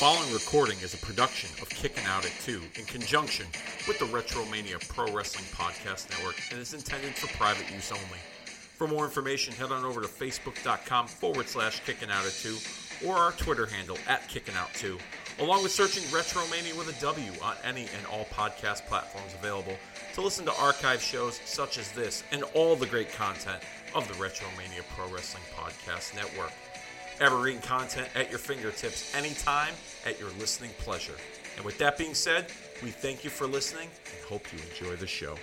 following recording is a production of Kicking Out at 2 in conjunction with the Retromania Pro Wrestling Podcast Network and is intended for private use only. For more information, head on over to facebook.com forward slash kicking out at 2 or our Twitter handle at kicking out 2, along with searching Retromania with a W on any and all podcast platforms available to listen to archive shows such as this and all the great content of the Retromania Pro Wrestling Podcast Network. Evergreen content at your fingertips anytime at your listening pleasure. And with that being said, we thank you for listening and hope you enjoy the show.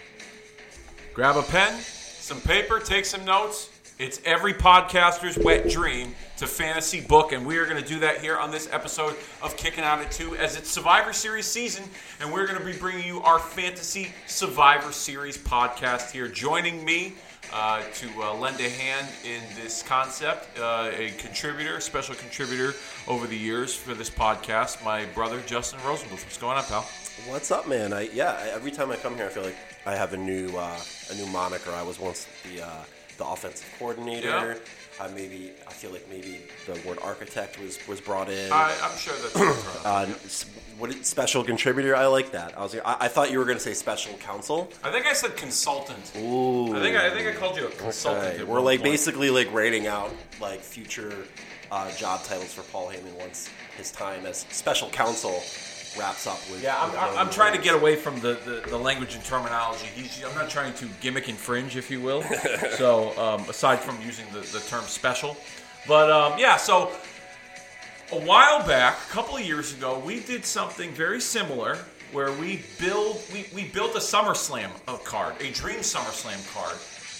Grab a pen, some paper, take some notes. It's every podcaster's wet dream to fantasy book, and we are going to do that here on this episode of Kicking Out at 2 as it's Survivor Series season, and we're going to be bringing you our Fantasy Survivor Series podcast here. Joining me uh, to uh, lend a hand in this concept. Uh, a contributor, special contributor over the years for this podcast, my brother Justin Rosenbluth. What's going on, pal? What's up, man? I yeah. Every time I come here, I feel like I have a new uh, a new moniker. I was once the uh, the offensive coordinator. Yeah. I maybe I feel like maybe the word architect was was brought in. I, I'm sure that's. uh, what is- special contributor? I like that. I was I, I thought you were going to say special counsel. I think I said consultant. Ooh. I think I, I think I called you a consultant. Okay. We're like point. basically like rating out like future uh, job titles for Paul Heyman once his time as special counsel wraps up with. Yeah, I'm, with I'm, I'm trying to get away from the, the, the language and terminology. He's, I'm not trying to gimmick and fringe, if you will. so, um, aside from using the, the term special. But, um, yeah, so a while back, a couple of years ago, we did something very similar where we build we, we built a SummerSlam uh, card, a Dream SummerSlam card,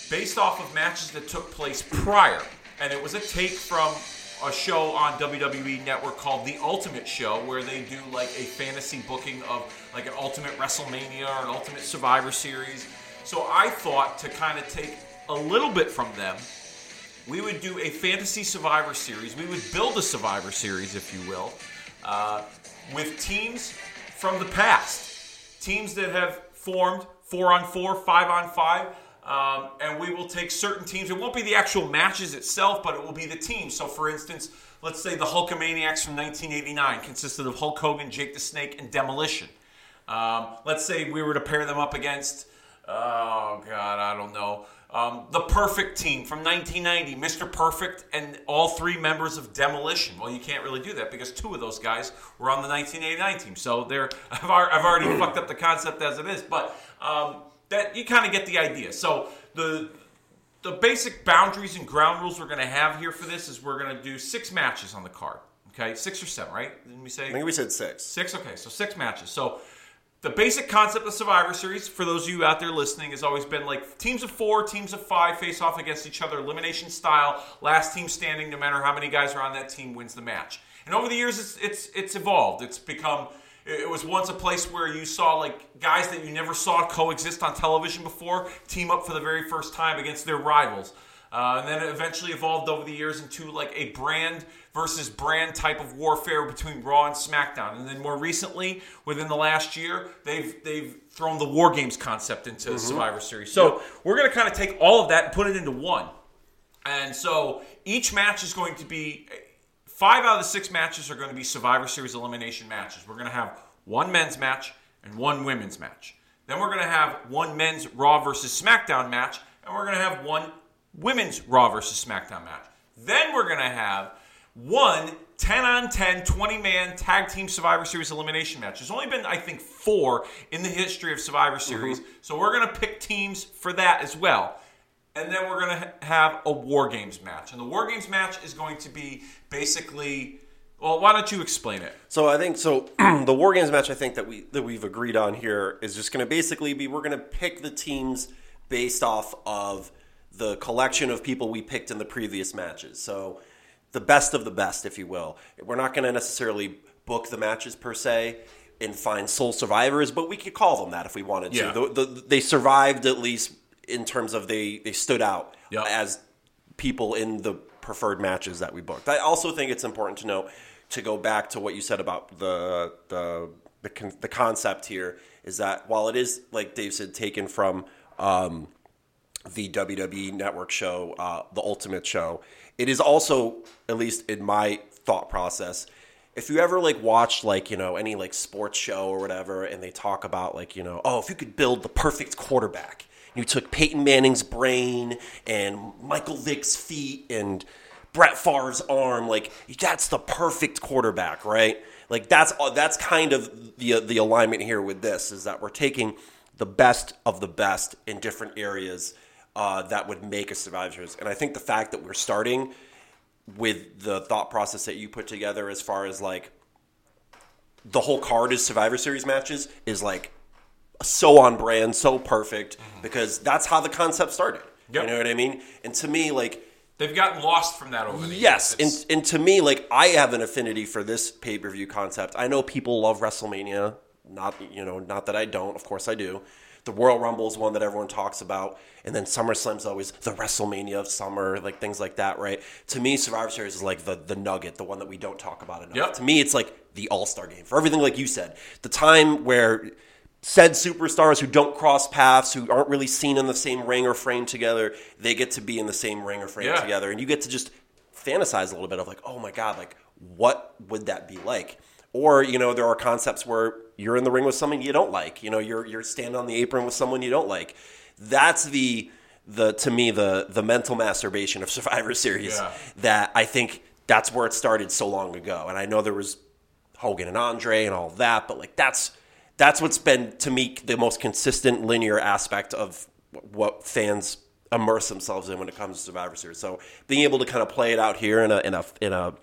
based off of matches that took place prior. And it was a take from a show on WWE Network called The Ultimate Show, where they do like a fantasy booking of like an Ultimate WrestleMania or an Ultimate Survivor Series. So I thought to kind of take a little bit from them we would do a fantasy survivor series. We would build a survivor series, if you will, uh, with teams from the past, teams that have formed four on four, five on five. Um, and we will take certain teams. It won't be the actual matches itself, but it will be the teams. So, for instance, let's say the Hulkamaniacs from 1989 consisted of Hulk Hogan, Jake the Snake, and Demolition. Um, let's say we were to pair them up against, oh God, I don't know, um, the Perfect Team from 1990, Mr. Perfect, and all three members of Demolition. Well, you can't really do that because two of those guys were on the 1989 team. So they're, I've, I've already fucked up the concept as it is, but um, that you kind of get the idea. So the the basic boundaries and ground rules we're going to have here for this is we're going to do six matches on the card. Okay, six or seven, right? Didn't we say? I think we said six. Six. Okay, so six matches. So the basic concept of Survivor Series, for those of you out there listening, has always been like teams of four, teams of five face off against each other, elimination style. Last team standing, no matter how many guys are on that team, wins the match. And over the years, it's it's it's evolved. It's become. It was once a place where you saw like guys that you never saw coexist on television before team up for the very first time against their rivals. Uh, and then it eventually evolved over the years into like a brand versus brand type of warfare between Raw and SmackDown. And then more recently, within the last year, they've they've thrown the War Games concept into Survivor Series. So we're going to kind of take all of that and put it into one. And so each match is going to be five out of the six matches are going to be Survivor Series elimination matches. We're going to have one men's match and one women's match. Then we're going to have one men's Raw versus SmackDown match, and we're going to have one women's Raw versus SmackDown match. Then we're going to have one 10 on 10, 20 man tag team Survivor Series elimination match. There's only been, I think, four in the history of Survivor mm-hmm. Series. So we're going to pick teams for that as well. And then we're going to have a War Games match. And the War Games match is going to be basically. Well, why don't you explain it? So I think so. the War Games match I think that we that we've agreed on here is just going to basically be we're going to pick the teams based off of the collection of people we picked in the previous matches. So the best of the best, if you will. We're not going to necessarily book the matches per se and find sole survivors, but we could call them that if we wanted Yeah. to. The, the, they survived at least in terms of they they stood out Yeah. as people in the preferred matches that we booked. I also think it's important to note to go back to what you said about the the the, con- the concept here is that while it is like Dave said taken from um, the WWE Network show, uh, the Ultimate Show, it is also at least in my thought process if you ever like watch like you know any like sports show or whatever, and they talk about like you know oh if you could build the perfect quarterback, you took Peyton Manning's brain and Michael Vick's feet and Brett Favre's arm, like that's the perfect quarterback, right? Like that's that's kind of the the alignment here with this is that we're taking the best of the best in different areas uh, that would make a Survivor Series, and I think the fact that we're starting with the thought process that you put together as far as like the whole card is Survivor Series matches is like so on brand, so perfect mm-hmm. because that's how the concept started. Yep. You know what I mean? And to me, like They've gotten lost from that over the yes, years. Yes, and and to me, like I have an affinity for this pay per view concept. I know people love WrestleMania. Not you know, not that I don't. Of course, I do. The Royal Rumble is one that everyone talks about, and then SummerSlam's always the WrestleMania of summer, like things like that, right? To me, Survivor Series is like the the nugget, the one that we don't talk about enough. Yep. To me, it's like the All Star game for everything, like you said, the time where said superstars who don't cross paths, who aren't really seen in the same ring or frame together, they get to be in the same ring or frame Yeah. together, and you get to just fantasize a little bit of like, oh my god, like what would that be like? Or you know, there are concepts where you're in the ring with someone you don't like. You know, you're you're standing on the apron with someone you don't like. That's the the to me the the mental masturbation of Survivor Series Yeah. that I think that's where it started so long ago. And I know there was Hogan and Andre and all that, but like that's that's what's been to me the most consistent linear aspect of what fans immerse themselves in when it comes to Survivor Series. So being able to kind of play it out here in a in a in a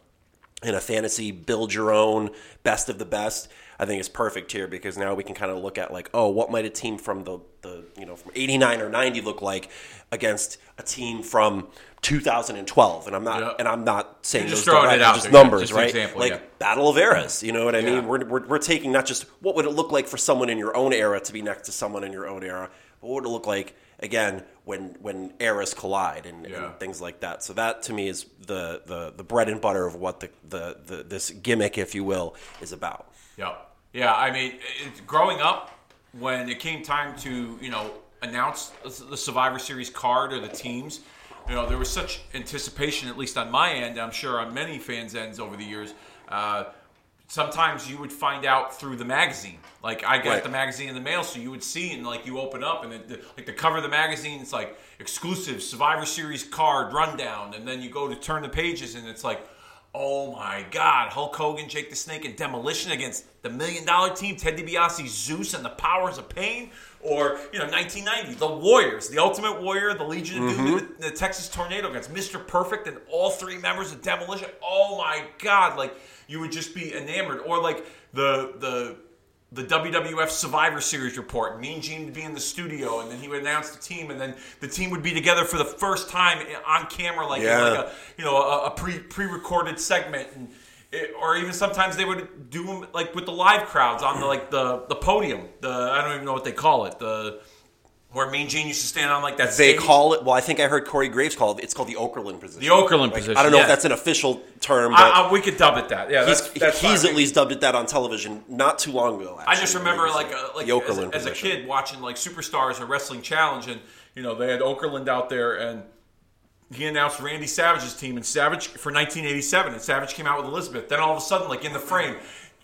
in a fantasy build your own best of the best i think is perfect here because now we can kind of look at like oh what might a team from the, the you know from 89 or 90 look like against a team from 2012 and i'm not Yeah. and i'm not saying You're just those throwing it out just there, yeah, numbers just right example, like yeah. battle of eras you know what i Yeah. mean we're, we're, we're taking not just what would it look like for someone in your own era to be next to someone in your own era but what would it look like again when when eras collide and, Yeah. and things like that. So that to me is the the, the bread and butter of what the, the, the this gimmick, if you will, is about. Yeah, yeah. I mean, it, growing up, when it came time to you know announce the Survivor Series card or the teams, you know there was such anticipation, at least on my end. I'm sure on many fans' ends over the years. Uh, sometimes you would find out through the magazine. Like I got Right. the magazine in the mail, so you would see and like you open up and it, the, like the cover of the magazine, it's like exclusive Survivor Series card rundown, and then you go to turn the pages and it's like. Oh my God! Hulk Hogan, Jake the Snake, and Demolition against the Million Dollar Team, Ted DiBiase, Zeus, and the Powers of Pain, or you know, 1990, the Warriors, the Ultimate Warrior, the Legion of Doom, mm-hmm. the, the Texas Tornado against Mr. Perfect, and all three members of Demolition. Oh my God! Like you would just be enamored, or like the the the WWF Survivor Series report. Mean Gene would be in the studio, and then he would announce the team, and then the team would be together for the first time on camera, like, Yeah. like a you know a, a pre pre recorded segment, and it, or even sometimes they would do them like with the live crowds on the like the the podium. The I don't even know what they call it. The where Mean Gene used to stand on like that. They stage. call it. Well, I think I heard Corey Graves call it. It's called the Okerlund position. The Okerlund Like, position, I don't know yeah. if that's an official term, but I, I, we could dub it that. Yeah, he's, that's, that's he's at least dubbed it that on television not too long ago. I just remember like a, uh, like as, as a kid watching like Superstars or Wrestling Challenge, and you know they had Okerlund out there, and he announced Randy Savage's team, and Savage for 1987, and Savage came out with Elizabeth. Then all of a sudden, like in the frame.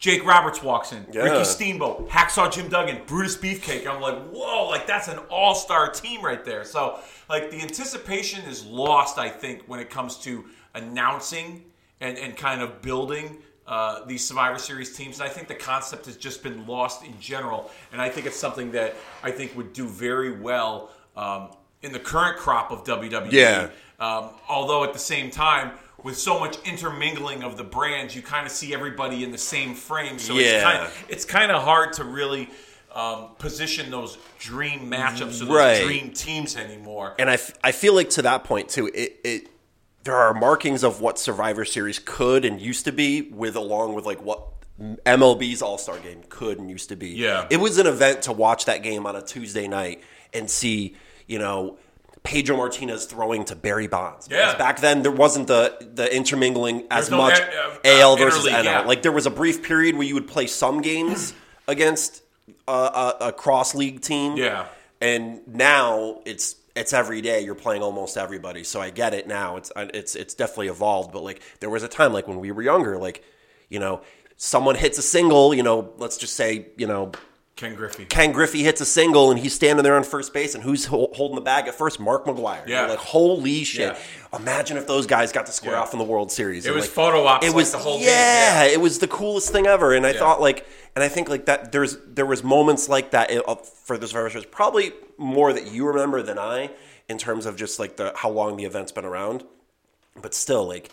Jake Roberts walks in, Yeah. Ricky Steamboat, Hacksaw Jim Duggan, Brutus Beefcake. I'm like, whoa, like that's an all-star team right there. So, like the anticipation is lost, I think, when it comes to announcing and, and kind of building uh, these Survivor Series teams. And I think the concept has just been lost in general. And I think it's something that I think would do very well um, in the current crop of WWE. Yeah. Um, although at the same time, with so much intermingling of the brands, you kind of see everybody in the same frame. So it's Yeah. kind of it's kind of hard to really um, position those dream matchups or those Right. dream teams anymore. and I, f- I feel like to that point too it, it there are markings of what survivor series could and used to be with along with like what mlb's all-star game could and used to be Yeah. it was an event to watch that game on a tuesday night and see you know Pedro Martinez throwing to Barry Bonds. Yeah. Because back then there wasn't the the intermingling as There's no much uh, uh, AL versus NL. yeah. Like there was a brief period where you would play some games against a, a, a cross league team. Yeah. And now it's it's every day. You're playing almost everybody. So I get it now. It's it's it's definitely evolved. But like there was a time like when we were younger, like you know someone hits a single, you know, let's just say, you know, Ken Griffey. Ken Griffey hits a single and he's standing there on first base, and who's holding the bag at first? Mark McGwire. Yeah. You're like holy shit! Yeah. Imagine if those guys got to square Yeah. off in the World Series. It was like, photo ops It like was the whole game, yeah, yeah. it was the coolest thing ever. And I thought like, and I think like that. There's there was moments like that uh, for the Survivor Series, probably more that you remember than I, in terms of just like the how long the event's been around. But still, like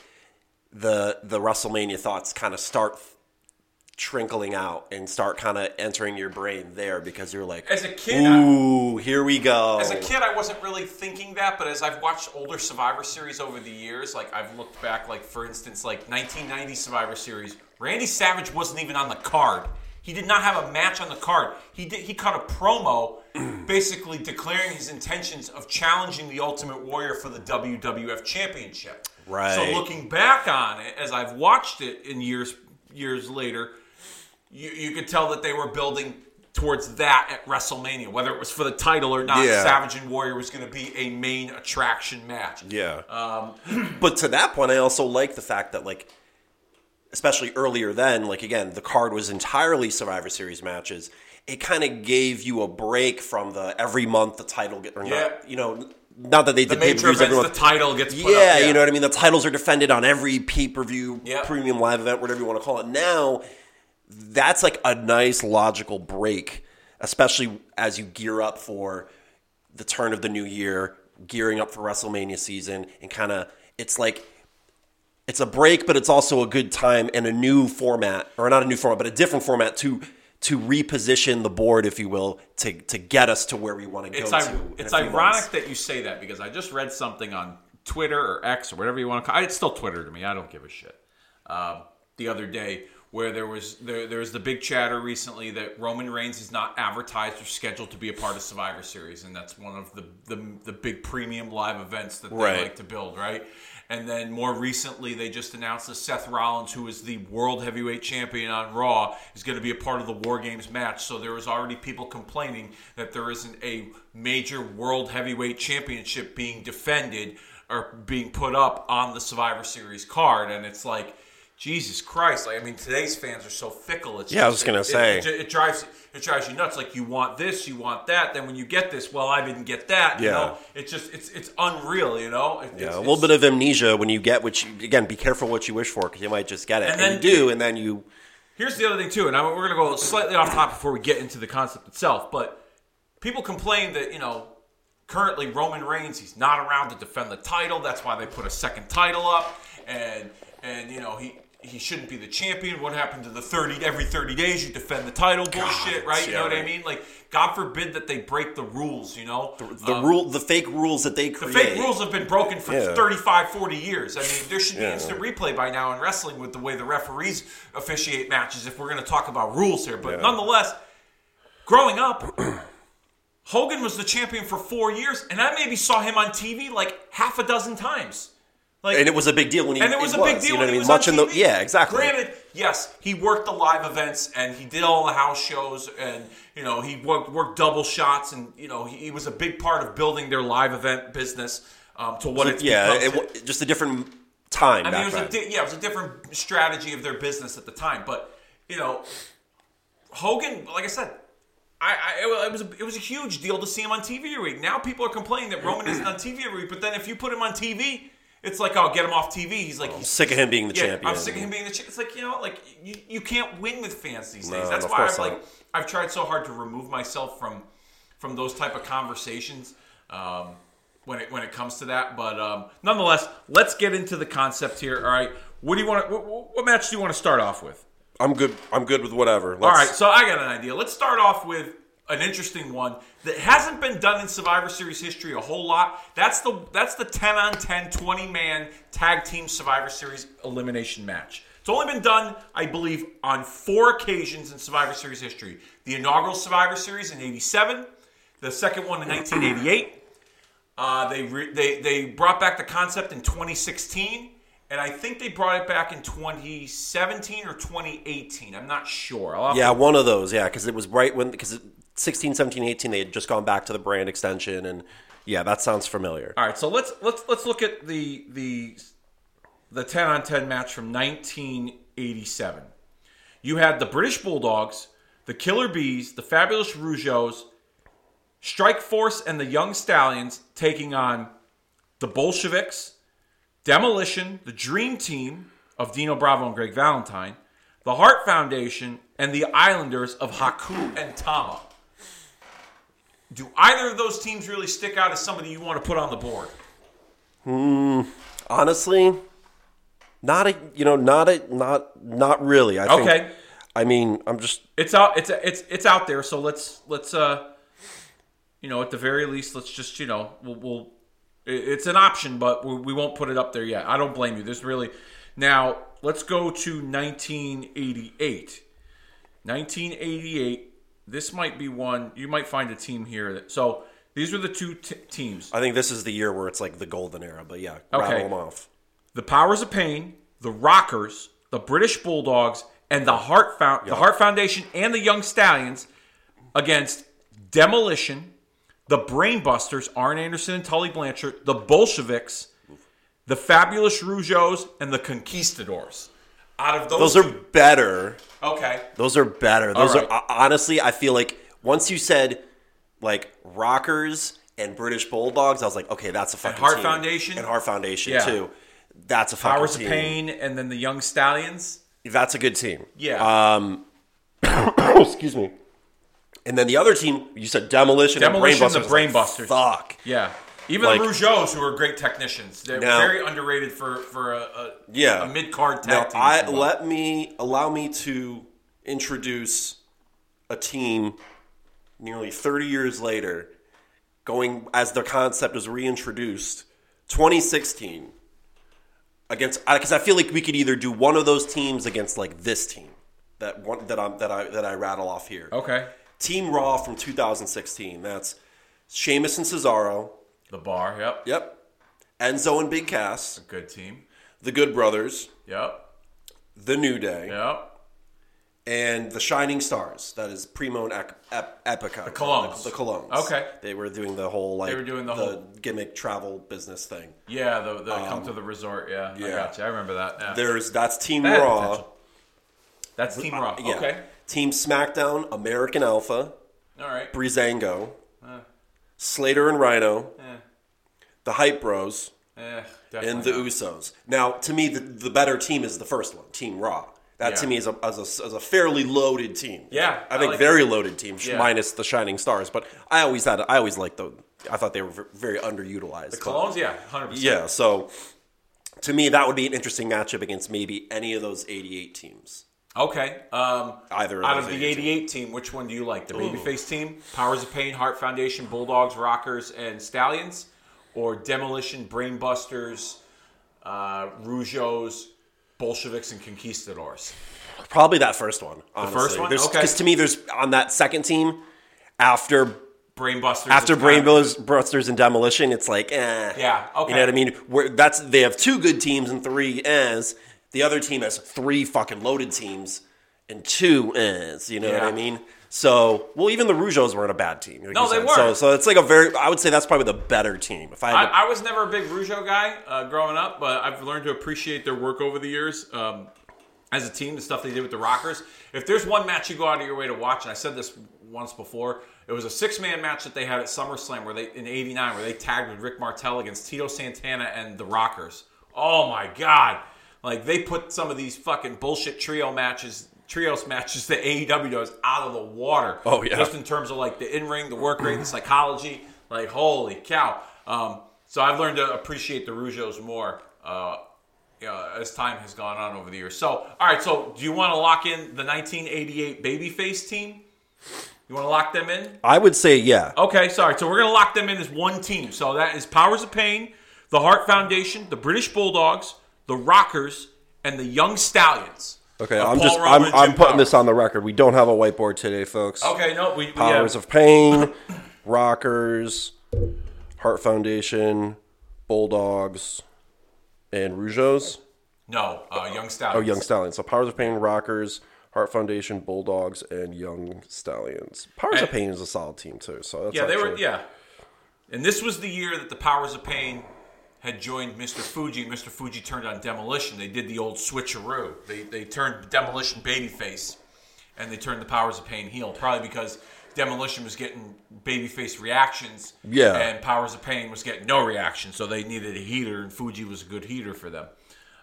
the the WrestleMania thoughts kind of start trickling out and start kind of entering your brain there because you're like, As a kid, I- ooh, here we go. As a kid, I wasn't really thinking that, but as I've watched older Survivor Series over the years, like I've looked back, like for instance, like 1990 Survivor Series, Randy Savage wasn't even on the card. He did not have a match on the card. He did. He cut a promo, basically declaring his intentions of challenging the Ultimate Warrior for the WWF Championship. Right. So looking back on it, as I've watched it in years years later, you, you could tell that they were building towards that at WrestleMania, whether it was for the title or not. Yeah. Savage and Warrior was going to be a main attraction match. Yeah. Um, but to that point, I also like the fact that like, especially earlier then, like again, the card was entirely Survivor Series matches. It kind of gave you a break from the every month the title get or Yeah. not, you know, not that they The did pay per views every month. the title gets Yeah, up. you know what I mean. The titles are defended on every pay per view, Yeah. premium live event, whatever you want to call it. Now, that's like a nice logical break, especially as you gear up for the turn of the new year, gearing up for WrestleMania season, and kind of it's like it's a break, but it's also a good time and a new format, or not a new format, but a different format to to reposition the board, if you will, to to get us to where we want to go It's, to. it's ironic months. that you say that because I just read something on Twitter or X or whatever you want to call it. It's still Twitter to me. I don't give a shit. Um, the other day, where there was there, there was the big chatter recently that Roman Reigns is not advertised or scheduled to be a part of Survivor Series, and that's one of the the, the big premium live events that they Right. like to build, right? And then more recently, they just announced that Seth Rollins, who is the World Heavyweight Champion on Raw, is going to be a part of the War Games match. So there was already people complaining that there isn't a major World Heavyweight Championship being defended or being put up on the Survivor Series card. And it's like, Jesus Christ! Like, I mean, today's fans are so fickle. It's Yeah, I was gonna it- say. it, it, it drives it drives you nuts. Like you want this, you want that. Then when you get this, well, I didn't get that. You Yeah. know, it's just it's it's unreal. You know, It- Yeah, it's, a little bit of amnesia when you get what you again. Be careful what you wish for because you might just get it, And and, then- you do, and then you. Here's the other thing too, and I, we're going to go slightly off topic before we get into the concept itself. But people complain that you know currently Roman Reigns he's not around to defend the title. That's why they put a second title up, and and you know he. He shouldn't be the champion. What happened to the thirty every thirty days you defend the title bullshit, right? You know what I mean? Like, God forbid that they break the rules. You know, The um, rule, the fake rules that they create. The fake rules have been broken for Yeah. 35, 40 years. I mean, there should be Yeah. instant replay by now in wrestling with the way the referees officiate matches if we're going to talk about rules here. But Yeah. nonetheless, growing up, Hogan was the champion for four years, and I maybe saw him on TV like half a dozen times. Like, and it was a big deal when he. and it was a big deal You know when what I he mean? was Much on in the yeah, exactly. Granted, yes, he worked the live events and he did all the house shows and you know he worked, worked double shots and you know he, he was a big part of building their live event business um, to what it's yeah, it, just a different time I mean, it was a di- yeah, it was a different strategy of their business at the time. But you know, Hogan, like I said, I, I it was a, it was a huge deal to see him on TV every week. Now people are complaining that Roman isn't on TV every week, but then if you put him on TV, it's like, oh, get him off TV. He's like, he's Sick of him being the yeah, champion. I'm sick of him being the champion. It's like you know, like you, you can't win with fans these days. No, That's why I've like I've tried so hard to remove myself from from those type of conversations um, when it when it comes to that. But um, nonetheless, let's get into the concept here. All right, what do you want? What, what- what match do you want to start off with? I'm good. I'm good with whatever. Let's, All right, so I got an idea. Let's start off with an interesting one that hasn't been done in Survivor Series history a whole lot. That's the that's the 10 on 10 20 man tag team Survivor Series elimination match. It's only been done, I believe, on four occasions in Survivor Series history. The inaugural Survivor Series in 87, the second one in 1988. Uh, they, re- they they brought back the concept in 2016, and I think they brought it back in 2017 or 2018. I'm not sure. Yeah, to- one of those. Yeah, because it was right when because 16, 17, 18 they had just gone back to the brand extension, and yeah, that sounds familiar. All right, so let's let's let's look at the the the 10 on 10 match from 1987. you had the British Bulldogs, the Killer Bees, the Fabulous Rougeaus, Strike Force, and the Young Stallions taking on the Bolsheviks, Demolition, the Dream Team of Dino Bravo and Greg Valentine, the Hart Foundation, and the Islanders of Haku and Tama. Do either of those teams really stick out as somebody you want to put on the board? Honestly, not a you know not a not not really. I think, Okay. I mean, I'm just It's out. It's it's it's out there. So let's let's uh, you know, at the very least, let's just you know, we'll, we'll it's an option, but we, we won't put it up there yet. I don't blame you. There's really now. Let's go to 1988. 1988. This might be one you might find a team here. That, so these are the two t- teams: I think this is the year where it's like the golden era. But yeah, Okay. rattle them off. the Powers of Pain, the Rockers, the British Bulldogs, and the Hart Found- the Hart Foundation and the Young Stallions against Demolition, the Brainbusters, Arn Anderson and Tully Blanchard, the Bolsheviks, the Fabulous Rougeaus, and the Conquistadors. Out of those, Those are better. Okay. Those are better. Those right. are honestly, I feel like once you said like rockers and British bulldogs, I was like, okay, that's a fucking Hart team. Foundation? and Heart Foundation Yeah. too. That's a fucking Powers team. of Pain, and then the Young Stallions. That's a good team. Yeah. Um, excuse me. And then the other team, you said demolition. Demolition, and the Brainbusters. Brainbusters. Like, fuck. yeah. Even Like- the Rougeaus, who are great technicians, they're Now- very underrated for for a, a, Yeah. a mid card tag Now, team. I let me allow me to introduce a team nearly 30 years later, going as the concept was reintroduced, 2016 against because I feel like we could either do one of those teams against like this team that one that I that I that I rattle off here. okay. Team Raw from 2016. That's Sheamus and Cesaro. The bar, yep. Yep. Enzo and Big Cass, Good team. the Good Brothers, Yep. the New Day. Yep. and the Shining Stars. That is Primo and Ec- Ep- Epico. The Colóns. The, Colóns. Okay. They were doing the whole like they were doing the whole- gimmick travel business thing. Yeah, the, the come to the resort. Yeah, I Um, yeah. got you. I remember that. Yeah. There's that's Team That Raw. That's Team Raw. Yeah. Okay. Team SmackDown, American Alpha, All right. Breezango, Slater and Rhyno, Eh, the Hype Bros, eh, and the definitely Usos. Now, to me, the, the better team is the first one, Team Raw. That to me is a, as a, as a fairly loaded team. Yeah, I I think like very loaded team, Yeah. minus the Shining Stars. But I always had, I always liked the. I thought they were very underutilized. The but- yeah, hundred percent. yeah, so to me, that would be an interesting matchup against maybe any of those 88 teams. Okay. Um, Either of out of the 88 '88 team, which one do you like? The babyface team, Powers of Pain, Hart Foundation, Bulldogs, Rockers, and Stallions, or Demolition, Brainbusters, uh, Rougeaus, Bolsheviks, and Conquistadors? Probably that first one. Honestly. first one? Okay. Because to me, there's on that second team after Brainbusters. after Brainbusters Brain kind of- Busters and Demolition, it's like, eh. Yeah, okay. You know what I mean? Where that's they have two good teams and three ehs. The other team has three fucking loaded teams and two ehs. You know what I mean? So, well, even the Rougeaus weren't a bad team. like No, they said. So, so it's like a very. I would say that's probably the better team. If I, had to, I, I was never a big Rougeau guy uh, growing up, but I've learned to appreciate their work over the years. Um, as a team, the stuff they did with the Rockers. If there's one match you go out of your way to watch, and I said this once before, it was a six man match that they had at SummerSlam where they in '89 where they tagged with Rick Martel against Tito Santana and the Rockers. Oh my God! Like they put some of these fucking bullshit trio matches. Trios matches that AEW does out of the water. Oh, yeah. just in terms of like the in ring, the work rate, the psychology. Like holy cow! Um, so I've learned to appreciate the Rougeaus more uh, you know, as time has gone on over the years. So all right, so do you want to lock in the 1988 babyface team? You want to lock them in? I would say, yeah. Okay, sorry. So we're gonna lock them in as one team. So that is Powers of Pain, the Hart Foundation, the British Bulldogs, the Rockers, and the Young Stallions. Okay, I'm Paul just Roman I'm, I'm putting Powers. this on the record. We don't have a whiteboard today, folks. Okay, no, we, we Powers have, of Pain, Rockers, Hart Foundation, Bulldogs, and Rougeaus. no uh, Young Stallions. Oh, Young Stallions. So Powers of Pain, Rockers, Hart Foundation, Bulldogs, and Young Stallions. Powers of Pain is a solid team too. So that's Yeah, they were. Yeah, and this was the year that the Powers of Pain had joined Mr. Fuji. Mr. Fuji turned on Demolition. They did the old switcheroo. They they turned Demolition babyface, and they turned the Powers of Pain heel. Probably because Demolition was getting babyface reactions, Yeah. and Powers of Pain was getting no reaction. So they needed a heater, and Fuji was a good heater for them.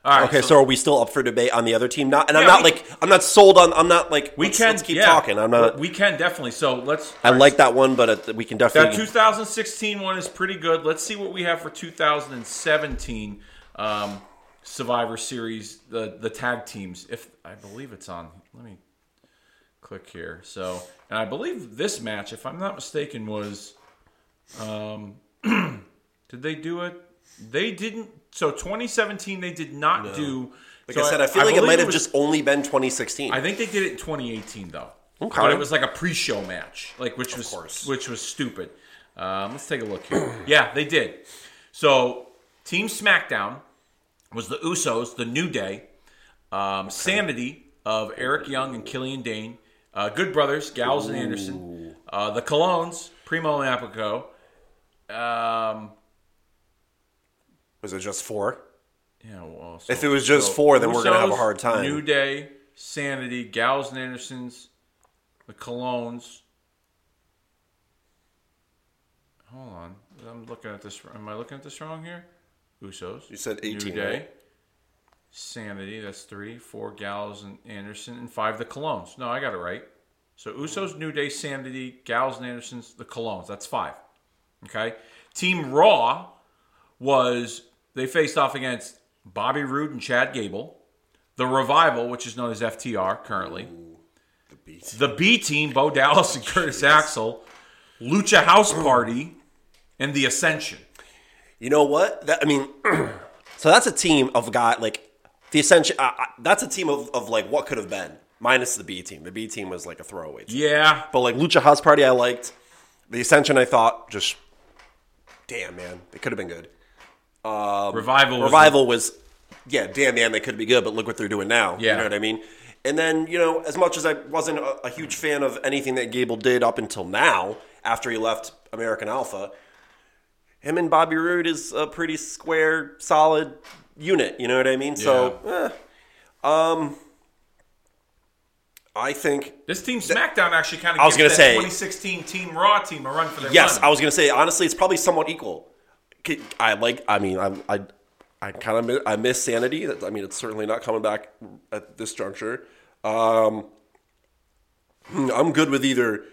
All right, Okay, so, are we still up for debate on the other team? Not, and I'm not we- like I'm not sold on. I'm not like we let's, can let's keep yeah. talking. I'm not. We can definitely. So let's. I like that one, but we can definitely. That 2016 one is pretty good. Let's see what we have for 2017 um, Survivor Series, the the tag teams. If I believe it's on, let me click here. So, and I believe this match, if I'm not mistaken, was. Um, did they do it? They didn't. So 2017, they did not do. like so I said, I feel like it might have just only been 2016. I think they did it in 2018 though. Okay. But it was like a pre-show match, like which was course. which was stupid. Um, let's take a look here. yeah, they did. So Team SmackDown was the Usos, the New Day, um, Sanity of Eric Young and Killian Dain, uh, Good Brothers, Gallows and Anderson, uh, the Colóns, Primo and Epico. Um, was it just four? yeah, well, so- If it was just four, then we're gonna have a hard time. New Day, Sanity, Gallows and Andersons, the Colóns. Hold on, I'm looking at this. Am I looking at this wrong here? Usos. You said 18, New Day. right? Sanity. That's three, four Gallows and Anderson, and five the Colóns. No, I got it right. So Usos, New Day, Sanity, Gallows and Andersons, the Colóns. That's five. Okay. Team Raw was they faced off against Bobby Roode and Chad Gable, the Revival, which is known as FTR currently, The beat. the B Team, Bo Dallas and Curtis Axel, Lucha House Party, and the Ascension. You know what? That I mean, so that's a team of guy like the Ascension. Uh, uh, that's a team of, of like what could have been minus the B team. The B team was like a throwaway. Team. Yeah, But like Lucha House Party, I liked. The Ascension, I thought just damn man, they could have been good. Revival. Was Revival was, yeah, damn man, they could be good, but look what they're doing now. Yeah. You know what I mean? And then, you know, as much as I wasn't a, a huge fan of anything that Gable did up until now, after he left American Alpha, him and Bobby Roode is a pretty square, solid unit. You know what I mean? So, eh, um, I think This team SmackDown actually kind of I was gonna say- 2016 Team Raw team a run for their Yes, money. I was gonna say honestly, it's probably somewhat equal. I like. I mean, I'm, I, I kind of miss, I miss sanity. That- I mean, it's certainly not coming back at this juncture. Um, hmm, I'm good with either.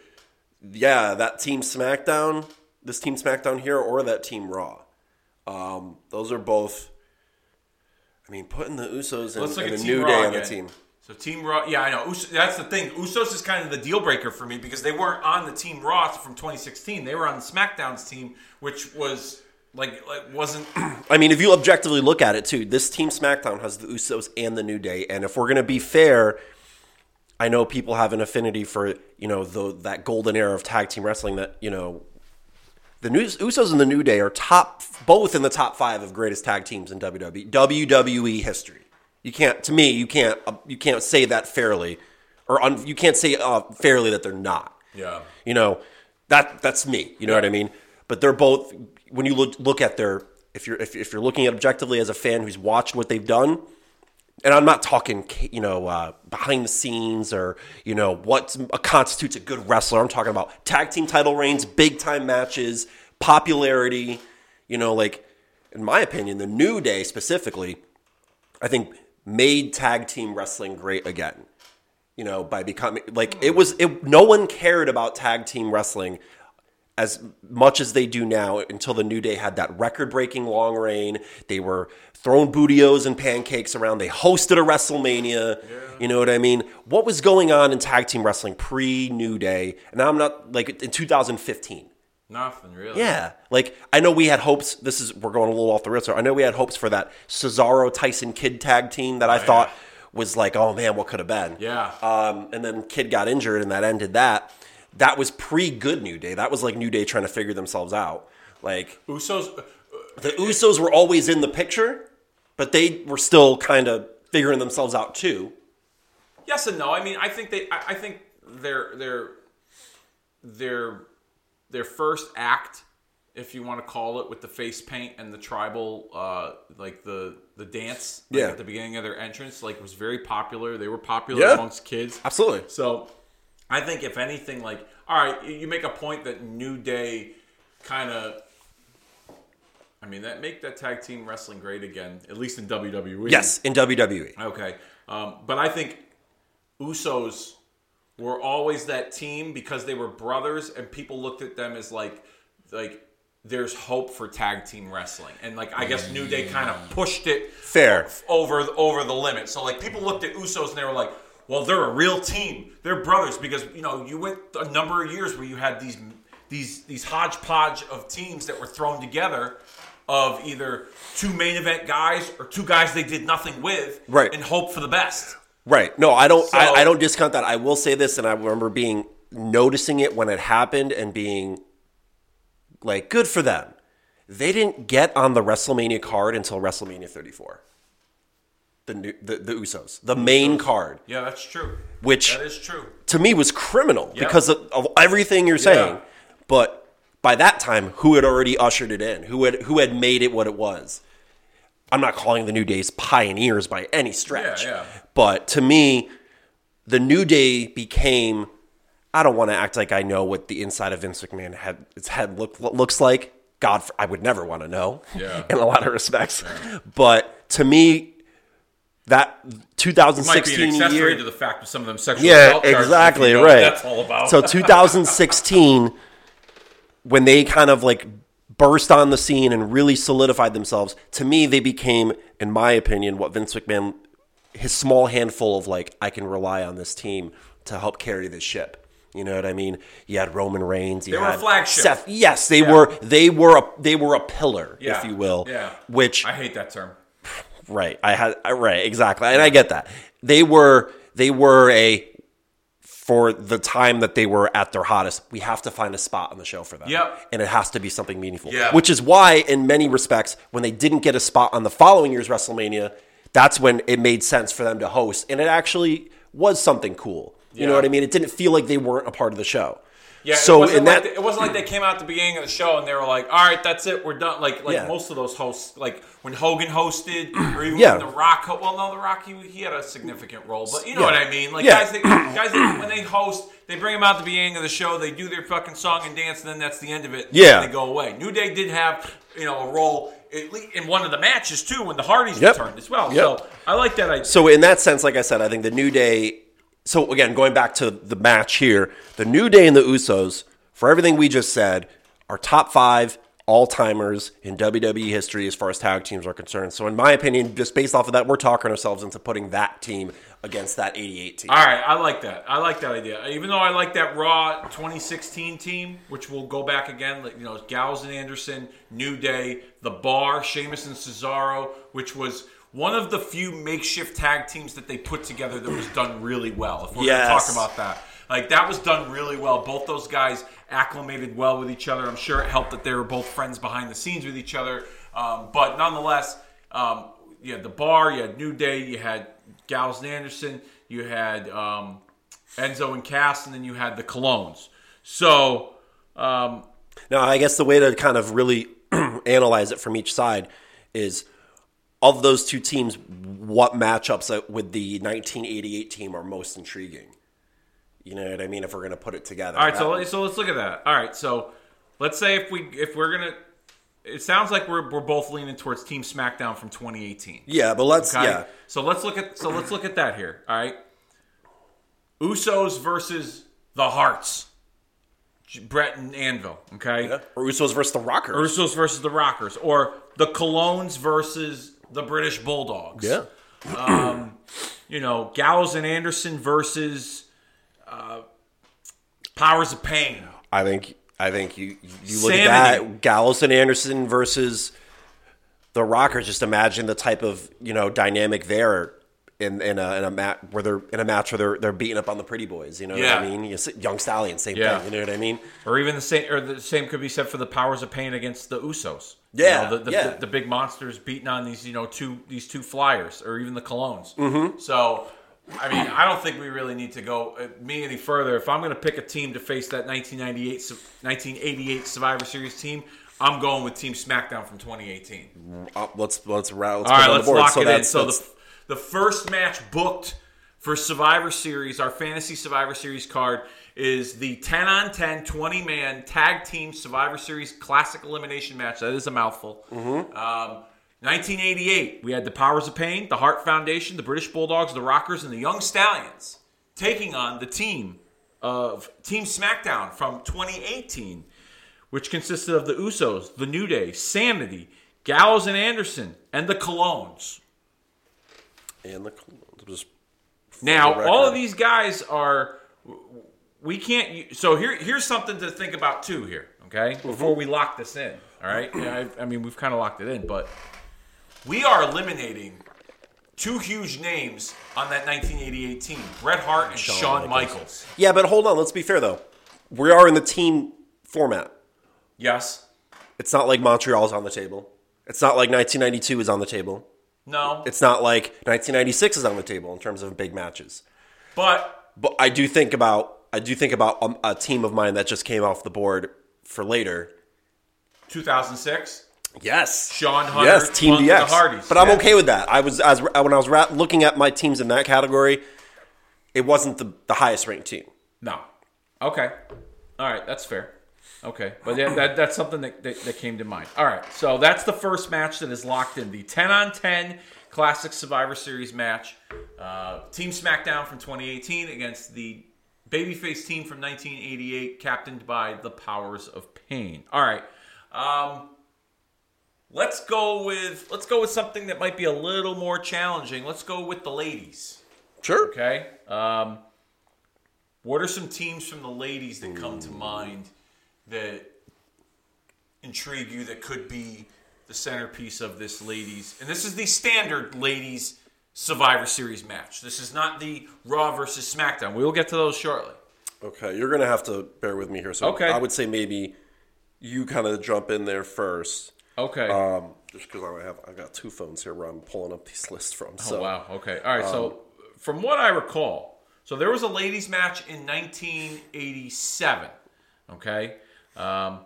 Yeah, that team SmackDown, this team SmackDown here, or that team Raw. Um, those are both. I mean, putting the Usos and, look and at a Team New Raw Day on the team. So Team Raw, yeah, I know. Us- that's the thing. Usos is kind of the deal breaker for me because they weren't on the Team Raw from 2016. They were on the SmackDown's team, which was like like wasn't. I mean, if you objectively look at it too, this team SmackDown has the Usos and the New Day, and if we're gonna be fair, I know people have an affinity for you know the that golden era of tag team wrestling that you know the New, Usos and the New Day are top both in the top five of greatest tag teams in WWE WWE history. You can't, to me, you can't uh, you can't say that fairly, or un, you can't say uh, fairly that they're not. Yeah. You know, that that's me. You know what I mean? But they're both when you look look at their if you're if, if you're looking at objectively as a fan who's watched what they've done, and I'm not talking you know uh, behind the scenes or you know what constitutes a good wrestler. I'm talking about tag team title reigns, big time matches, popularity. You know, like in my opinion, the New Day specifically, I think made tag team wrestling great again you know, by becoming like it was. It, no one cared about tag team wrestling as much as they do now until the New Day had that record-breaking long reign. They were throwing Booty-O's and pancakes around. They hosted a WrestleMania. You know what I mean? What was going on in tag team wrestling pre New Day? And I'm not like in 2015. Nothing really. Yeah, like I know we had hopes. This is we're going a little off the rails. here. I know we had hopes for that Cesaro Tyson Kidd tag team that I thought was like, oh man, what could have been? Yeah. Um, and then Kidd got injured, and that ended that. That was pre Good New Day. That was like New Day trying to figure themselves out. Like Usos. uh, the Usos were always in the picture, but they were still kind of figuring themselves out too. Yes and no. I mean, I think they. I, I think their their their their first act if you want to call it, with the face paint and the tribal, uh, like the the dance like Yeah. at the beginning of their entrance, like was very popular. They were popular Yeah. amongst kids. Absolutely. So I think if anything, like, all right, you make a point that New Day kind of. I mean, that make that tag team wrestling great again, at least in WWE. Yes, in. WWE. Okay. Um, but I think Usos were always that team because they were brothers and people looked at them as like like there's hope for tag team wrestling. And like I guess New Day kind of pushed it Fair. over over the limit. So like people looked at Usos and they were like, "Well, they're a real team. They're brothers because you know you went a number of years where you had these these these hodgepodge of teams that were thrown together." Of either two main event guys or two guys they did nothing with, Right. And hope for the best. Right. No, I don't. So- I, I don't discount that. I will say this, and I remember being noticing it when it happened and being like, good for them. They didn't get on the WrestleMania card until WrestleMania 34. The new, the, the Usos, the main card, Yeah, that's true. Which- that is true. to me was criminal Yeah. because of, of everything you're saying. Yeah. But by that time, who had already ushered it in? Who had who had made it what it was? I'm not calling the New Days pioneers by any stretch. Yeah, yeah. But to me, the New Day became. I don't want to act like I know what the inside of Vince McMahon had its head look looks like. God, I would never want to know. Yeah. In a lot of respects, but to me, that Might be 2016 year, to the fact of some of them sexual yeah, exactly, you know what right. That's all about. So 2016, when they kind of like burst on the scene and really solidified themselves, to me, they became, in my opinion, what Vince McMahon, his small handful of like, I can rely on this team to help carry this ship. You know what I mean? You had Roman Reigns. You They were a flagship. Seth. Yes, they Yeah. were. They were a. They were a pillar, yeah. if you will. Yeah. Which I hate that term. Right. I had right exactly, and I get that they were they were a for the time that they were at their hottest. We have to find a spot on the show for them. Yep. and it has to be something meaningful. Yeah. Which is why, in many respects, when they didn't get a spot on the following year's WrestleMania, that's when it made sense for them to host, and it actually was something cool. You know what I mean? It didn't feel like they weren't a part of the show. Yeah. So it wasn't in like that, they- it wasn't like they came out at the beginning of the show and they were like, "All right, that's it, we're done." Like like Yeah. most of those hosts, like when Hogan hosted, or even Yeah. when The Rock. Well, no, The Rock he, he had a significant role, but you know Yeah. what I mean. Like guys, that, guys that, when they host, they bring them out at the beginning of the show, they do their fucking song and dance, and then that's the end of it. Yeah. and they go away. New Day did have you know a role at least in one of the matches too when the Hardys Yep. returned as well. Yep. So I like that idea. So in that sense, like I said, I think the New Day. So again, going back to the match here, the New Day and the Usos, for everything we just said, are top five all timers in WWE history as far as tag teams are concerned. So in my opinion, just based off of that, we're talking ourselves into putting that team against that '88 team. All right, I like that. I like that idea. Even though I like that Raw 2016 team, which we'll go back again, like, you know, Gallows and Anderson, New Day, The Bar, Sheamus and Cesaro, which was one of the few makeshift tag teams that they put together that was done really well. If we're Yes. going to talk about that, like that was done really well. Both those guys acclimated well with each other. I'm sure it helped that they were both friends behind the scenes with each other. Um, but nonetheless, um, you had the bar, you had New Day, you had Gallows and Anderson, you had um, Enzo and Cass, and then you had the Colóns. So, um, Now, I guess the way to kind of really analyze it from each side is of those two teams, what matchups with the 1988 team are most intriguing? You know what I mean? If we're going to put it together. all right, so let- so let's look at that. All right, so let's say if we if we're gonna, it sounds like we're we're both leaning towards Team SmackDown from 2018. yeah, but let's, Okay. yeah. So let's look at so let's look at that here. All right. Usos versus the Harts. Brett and Anvil. Okay. Or Usos versus the Rockers. Usos versus the Rockers, or the Colóns versus the British Bulldogs. yeah. You know, Gallows and Anderson versus uh, Powers of Pain. I think I think you you look at that Gallows and Anderson versus the Rockers. Just imagine the type of you know dynamic there in in a, in a match where they're in a match where they're they're beating up on the pretty boys. You know what I mean? You see- Young Stallion, same Yeah. thing. You know what I mean? Or even the same, or the same could be said for the powers of pain against the Usos. Yeah, you know, the, the, yeah. the, the big monsters beating on these, you know, two these two flyers, or even the Colóns. Mm-hmm. So, I mean, I don't think we really need to go uh, me any further. If I'm going to pick a team to face that 1998, 1988 Survivor Series team, I'm going with Team SmackDown from 2018. Uh, let's let's let's All right, let's the board. lock so it in. So the the first match booked for Survivor Series, our fantasy Survivor Series card is the 10 on 10 20 man tag team Survivor Series classic elimination match. That is a mouthful. Mm-hmm. Um, 1988, we had the Powers of Pain, the Hart Foundation, the British Bulldogs, the Rockers, and the Young Stallions taking on the team of Team SmackDown from 2018, which consisted of the Usos, the New Day, Sanity, Gallows and Anderson, and the Colóns. and the just Now, all of these guys are. We can't. So here, here's something to think about too. Here, okay, mm-hmm. before we lock this in. All right. Yeah, I, I mean, we've kind of locked it in, but we are eliminating two huge names on that 1988 team: Bret Hart and Shawn, Michaels. yeah. But hold on, let's be fair though. We are in the team format. Yes. It's not like Montreal's on the table. It's not like 1992 is on the table. No. It's not like 1996 is on the table in terms of big matches. but But I do think about I do think about um, a team of mine that just came off the board for later. 2006. Yes, Shawn Hunter, Yes, Team DX. the Hardys. But I'm Yeah. okay with that. I was as when I was ra- looking at my teams in that category, it wasn't the, the highest ranked team. No. Okay. All right, that's fair. Okay, but yeah, that, that's something that, that, that came to mind. All right, so that's the first match that is locked in the 10 on 10 Classic Survivor Series match. Uh, team SmackDown from 2018 against the Babyface team from 1988, captained by the Powers of Pain. All right, um, let's go with let's go with something that might be a little more challenging. Let's go with the ladies. Sure. Okay. Um, what are some teams from the ladies that come to mind that intrigue you that could be the centerpiece of this ladies? And this is the standard ladies Survivor Series match. This is not the Raw versus SmackDown. We will get to those shortly. Okay, you're gonna have to bear with me here. So Okay. I would say maybe you kind of jump in there first. Okay. Um, just because I have I've got two phones here where I'm pulling up these lists from. So oh, wow. Okay. All right. so, from what I recall, so there was a ladies' match in 1987. Okay. Um,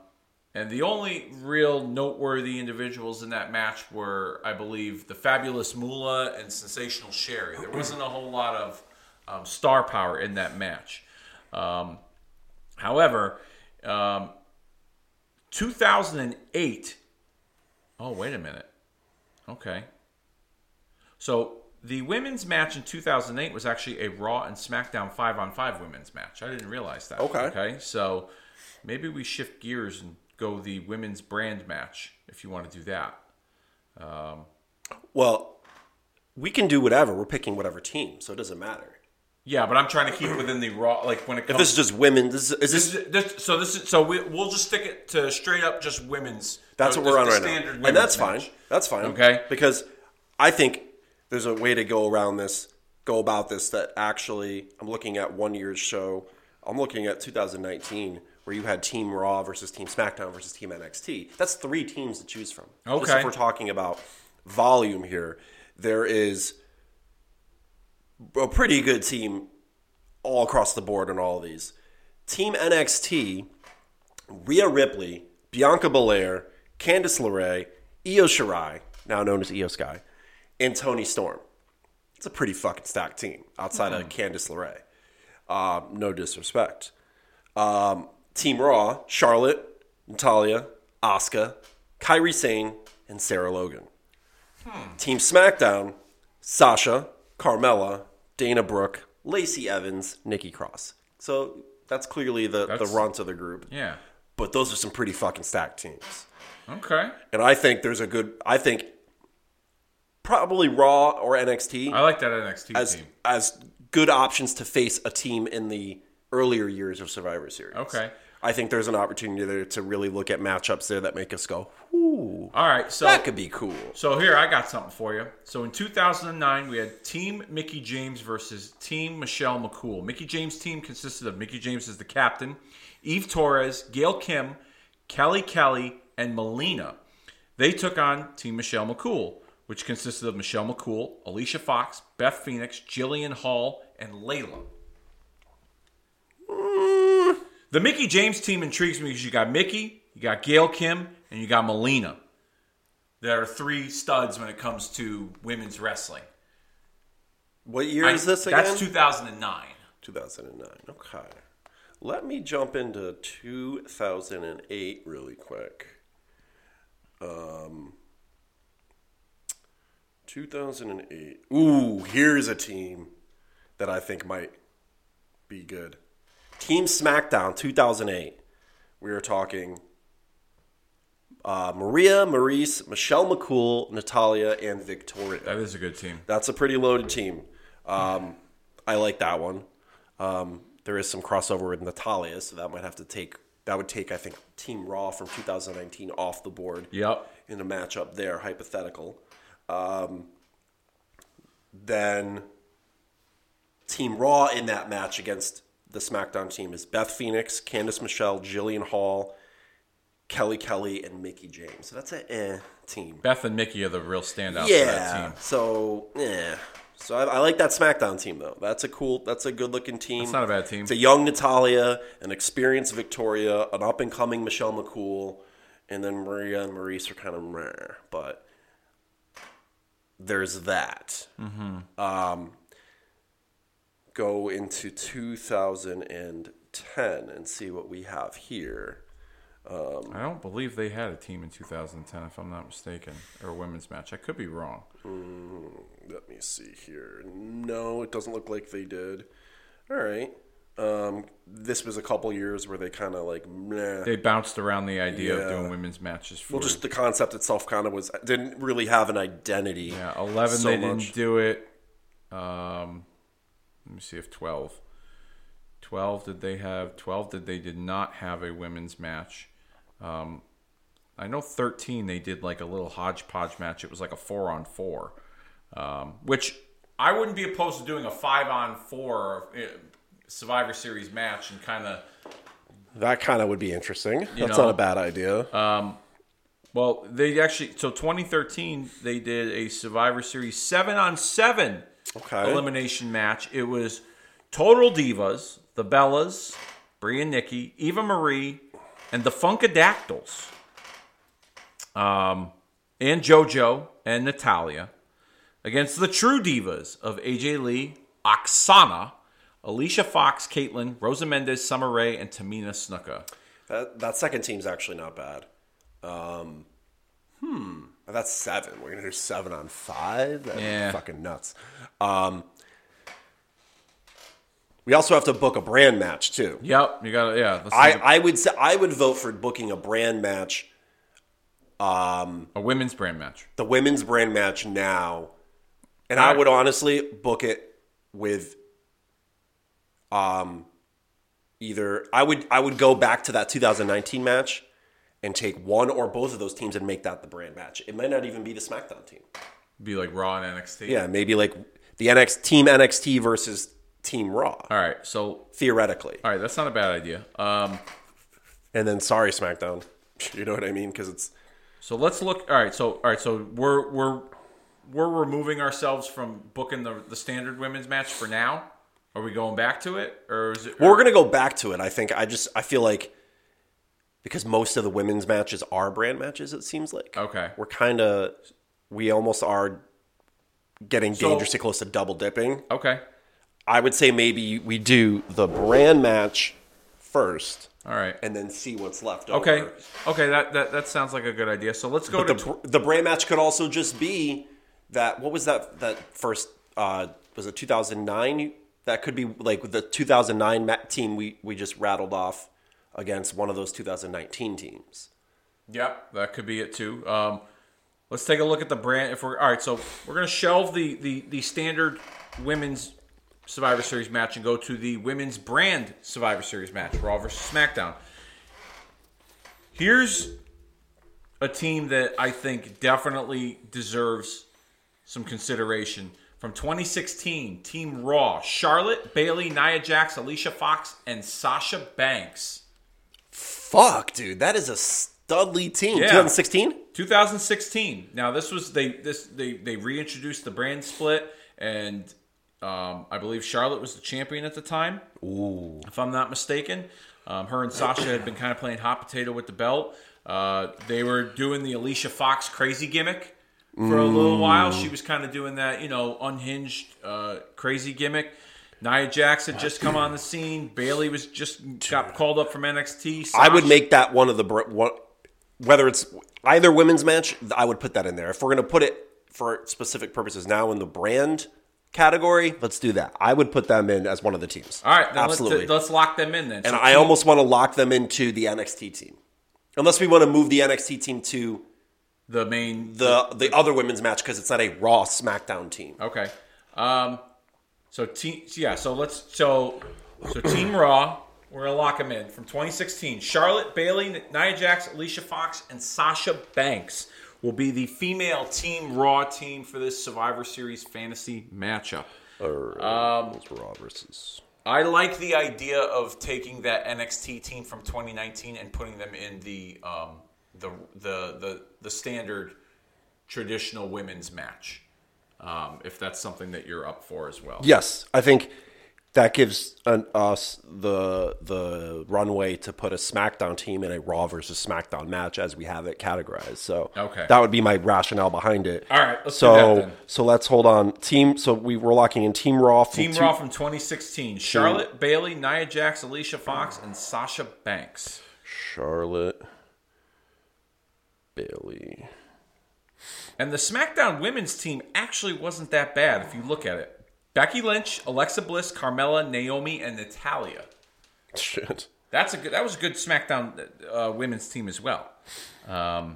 and the only real noteworthy individuals in that match were, I believe, the fabulous Moolah and Sensational Sherri. There wasn't a whole lot of um, star power in that match. Um, however, um, 2008. Oh, wait a minute. Okay. So the women's match in 2008 was actually a Raw and SmackDown 5 on 5 women's match. I didn't realize that. Okay. Okay. So maybe we shift gears and go the women's brand match if you want to do that. Um, well, we can do whatever. We're picking whatever team, so it doesn't matter. Yeah, but I'm trying to keep within the Raw like when it comes, If this is just women, this is, is this, this is, this so this is so we, we'll just stick it to straight up just women's. That's the- what we're on right standard now, and that's fine. That's fine. Okay. Because I think there's a way to go around this, go about this. That actually, I'm looking at one year's show. I'm looking at 2019, where you had Team Raw versus Team SmackDown versus Team NXT. That's three teams to choose from. Just Okay. if we're talking about volume here, there is a pretty good team all across the board in all of these. Team NXT, Rhea Ripley, Bianca Belair, Candice LeRae, Io Shirai, now known as Iyo Sky, and Toni Storm. It's a pretty fucking stacked team outside of Candice LeRae. Uh, no disrespect. Um, team Raw, Charlotte, Natalya, Asuka, Kairi Sane, and Sarah Logan. Hmm. Team SmackDown, Sasha, Carmella, Dana Brooke, Lacey Evans, Nikki Cross. So that's clearly the, the That's- runt of the group. Yeah. But those are some pretty fucking stacked teams. Okay. And I think there's a good I think probably Raw or NXT I like that NXT as team. as good options to face a team in the earlier years of Survivor Series. Okay. I think there's an opportunity there to really look at matchups there that make us go, "Ooh, All right. So that could be cool." So here I got something for you. So in 2009, we had Team Mickie James versus Team Michelle McCool. Mickie James' team consisted of Mickie James as the captain, Eve Torres, Gail Kim, Kelly Kelly, and Melina. They took on Team Michelle McCool, which consisted of Michelle McCool, Alicia Fox, Beth Phoenix, Jillian Hall, and Layla. The Mickie James team intrigues me because you got Mickie, you got Gail Kim, and you got Melina. There are three studs when it comes to women's wrestling. What year I- is this again? That's 2009. 2009. Okay. Let me jump into 2008 really quick. Um, 2008. Ooh, here's a team that I think might be good. Team SmackDown 2008. We are talking uh, Maria, Maryse, Michelle McCool, Natalya, and Victoria. That is a good team. That's a pretty loaded team. Um, I like that one. Um, there is some crossover with Natalya, so that might have to take that would take I think Team Raw from 2019 off the board Yep. in a matchup there, hypothetical. Um, then Team Raw in that match against the SmackDown team is Beth Phoenix, Candice Michelle, Jillian Hall, Kelly Kelly, and Mickie James. So that's a eh team. Beth and Mickie are the real standouts for that Yeah. team. So yeah. So I, I like that SmackDown team though. That's a cool. That's a good looking team. It's not a bad team. It's a young Natalya, an experienced Victoria, an up and coming Michelle McCool, and then Maria and Maryse are kind of rare, but there's that. Mm-hmm. Um, go into 2010 and see what we have here. I don't believe they had a team in 2010, if I'm not mistaken, or a women's match. I could be wrong. Let me see here. No, it doesn't look like they did. All right. Um, this was a couple years where they kind of like, meh. They bounced around the idea Yeah. of doing women's matches. For well, just the concept itself kind of was didn't really have an identity. yeah, 11 so they much. didn't do it. Um, let me see if 12. 12 did they have? 12 did they did not have a women's match. Um, I know 13 they did like a little hodgepodge match. It was like a four on four, um, which I wouldn't be opposed to doing a five on four uh, Survivor Series match and kind of That kind of would be interesting. That's know, not a bad idea. Well, they actually so 2013 they did a Survivor Series seven on seven Okay. elimination match. It was Total Divas, the Bellas, Brie and Nikki, Eva Marie, and the Funkadactyls, um, and JoJo and Natalya against the True Divas of AJ Lee, Aksana, Alicia Fox, Kaitlyn, Rosa Mendes, Summer Rae, and Tamina Snuka. that, that second team's actually not bad. Um, hmm. That's seven. We're gonna do seven on five. That's Yeah. fucking nuts. Um, we also have to book a brand match too. Yep, you got to yeah. let's I, I would say I would vote for booking a brand match, a women's brand match. the women's brand match now, and I would honestly book it with, um, either I would I would go back to that 2019 match, and take one or both of those teams and make that the brand match. It might not even be the SmackDown team. Be like Raw and NXT. Yeah, maybe like the NXT team NXT versus Team Raw All right. So theoretically, all right, that's not a bad idea. Um, and then sorry SmackDown, you know what I mean? Because it's so let's look. All right. So all right. So we're we're we're removing ourselves from booking the the standard women's match for now. Are we going back to it, or is it? Well, we're gonna go back to it. I think. I just. I feel like because most of the women's matches are brand matches. It seems like. Okay. We're kind of. We almost are getting So- dangerously close to double dipping. okay. I would say maybe we do the brand match first, All right. and then see what's left. Okay. Over. Okay. That, that that sounds like a good idea. So let's go But to. the the brand match could also just be that. What was that? That first uh, was it 2009? That could be like the 2009 team we we just rattled off against one of those 2019 teams. Yep, that could be it too. Um, let's take a look at the brand. If we're all right, so we're gonna shelve the the the standard women's Survivor Series match and go to the women's brand Survivor Series match, Raw versus SmackDown. Here's a team that I think definitely deserves some consideration. From 2016, Team Raw: Charlotte, Bayley, Nia Jax, Alicia Fox, and Sasha Banks. Fuck, dude, that is a studly team. Yeah. 2016. 2016. Now this was they this they they reintroduced the brand split, and um, I believe Charlotte was the champion at the time, Ooh, if I'm not mistaken. Um, her and Sasha had been kind of playing hot potato with the belt. Uh, they were doing the Alicia Fox crazy gimmick for a little while. She was kind of doing that, you know, unhinged uh, crazy gimmick. Nia Jax had just come on the scene. Bayley was just got called up from NXT. I would make that one of the one, whether it's either women's match. I would put that in there. If we're going to put it for specific purposes now in the brand category, let's do that. I would put them in as one of the teams. All right, then absolutely. Let's, let's lock them in then. and So I team- almost want to lock them into the NXT team, unless we want to move the NXT team to the main the the other women's match because it's not a Raw SmackDown team. Okay. Um, so team, yeah. So let's so so Team Raw. We're gonna lock them in from 2016. Charlotte Bayley, Nia Jax, Alicia Fox, and Sasha Banks will be the female Team Raw team for this Survivor Series fantasy matchup. Um, Raw versus. I like the idea of taking that NXT team from 2019 and putting them in the um, the, the the the standard traditional women's match. Um, if that's something that you're up for as well. Yes, I think that gives an, us the the runway to put a SmackDown team in a Raw versus SmackDown match as we have it categorized. So Okay. that would be my rationale behind it. All right, so so let's hold on. Team. So we were locking in Team Raw. From Team two- Raw from 2016: Charlotte Bayley, Nia Jax, Alicia Fox, and Sasha Banks. Charlotte, Bayley. And the SmackDown women's team actually wasn't that bad if you look at it. Becky Lynch, Alexa Bliss, Carmella, Naomi, and Natalya. Shit. That's a good. That was a good SmackDown uh, women's team as well. Um,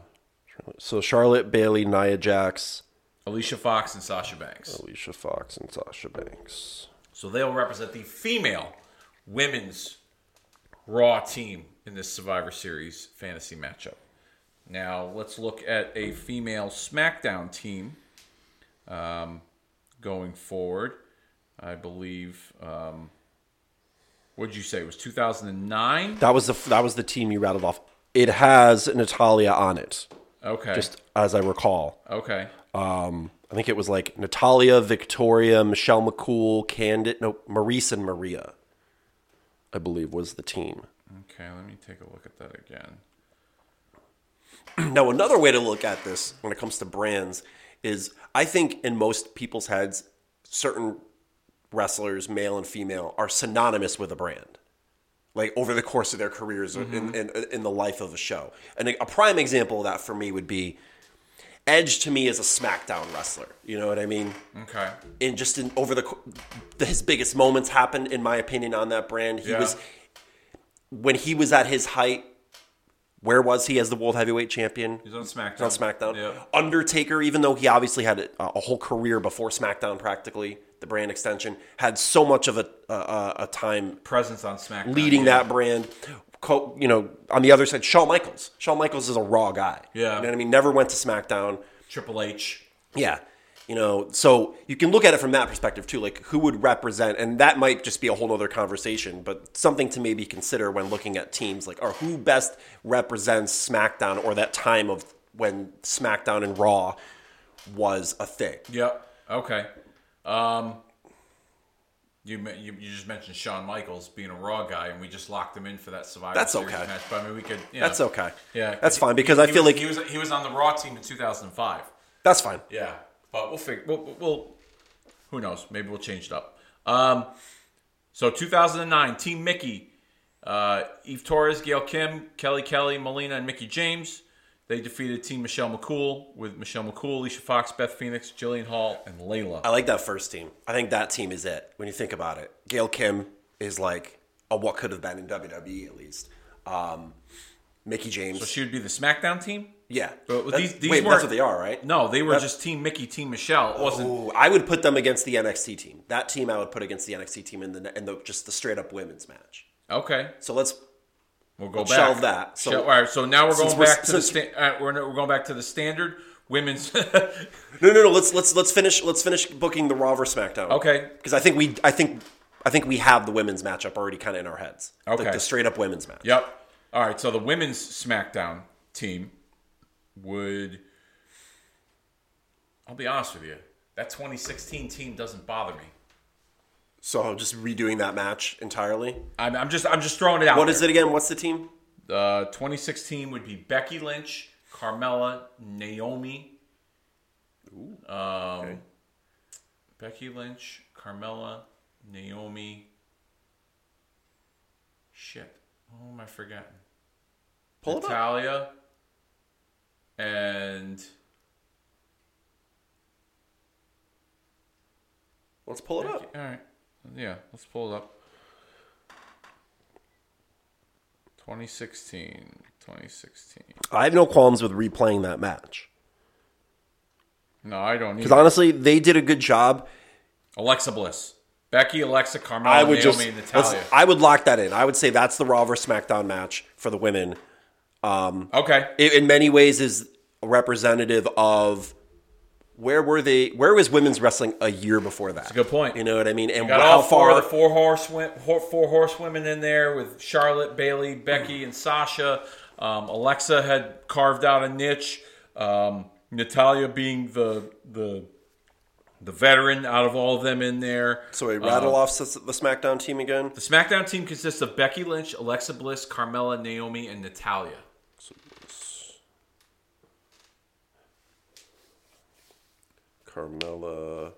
So Charlotte, Bayley, Nia Jax, Alicia Fox and Sasha Banks. Alicia Fox, and Sasha Banks. So they'll represent the female women's Raw team in this Survivor Series fantasy matchup. Now let's look at a female SmackDown team um, going forward. I believe. Um, what did you say? It was 2009. That was the that was the team you rattled off. It has Natalya on it, Okay. just as I recall. okay. Um, I think it was like Natalya, Victoria, Michelle McCool, Candid, no, Maryse and Maria. I believe was the team. Okay. Let me take a look at that again. Now, another way to look at this when it comes to brands is I think in most people's heads, certain wrestlers, male and female, are synonymous with a brand. Like over the course of their careers or in, mm-hmm. in, in the life of a show. And a prime example of that for me would be Edge to me is a SmackDown wrestler. You know what I mean? Okay. in just in over the, the his biggest moments happened in my opinion on that brand. He Yeah. was when he was at his height. Where was he as the world heavyweight champion? He's on SmackDown. on SmackDown. Yep. Undertaker, even though he obviously had a, a whole career before SmackDown, practically the brand extension, had so much of a a, a time Presence on SmackDown. leading yeah. that brand. Co- you know, on the other side, Shawn Michaels. Shawn Michaels is a raw guy. Yeah. you know what I mean. Never went to SmackDown. Triple H. Yeah. You know, so you can look at it from that perspective too. Like who would represent, and that might just be a whole other conversation, but something to maybe consider when looking at teams like, or who best represents SmackDown or that time of when SmackDown and Raw was a thing. Yep. Okay. Um, you, you you just mentioned Shawn Michaels being a Raw guy, and we just locked him in for that Survivor That's Series okay. match. But I mean, we could. You know, That's okay. Yeah, That's fine because he- I feel was- like he was he was on the Raw team in 2005. that's fine. Yeah, but we'll figure. We'll, we'll, who knows? Maybe we'll change it up. Um, so 2009, Team Mickie, uh, Eve Torres, Gail Kim, Kelly Kelly, Melina, and Mickie James. They defeated Team Michelle McCool with Michelle McCool, Alicia Fox, Beth Phoenix, Jillian Hall, and Layla. I like that first team. I think that team is it when you think about it. Gail Kim is like a what could have been in WWE at least. Um, Mickie James. So she would be the SmackDown team. Yeah. But these- these wait, that's what they are, right? No, they were just Team Mickie, Team Michelle. It wasn't. Ooh, I would put them against the NXT team. That team I would put against the NXT team in the in the just the straight up women's match. Okay, So let's we'll go back. shelve that. So- So, all right, so now we're Since going we're- back to the since- sta- we're, we're going back to the standard women's. no no no let's let's let's finish let's finish booking the Raw versus SmackDown. Okay. Because I think we I think I think we have the women's matchup already kind of in our heads. Okay. Like the straight up women's match. Yep. All right. So the women's SmackDown team would. I'll be honest with you. That 2016 team doesn't bother me. So just redoing that match entirely. I'm, I'm just I'm just throwing it out. What there. is it again? What's the team? Uh, 2016 would be Becky Lynch, Carmella, Naomi. Ooh, Um, Becky Lynch, Carmella, Naomi. Shit. Who am I forgetting? Pull it up. Natalya. And Let's pull it up. all right, yeah, let's pull it up. 2016, 2016. I have no qualms with replaying that match No, I don't because honestly, they did a good job. Alexa Bliss, Becky, Alexa, Carmella, I would Naomi, just Natalya. I would lock that in. I would say that's the Raw vs SmackDown match for the women. Okay, It, in many ways, is representative of where were they? Where was women's wrestling a year before that? That's a good point. You know what I mean? And got how all four far? the four horse four horsewomen in there with Charlotte, Bayley, Becky, and Sasha. Um, Alexa had carved out a niche. Um, Natalya being the the the veteran out of all of them in there. so we rattle off s- the SmackDown team again. The SmackDown team consists of Becky Lynch, Alexa Bliss, Carmella, Naomi, and Natalya. Carmella,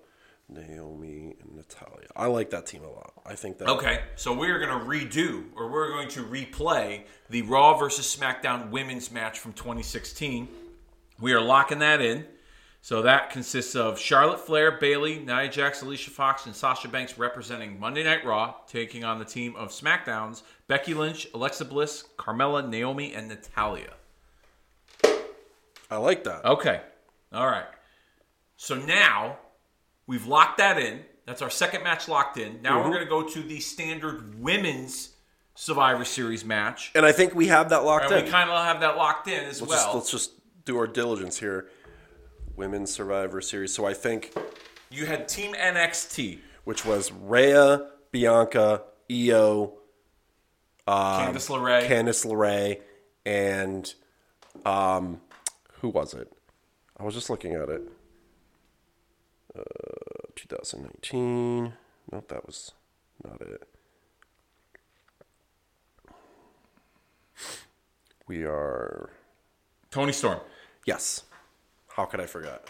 Naomi, and Natalya. I like that team a lot. I think that. Okay, so we're going to redo, or we're going to replay the Raw versus SmackDown women's match from 2016. We are locking that in. So that consists of Charlotte Flair, Bayley, Nia Jax, Alicia Fox, and Sasha Banks representing Monday Night Raw, taking on the team of SmackDown's Becky Lynch, Alexa Bliss, Carmella, Naomi, and Natalya. I like that. Okay. All right. So now we've locked that in. That's our second match locked in. Now we're going to go to the standard women's Survivor Series match. And I think we have that locked And in. we kind of have that locked in as let's, well. just, let's just do our diligence here. Women's Survivor Series. So I think, you had Team NXT, which was Rhea, Bianca, Io, Candice LeRae, Candice LeRae, and um, who was it? I was just looking at it. Uh, 2019. Nope, that was not it. We are Toni Storm. yes. How could I forget?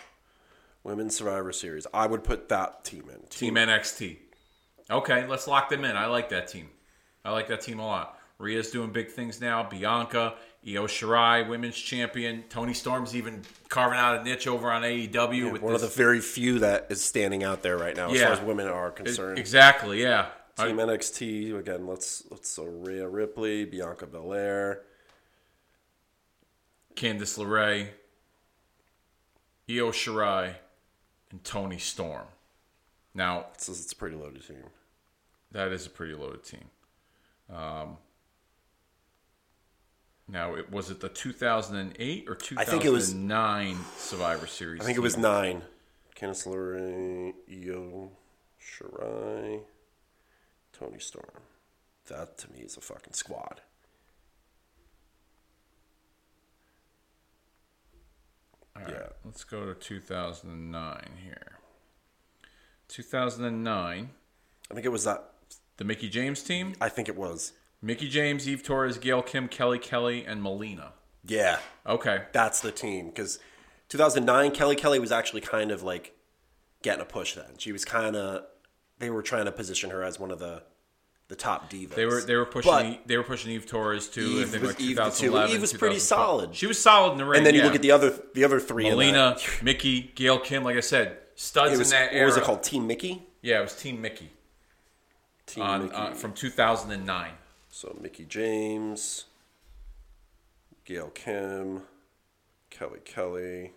Women's Survivor Series. I would put that team in. Team NXT. Okay, let's lock them in. I like that team. I like that team a lot. Rhea's doing big things now. Bianca, Io Shirai, women's champion. Toni Storm's even carving out a niche over on AEW with One of the very few that is standing out there right now as far as women are concerned. exactly, yeah. I- Team NXT again. Let's let's so Rhea Ripley, Bianca Belair. Candice LeRae, Io Shirai, and Toni Storm. Now, It's, it's a pretty loaded team. that is a pretty loaded team. Um, now, it, was it the 2008 or 2009 I think it was- Survivor Series? I think it was team? nine. Candice LeRae, Io Shirai, Toni Storm. That to me is a fucking squad. All right, yeah. Let's go to 2009 here. 2009, I think it was that. the Mickie James team. I think it was. Mickie James, Eve Torres, Gail Kim, Kelly Kelly, and Melina. Yeah, Okay. that's the team because 2009 Kelly Kelly was actually kind of like getting a push then. She was kind of they were trying to position her as one of the the top divas. They were they were pushing But- they were pushing Eve Torres too. I Eve think was- like Eve. Eve was pretty solid. She was solid in the ring. and then you yeah. look at the other the other three. in Melina. Mickie, Gail Kim. Like I said, studs was in that what era. was it called? Team Mickie. Yeah, it was Team Mickie, Team on, Mickie. uh, from 2009. So Mickie James, Gail Kim, Kelly Kelly.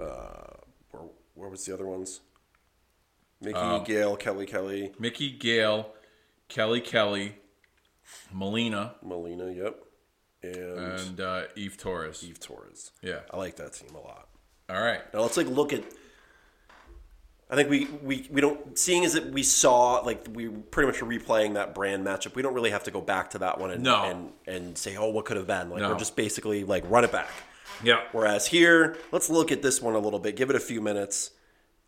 Uh, where, where was the other ones? Mickie, Um, Gail, Kelly Kelly, Mickie, Gail, Kelly Kelly, Melina, Melina. Yep, and, and uh, Eve Torres. Eve Torres. Yeah. I like that team a lot. All right. Now let's like look at. I think we, we, we don't seeing as that we saw like we pretty much are replaying that brand matchup. We don't really have to go back to that one and No. and, and say oh what could have been. Like No. we're just basically like run it back. Yeah. Whereas here, let's look at this one a little bit. Give it a few minutes.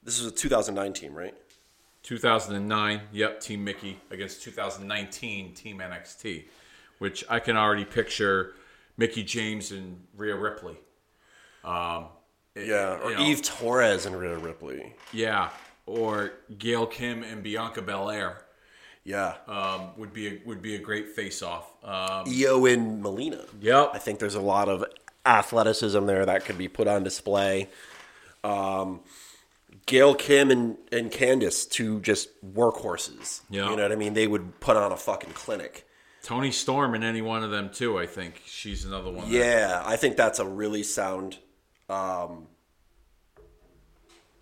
This is a 2009 team, right? 2009, yep, Team Mickie against 2019 Team NXT, which I can already picture Mickie James and Rhea Ripley. Um, Yeah, or you know. Eve Torres and Rhea Ripley. yeah, or Gail Kim and Bianca Belair Yeah, um, would be a, would be a great face off. Um, Io and Melina. Yep. I think there's a lot of athleticism there that could be put on display. Um, Gail Kim and, and Candice, two just workhorses. Yeah. You know what I mean? They would put on a fucking clinic. Toni Storm and any one of them too. I think she's another one. that- Yeah, I think that's a really sound. Um,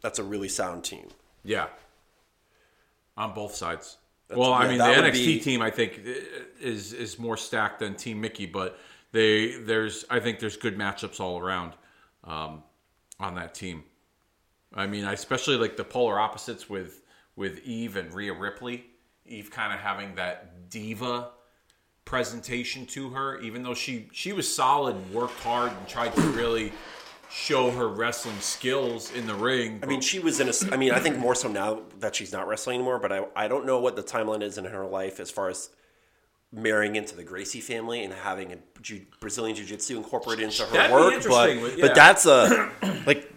that's a really sound team. Yeah. On both sides. That's- well, I yeah, mean, the NXT be- team I think is is more stacked than Team Mickie, but they there's I think there's good matchups all around um, on that team. I mean, I especially like the polar opposites with with Eve and Rhea Ripley. Eve kind of having that diva presentation to her, even though she she was solid, and worked hard, and tried to really show her wrestling skills in the ring. I mean, she was in a. I mean, I think more so now that she's not wrestling anymore. But I, I don't know what the timeline is in her life as far as marrying into the Gracie family and having a Ju- Brazilian Jiu Jitsu incorporated into her That'd work. But but- yeah. but that's a like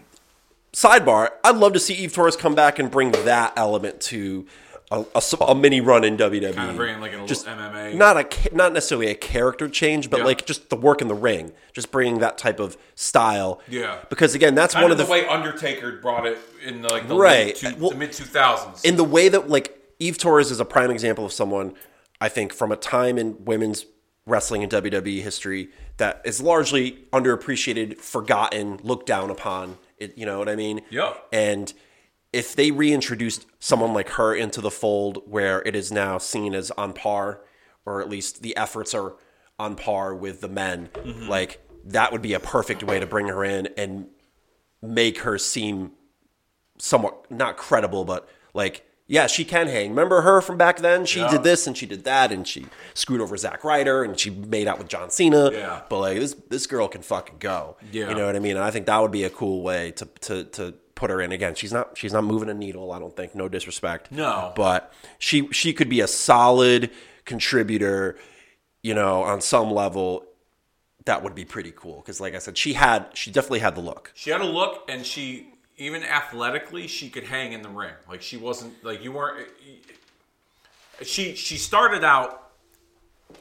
sidebar. I'd love to see Eve Torres come back and bring that element to. A, a a mini run in WWE, Kinda bring in, like, a little MMA. not a not necessarily a character change, but Yeah. like just the work in the ring, just bringing that type of style. Yeah. because again, that's Kind one of of the, the way Undertaker brought it in the, like the Right. two, Well, the mid two thousands. in the way that like Eve Torres is a prime example of someone I think from a time in women's wrestling and WWE history that is largely underappreciated, forgotten, looked down upon. It, you know what I mean? Yeah. And if they reintroduced someone like her into the fold where it is now seen as on par, or at least the efforts are on par with the men, mm-hmm. like that would be a perfect way to bring her in and make her seem somewhat not credible, but like, yeah, she can hang. Remember her from back then? She Yeah. did this and she did that, and she screwed over Zack Ryder and she made out with John Cena. Yeah. But like this, this girl can fucking go. Yeah. you know what I mean. And I think that would be a cool way to to to put her in. Again, she's not she's not moving a needle. I don't think. No disrespect. No. but she she could be a solid contributor. You know, on some level. That would be pretty cool because, like I said, she had she definitely had the look. she had a look, and she even athletically she could hang in the ring. Like she wasn't like you weren't. She she started out,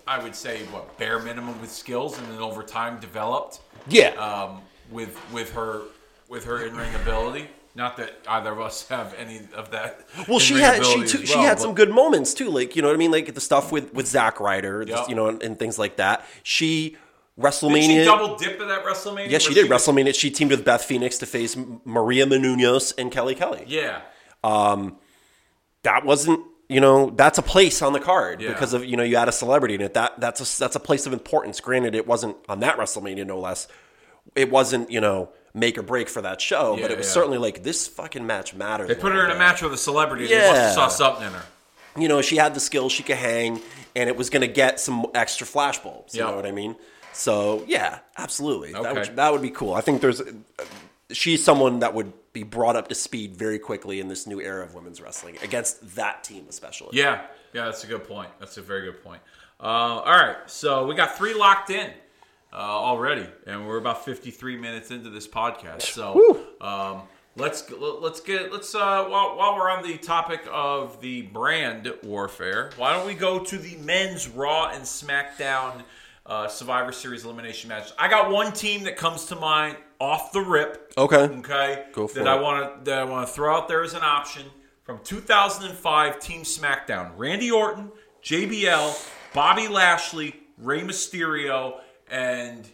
I would say, what bare minimum with skills, and then over time developed. Yeah, um, with with her with her in ring ability. Not that either of us have any of that. Well, she had she too, as she had some good moments too, like you know what I mean, like the stuff with with Zack Ryder, Yep. you know, and, and things like that. She Did WrestleMania. she double dip at that WrestleMania? yes, she where did WrestleMania. She teamed with Beth Phoenix to face Maria Menounos and Kelly Kelly. Yeah, um, That wasn't, you know, that's a place on the card Yeah. because of you know you had a celebrity in it. That that's a that's a place of importance. Granted, it wasn't on that WrestleMania, no less. It wasn't you know make or break for that show, but it was yeah. certainly like this fucking match matters. they put her in a match with a celebrity. They Yeah. must have saw something in her. you know, she had the skills, she could hang, and it was going to get some extra flashbulbs. You Yeah. know what I mean? So yeah, absolutely, that, Okay. would, that would be cool. I think there's she's someone that would be brought up to speed very quickly in this new era of women's wrestling against that team, especially. Yeah, yeah, that's a good point. That's a very good point. Uh, all right, so we got three locked in uh, already, and we're about fifty-three minutes into this podcast. So um, let's let's get let's uh, while while we're on the topic of the brand warfare, why don't we go to the men's Raw and SmackDown uh, Survivor Series elimination match? I got one team that comes to mind off the rip. Okay. Okay. Go for that it. I want to that I want to throw out there as an option from 2005 Team SmackDown: Randy Orton, JBL, Bobby Lashley, Rey Mysterio, and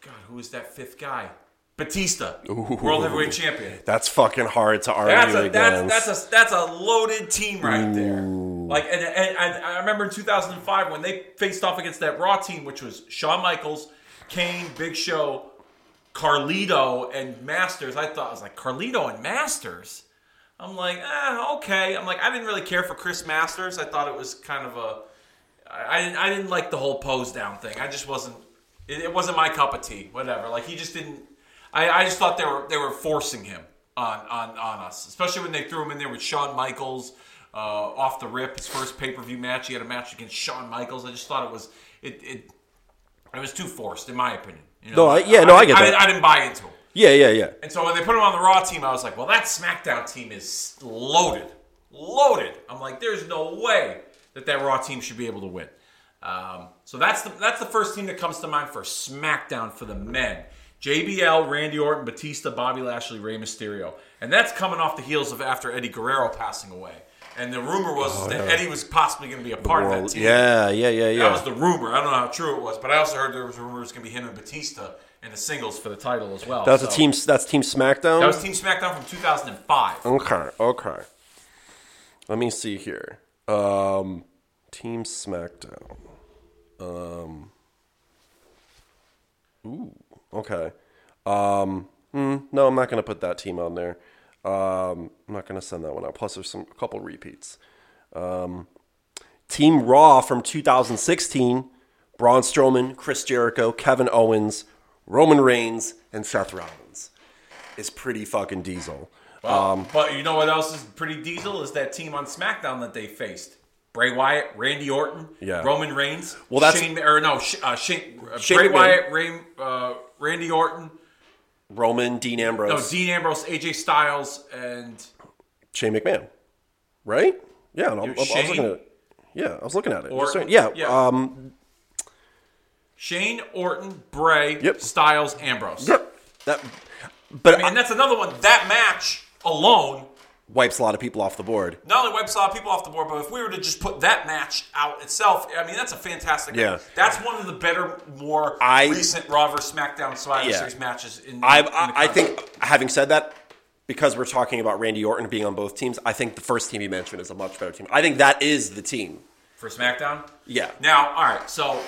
God, who is that fifth guy? Batista, World Heavyweight Champion. That's fucking hard to argue That's a against. that's, that's a that's a loaded team right there. Like and, and, and I remember in 2005 when they faced off against that Raw team, which was Shawn Michaels, Kane, Big Show, Carlito, and Masters. I thought I was like Carlito and Masters. I'm like, eh, okay. I'm like, I didn't really care for Chris Masters. I thought it was kind of a. I I didn't. I didn't like the whole pose down thing. I just wasn't. It, it wasn't my cup of tea. Whatever. Like he just didn't. I, I just thought they were they were forcing him on on on us, especially when they threw him in there with Shawn Michaels uh, off the rip. His first pay per view match, he had a match against Shawn Michaels. I just thought it was it it, it was too forced, in my opinion. You know, No, I- yeah, no, I get that. I, didn't buy into him. Yeah, yeah, yeah. And so when they put him on the Raw team, I was like, well, that SmackDown team is loaded. Loaded. I'm like, there's no way that that Raw team should be able to win. Um, so that's the that's the first team that comes to mind for SmackDown for the men. JBL, Randy Orton, Batista, Bobby Lashley, Rey Mysterio. And that's coming off the heels of after Eddie Guerrero passing away. And the rumor was that Eddie was possibly going to be a part of that team. yeah, yeah, yeah, yeah. That was the rumor. I don't know how true it was, but I also heard there was a rumor it was going to be him and Batista in the singles for the title as well. That's a team. That's Team SmackDown. that was Team SmackDown from 2005. Okay, okay. Let me see here. Um, Team SmackDown. Um. Ooh. Okay. Um. hmm, no, I'm not gonna put that team on there. Um, I'm not gonna send that one out. Plus, there's some a couple repeats. Um, Team Raw from 2016: Braun Strowman, Chris Jericho, Kevin Owens, Roman Reigns, and Seth Rollins. Is pretty fucking diesel. Well, but you know what else is pretty diesel is that team on SmackDown that they faced. Bray Wyatt, Randy Orton, Yeah. Roman Reigns. Well, that's- Shane, or no, uh, Shane, uh, Shane Bray McMahon. Wyatt, Ray, uh, Randy Orton, Roman, Dean Ambrose. no, Dean Ambrose, AJ Styles, and Shane McMahon, right? Yeah, and I, I, I was looking at it. Yeah, I was looking at it. Or- saying- yeah, yeah. Um, Shane, Orton, Bray, Yep. Styles, Ambrose. yep. That, but I mean, and that's another one. That match alone wipes a lot of people off the board. not only wipes a lot of people off the board, but if we were to just put that match out itself, I mean, that's a fantastic. Yeah. that's one of the better, more I- recent Raw vs. SmackDown Survivor Yeah. Series matches. In, I, in I think, having said that, because we're talking about Randy Orton being on both teams, I think the first team you mentioned is a much better team. I think that is the team. for SmackDown. Yeah. Now, all right. So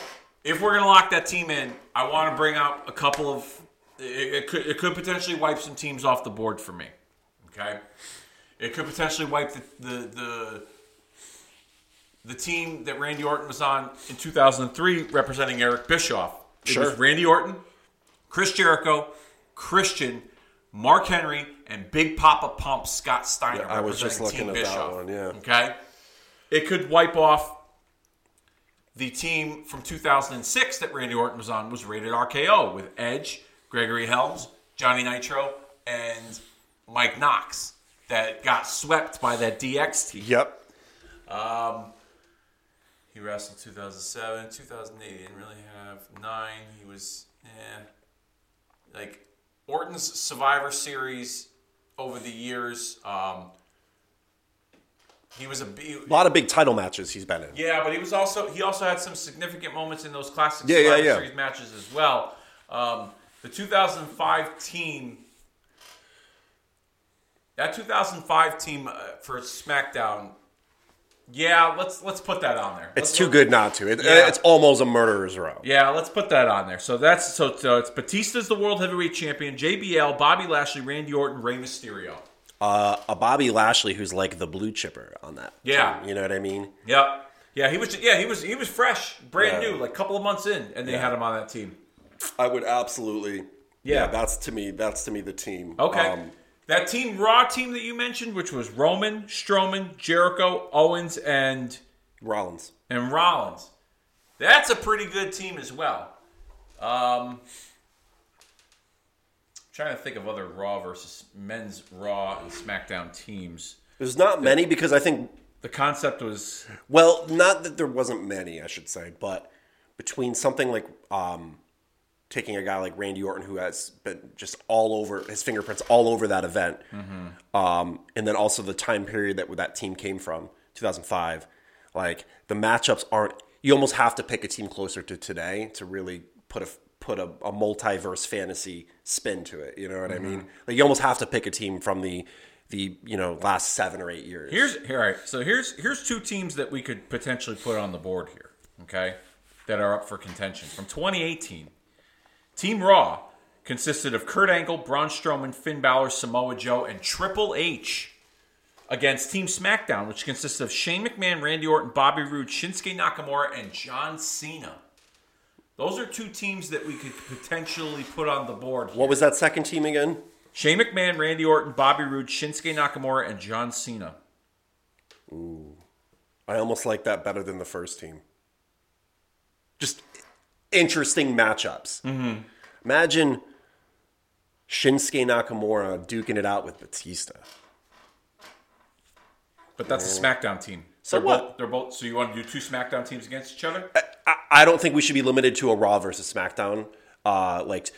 if we're gonna lock that team in, I want to bring up a couple of. It, it could it could potentially wipe some teams off the board for me. Okay. It could potentially wipe the the the, the team that Randy Orton was on in 2003, representing Eric Bischoff. It Sure. was Randy Orton, Chris Jericho, Christian, Mark Henry, and Big Papa Pump Scott Steiner. I was just representing looking Team at that Bischoff. one, yeah. Okay. It could wipe off the team from 2006 that Randy Orton was on was rated RKO with Edge, Gregory Helms, Johnny Nitro, and Mike Knox that got swept by that DX team. Yep. He wrestled 2007, 2008. He didn't really have nine. He was, eh. Like, Orton's Survivor Series over the years, um, he was a. He, A lot of big title matches he's been in. yeah, but he was also he also had some significant moments in those classic Yeah, yeah, Survivor yeah. Series matches as well. Um, the 2005 team, that 2005 team uh, for SmackDown, yeah, let's let's put that on there. It's Let's- too good not to. It, Yeah. It's almost a murderer's row. Yeah, let's put that on there. So that's so, so it's Batista's the world heavyweight champion, JBL, Bobby Lashley, Randy Orton, Rey Mysterio. Uh, a Bobby Lashley who's like the blue chipper on that. Yeah. team, you know what I mean. Yep. Yeah, he was. Yeah, he was. He was fresh, brand Yeah. new, like a couple of months in, and they Yeah. had him on that team. I would absolutely. Yeah. that's to me. That's to me the team. Okay. Um, that team Raw team that you mentioned, which was Roman, Strowman, Jericho, Owens, and Rollins. and Rollins. That's a pretty good team as well. Um, trying to think of other Raw versus men's Raw and SmackDown teams. There's not many because I think. The concept was Well, not that there wasn't many, I should say, but between something like um, taking a guy like Randy Orton who has been just all over his fingerprints all over that event, um, and then also the time period that that team came from, 2005. Like the matchups aren't. You almost have to pick a team closer to today to really put a put a, a multiverse fantasy spin to it. You know what I mean? Like you almost have to pick a team from the the you know last seven or eight years. Here's here, all right. So here's here's two teams that we could potentially put on the board here. Okay, that are up for contention from 2018. Team Raw consisted of Kurt Angle, Braun Strowman, Finn Balor, Samoa Joe, and Triple H against Team SmackDown, which consists of Shane McMahon, Randy Orton, Bobby Roode, Shinsuke Nakamura, and John Cena. Those are two teams that we could potentially put on the board. Here. what was that second team again? Shane McMahon, Randy Orton, Bobby Roode, Shinsuke Nakamura, and John Cena. Ooh. I almost like that better than the first team. Just interesting matchups. Mm-hmm. Imagine Shinsuke Nakamura duking it out with Batista. But that's a SmackDown team. So they're what? Both, they're both. So you want to do two SmackDown teams against each other? I, I don't think we should be limited to a Raw versus SmackDown, uh, like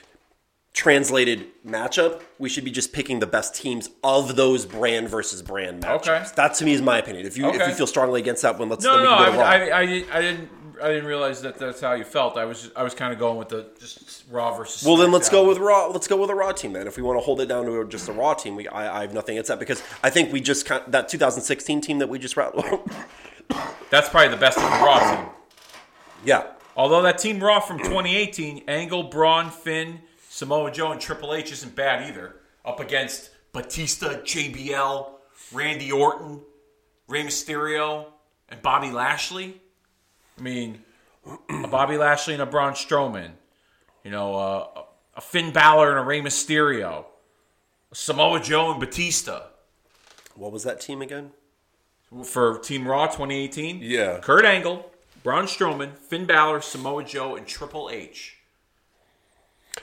translated matchup. We should be just picking the best teams of those brand versus brand matchups. Okay. That to me is my opinion. If you if you feel strongly against that one, let's No, then no, we no. can go to I. I, I, I didn't. I didn't realize that that's how you felt. I was. Just, I was kind of going with the just Raw versus. Well, then let's SmackDown. go with Raw. Let's go with a Raw team then. If we want to hold it down to just a Raw team, we, I, I have nothing against that because I think we just kind that 2016 team that we just rattled. That's probably the best of the Raw team. yeah, Although that team Raw from 2018, Angle, Braun, Finn, Samoa Joe, and Triple H isn't bad either. Up against Batista, JBL, Randy Orton, Rey Mysterio, and Bobby Lashley. I mean, a Bobby Lashley and a Braun Strowman. You know, uh, a Finn Balor and a Rey Mysterio. Samoa Joe and Batista. what was that team again? For Team Raw 2018? Yeah. Kurt Angle, Braun Strowman, Finn Balor, Samoa Joe, and Triple H.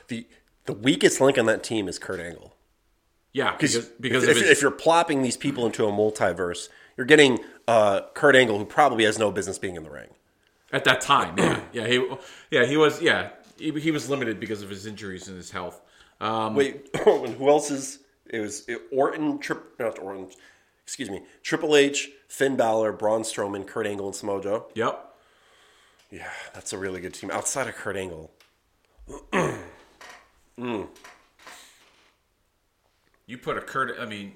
The the weakest link on that team is Kurt Angle. Yeah, because, because if, if, if you're plopping these people into a multiverse, you're getting uh, Kurt Angle, who probably has no business being in the ring. At that time, yeah, yeah, he, yeah, he was, yeah, he, he was limited because of his injuries and his health. Um, Wait, and who else is? It was it, Orton, Trip, not Orton. Excuse me, Triple H, Finn Balor, Braun Strowman, Kurt Angle, and Samoa Joe. Yep. Yeah, that's a really good team. Outside of Kurt Angle, You put a Kurt. I mean,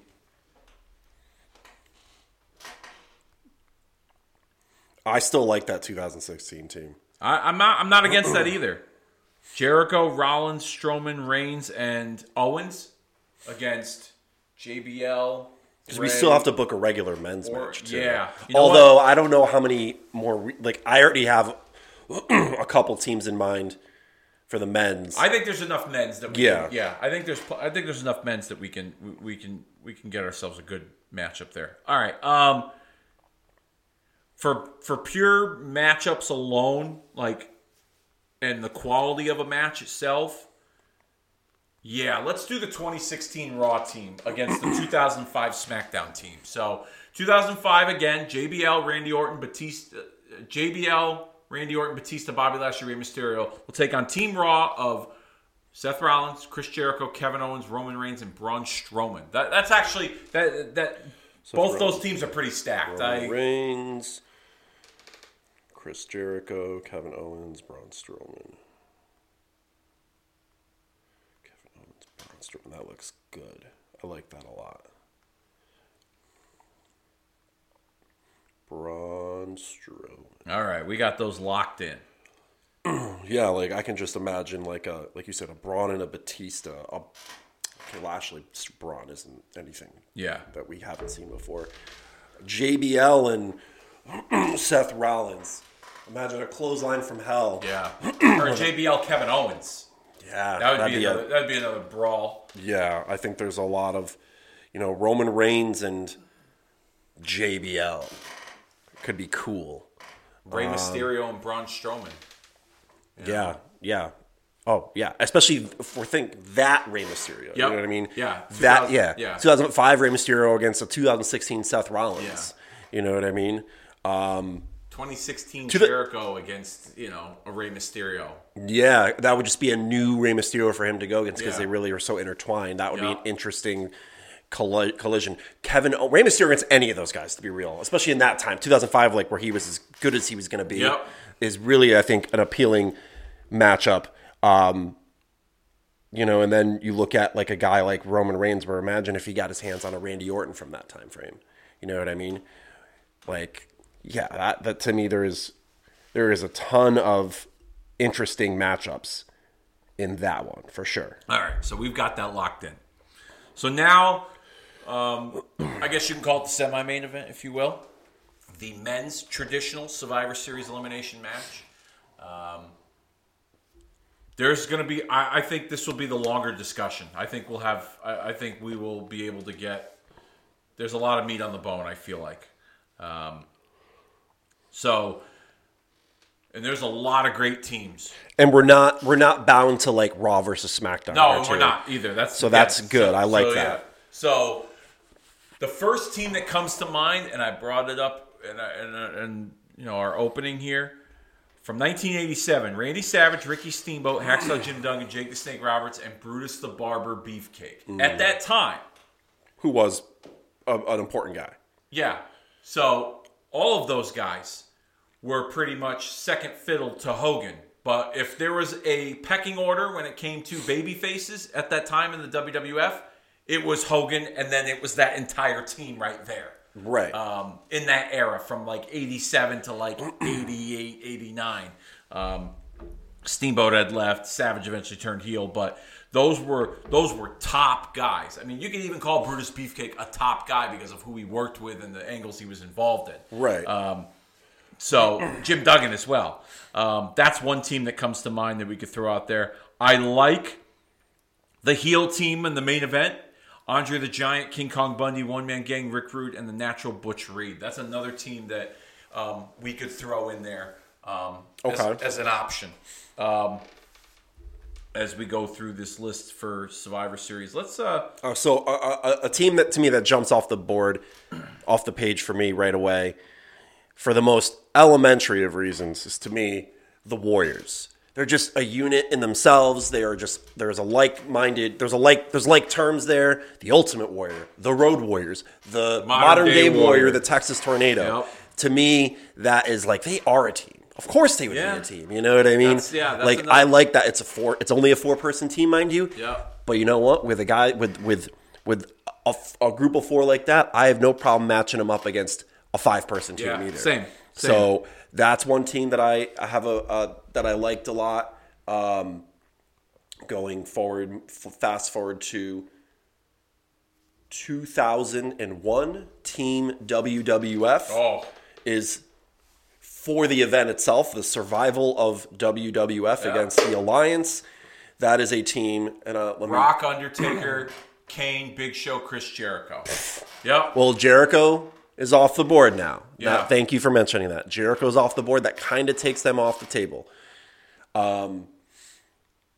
I still like that 2016 team. I, I'm not. I'm not against that either. Jericho, Rollins, Strowman, Reigns, and Owens against JBL. Because we still have to book a regular men's Or- match too. yeah. You know Although I don't know how many more. Re- like I already have a couple teams in mind for the men's. I think there's enough men's that we Yeah. can, yeah. I think there's I think there's enough men's that we can we, we can we can get ourselves a good matchup there. All right. Um for for pure matchups alone, like and the quality of a match itself, yeah, let's do the 2016 Raw team against the 2005 SmackDown team. So 2005 again, JBL, Randy Orton, Batista, JBL, Randy Orton, Batista, Bobby Lashley, Rey Mysterio will take on Team Raw of Seth Rollins, Chris Jericho, Kevin Owens, Roman Reigns, and Braun Strowman. That, that's actually that that both those teams are pretty stacked. I, Reigns, Chris Jericho, Kevin Owens, Braun Strowman. Kevin Owens, Braun Strowman. That looks good. I like that a lot. Braun Strowman. all right, we got those locked in. Yeah, like I can just imagine like a like you said a Braun and a Batista. A, okay, Lashley Braun isn't anything Yeah. that we haven't seen before. JBL and Seth Rollins. Imagine a clothesline from hell. Yeah. or JBL Kevin Owens. Yeah, That would be, a- another, that'd be another brawl. yeah. I think there's a lot of, you know, Roman Reigns and JBL could be cool. Rey Mysterio and Braun Strowman. Yeah, yeah. Oh, yeah. Especially if we think that Rey Mysterio. You know what I mean? Yeah. That yeah. yeah. 2005 Rey Mysterio against a 2016 Seth Rollins. Yeah. You know what I mean? Um, 2016 To the- Jericho against, you know, a Rey Mysterio. yeah, that would just be a new Rey Mysterio for him to go against because Yeah. they really are so intertwined. That would be an interesting colli- collision. Kevin oh, Rey Mysterio against any of those guys, to be real, especially in that time, 2005, like where he was as good as he was going to be, Yep. is really, I think, an appealing matchup. Um, you know, and then you look at like a guy like Roman Reigns, where imagine if he got his hands on a Randy Orton from that time frame. You know what I mean? Like, yeah, that, that to me there is there is a ton of interesting matchups in that one for sure. All right, so we've got that locked in. So now, um, I guess you can call it the semi-main event, if you will, the men's traditional Survivor Series elimination match. Um, there's going to be. I, I think this will be the longer discussion. I think we'll have. I, I think we will be able to get. There's a lot of meat on the bone. I feel like. Um, so, and there's a lot of great teams. And we're not we're not bound to like Raw versus SmackDown. No, we're not either. That's So that's yeah, good. I like so, that. yeah. So the first team that comes to mind, and I brought it up, and and, and you know our opening here from 1987: Randy Savage, Ricky Steamboat, Hacksaw Jim Duggan, Jake the Snake Roberts, and Brutus the Barber Beefcake. Mm. At that time, Who was a, an important guy? yeah. So all of those guys were pretty much second fiddle to Hogan. But if there was a pecking order when it came to baby faces at that time in the WWF, it was Hogan, and then it was that entire team right there. Right. Um, in that era, from like 87 to like 88, 89. Um, Steamboat had left. Savage eventually turned heel, but those were those were top guys. I mean, you could even call Brutus Beefcake a top guy because of who he worked with and the angles he was involved in. right. So Jim Duggan as well. Um, that's one team that comes to mind that we could throw out there. I like the heel team in the main event. Andre the Giant, King Kong Bundy, One Man Gang, Rick Rude, and the Natural Butch Reed. That's another team that um, we could throw in there um, as, Okay. as an option. Um, as we go through this list for Survivor Series, let's uh, Uh, so a, a, a team that to me that jumps off the board, off the page for me right away, for the most elementary of reasons, is to me the Warriors. They're just a unit in themselves. They are just there's a like-minded there's a like there's like terms there. The Ultimate Warrior, the Road Warriors, the modern, day, day warrior, warrior. the Texas Tornado. Yep. To me, that is like they are a team. Of course, they would Yeah. be a team. You know what I mean? That's- yeah, that's like another- I like that. It's a four. It's only a four-person team, mind you. Yeah. But you know what? With a guy with with with a, a group of four like that, I have no problem matching them up against a five person team Yeah, either. same, same. So that's one team that I, have a, a that I liked a lot. Um, going forward, f- fast forward to 2001, Team WWF oh is for the event itself, the survival of WWF Yeah. against the Alliance. That is a team, and uh, let me. Rock, Undertaker, Kane, Big Show, Chris Jericho. Yep. Well, Jericho is off the board now. Yeah. Thank you for mentioning that. Jericho's off the board. That kind of takes them off the table. Um,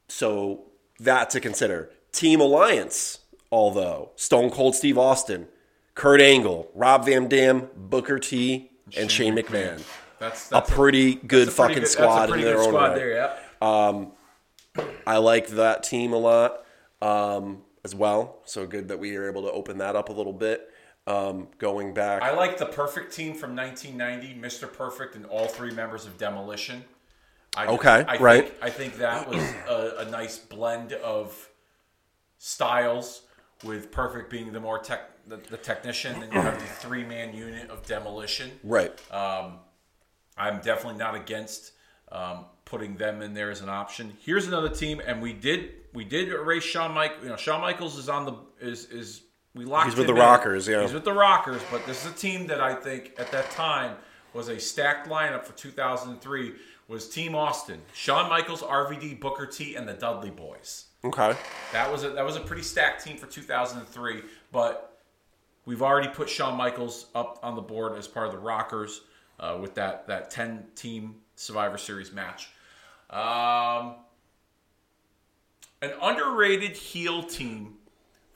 so that to consider. Team Alliance, although Stone Cold Steve Austin, Kurt Angle, Rob Van Dam, Booker T, and Shane, McMahon. That's, A that's pretty good that's a pretty fucking good- squad a in their good own right. there. Yeah. I like that team a lot um, as well. So good that we are able to open that up a little bit. Um, going back, I like the perfect team from 1990, Mr. Perfect, and all three members of Demolition. I, Okay, I right. Think, I think that was a, a nice blend of styles, with Perfect being the more tech, the, the technician, and you have the three man unit of Demolition. right. I'm definitely not against um, putting them in there as an option. Here's another team, and we did we did erase Shawn Mike. You know, Shawn Michaels is on the is is we locked. He's with the in. Rockers, yeah. He's with the Rockers, but this is a team that I think at that time was a stacked lineup for 2003. Was Team Austin, Shawn Michaels, RVD, Booker T, and the Dudley Boys. Okay. That was a, that was a pretty stacked team for 2003, but we've already put Shawn Michaels up on the board as part of the Rockers uh, with that that 10 team Survivor Series match. Um, an underrated heel team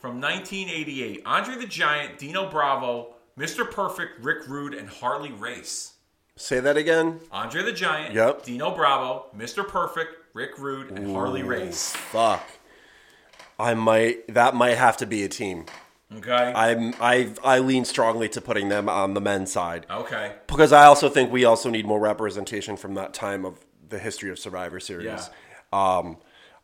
from 1988: Andre the Giant, Dino Bravo, Mr. Perfect, Rick Rude, and Harley Race. Say that again. Andre the Giant, Yep. Dino Bravo, Mr. Perfect, Rick Rude, and Harley Race. Fuck. I might. That might have to be a team. Okay. I'm. I. I lean strongly to putting them on the men's side okay. because I also think we also need more representation from that time of the history of Survivor Series. Um,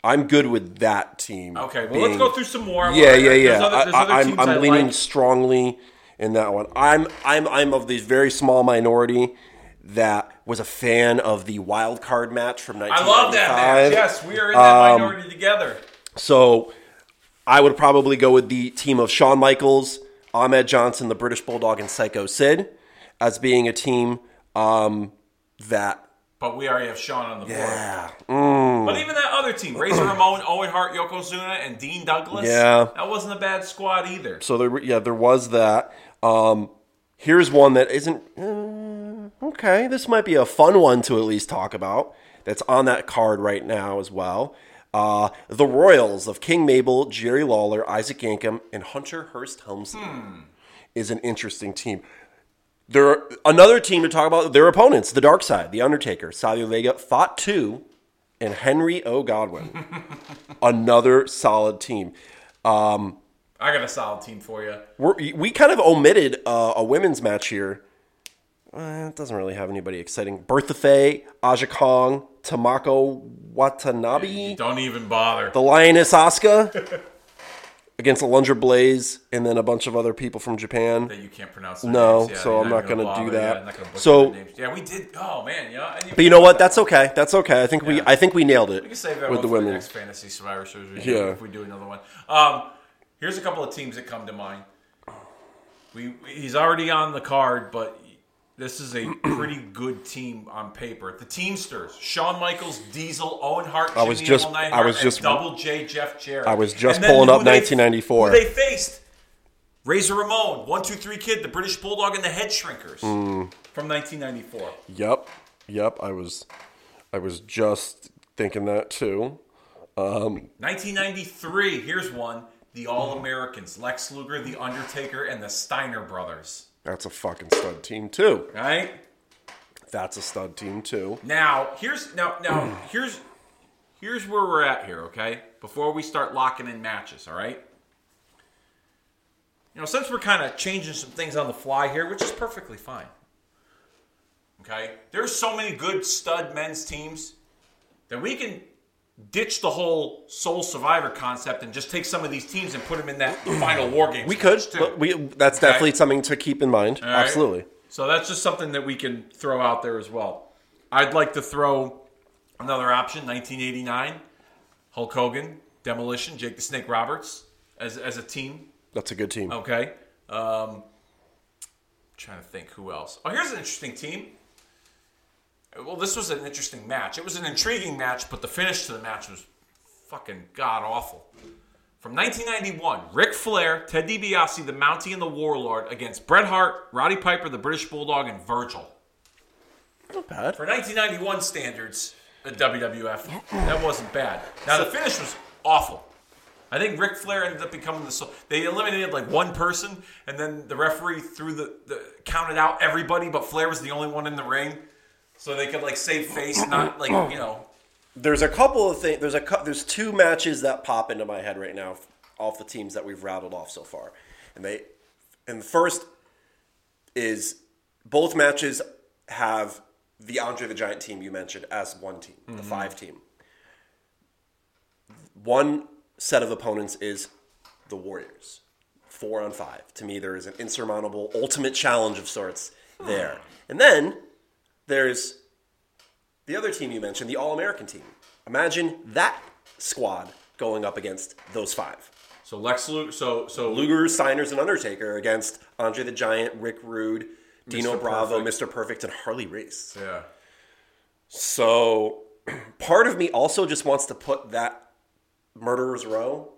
I'm good with that team. Okay, well, being- let's go through some more. Yeah, yeah, There's yeah. other- there's I, am I'm I leaning like. strongly in that one. I'm I'm I'm of the very small minority that was a fan of the wild card match from I 1995. love that match. Yes, we are in that Um, minority together. So I would probably go with the team of Shawn Michaels, Ahmed Johnson, the British Bulldog, and Psycho Sid as being a team um, that But we already have Shawn on the board. yeah, mm, But even that other team, Razor Ramon, Owen Hart, Yokozuna, and Dean Douglas. Yeah. that wasn't a bad squad either. So there, yeah, there was that. Um, here's one that isn't uh, okay. This might be a fun one to at least talk about. That's on that card right now as well. Uh, the Royals of King Mabel, Jerry Lawler, Isaac Yankem, and Hunter Hearst Helmsley is an interesting team. There, another team to talk about. Their opponents, the Dark Side, the Undertaker, Savio Vega, Fatu, and Henry O. Godwinn. another solid team. I got a solid team for you. We're, we kind of omitted uh, a women's match here. Uh, it doesn't really have anybody exciting. Bertha Faye, Aja Kong, Tomoko Watanabe, Don't even bother. the Lioness Asuka against Alundra Blaze, and then a bunch of other people from Japan. that you can't pronounce. No. Yeah, so I'm not gonna gonna do that. Yeah, not So- yeah, we did. Oh man, yeah. But you know what? That's okay. That's okay. I think we I think we nailed it We can save that with the women. the next fantasy Survivor Series Yeah. if we do another one. Um, here's a couple of teams that come to mind. We he's already on the card, but this is a pretty good team on paper. The Teamsters: Shawn Michaels, Diesel, Owen Hart, I was Jimmy just- Neidhart, I was just- Double J Jeff Jarrett. I was just pulling up they- 1994. Who they faced? Razor Ramon, One Two Three Kid, the British Bulldog, and the Headshrinkers Mm. from 1994. Yep, yep. I was I was just thinking that too. 1993, here's one. The All Americans, Lex Luger, The Undertaker, and the Steiner Brothers. That's a fucking stud team too. Right? That's a stud team too. Now, here's now now here's here's where we're at here, okay? Before we start locking in matches, all right? You know, since we're kind of changing some things on the fly here, which is perfectly fine. Okay? There's so many good stud men's teams that we can ditch the whole sole survivor concept and just take some of these teams and put them in that final war game. We could. We that's definitely something to keep in mind. Right? Absolutely. So that's just something that we can throw out there as well. I'd like to throw another option 1989, Hulk Hogan, Demolition, Jake the Snake Roberts as, as a team. That's a good team. Okay. Um, trying to think who else. Oh, here's an interesting team. Well, this was an interesting match. It was an intriguing match, but the finish to the match was fucking god awful. From 1991, Ric Flair, Ted DiBiase, the Mountie, and the Warlord against Bret Hart, Roddy Piper, the British Bulldog, and Virgil. Not bad. For 1991 standards, at WWF, that wasn't bad. Now the finish was awful. I think Ric Flair ended up becoming the. They eliminated like one person, and then the referee threw the, the counted out everybody, but Flair was the only one in the ring, so they could like save face, not like you know. There's a couple of things. There's a cou- there's two matches that pop into my head right now off the teams that we've rattled off so far, and they and the first is both matches have the Andre the Giant team you mentioned as one team, the mm-hmm. five team. One set of opponents is the Warriors, four on five. To me, there is an insurmountable ultimate challenge of sorts there, and then there's the other team you mentioned, the All American team. Imagine that squad going up against those five. So Lex Luger, so so Luger, Steiners, and Undertaker against Andre the Giant, Rick Rude, Dino Mr. Bravo, Perfect. Mr. Perfect, and Harley Race. yeah. So part of me also just wants to put that Murderer's Row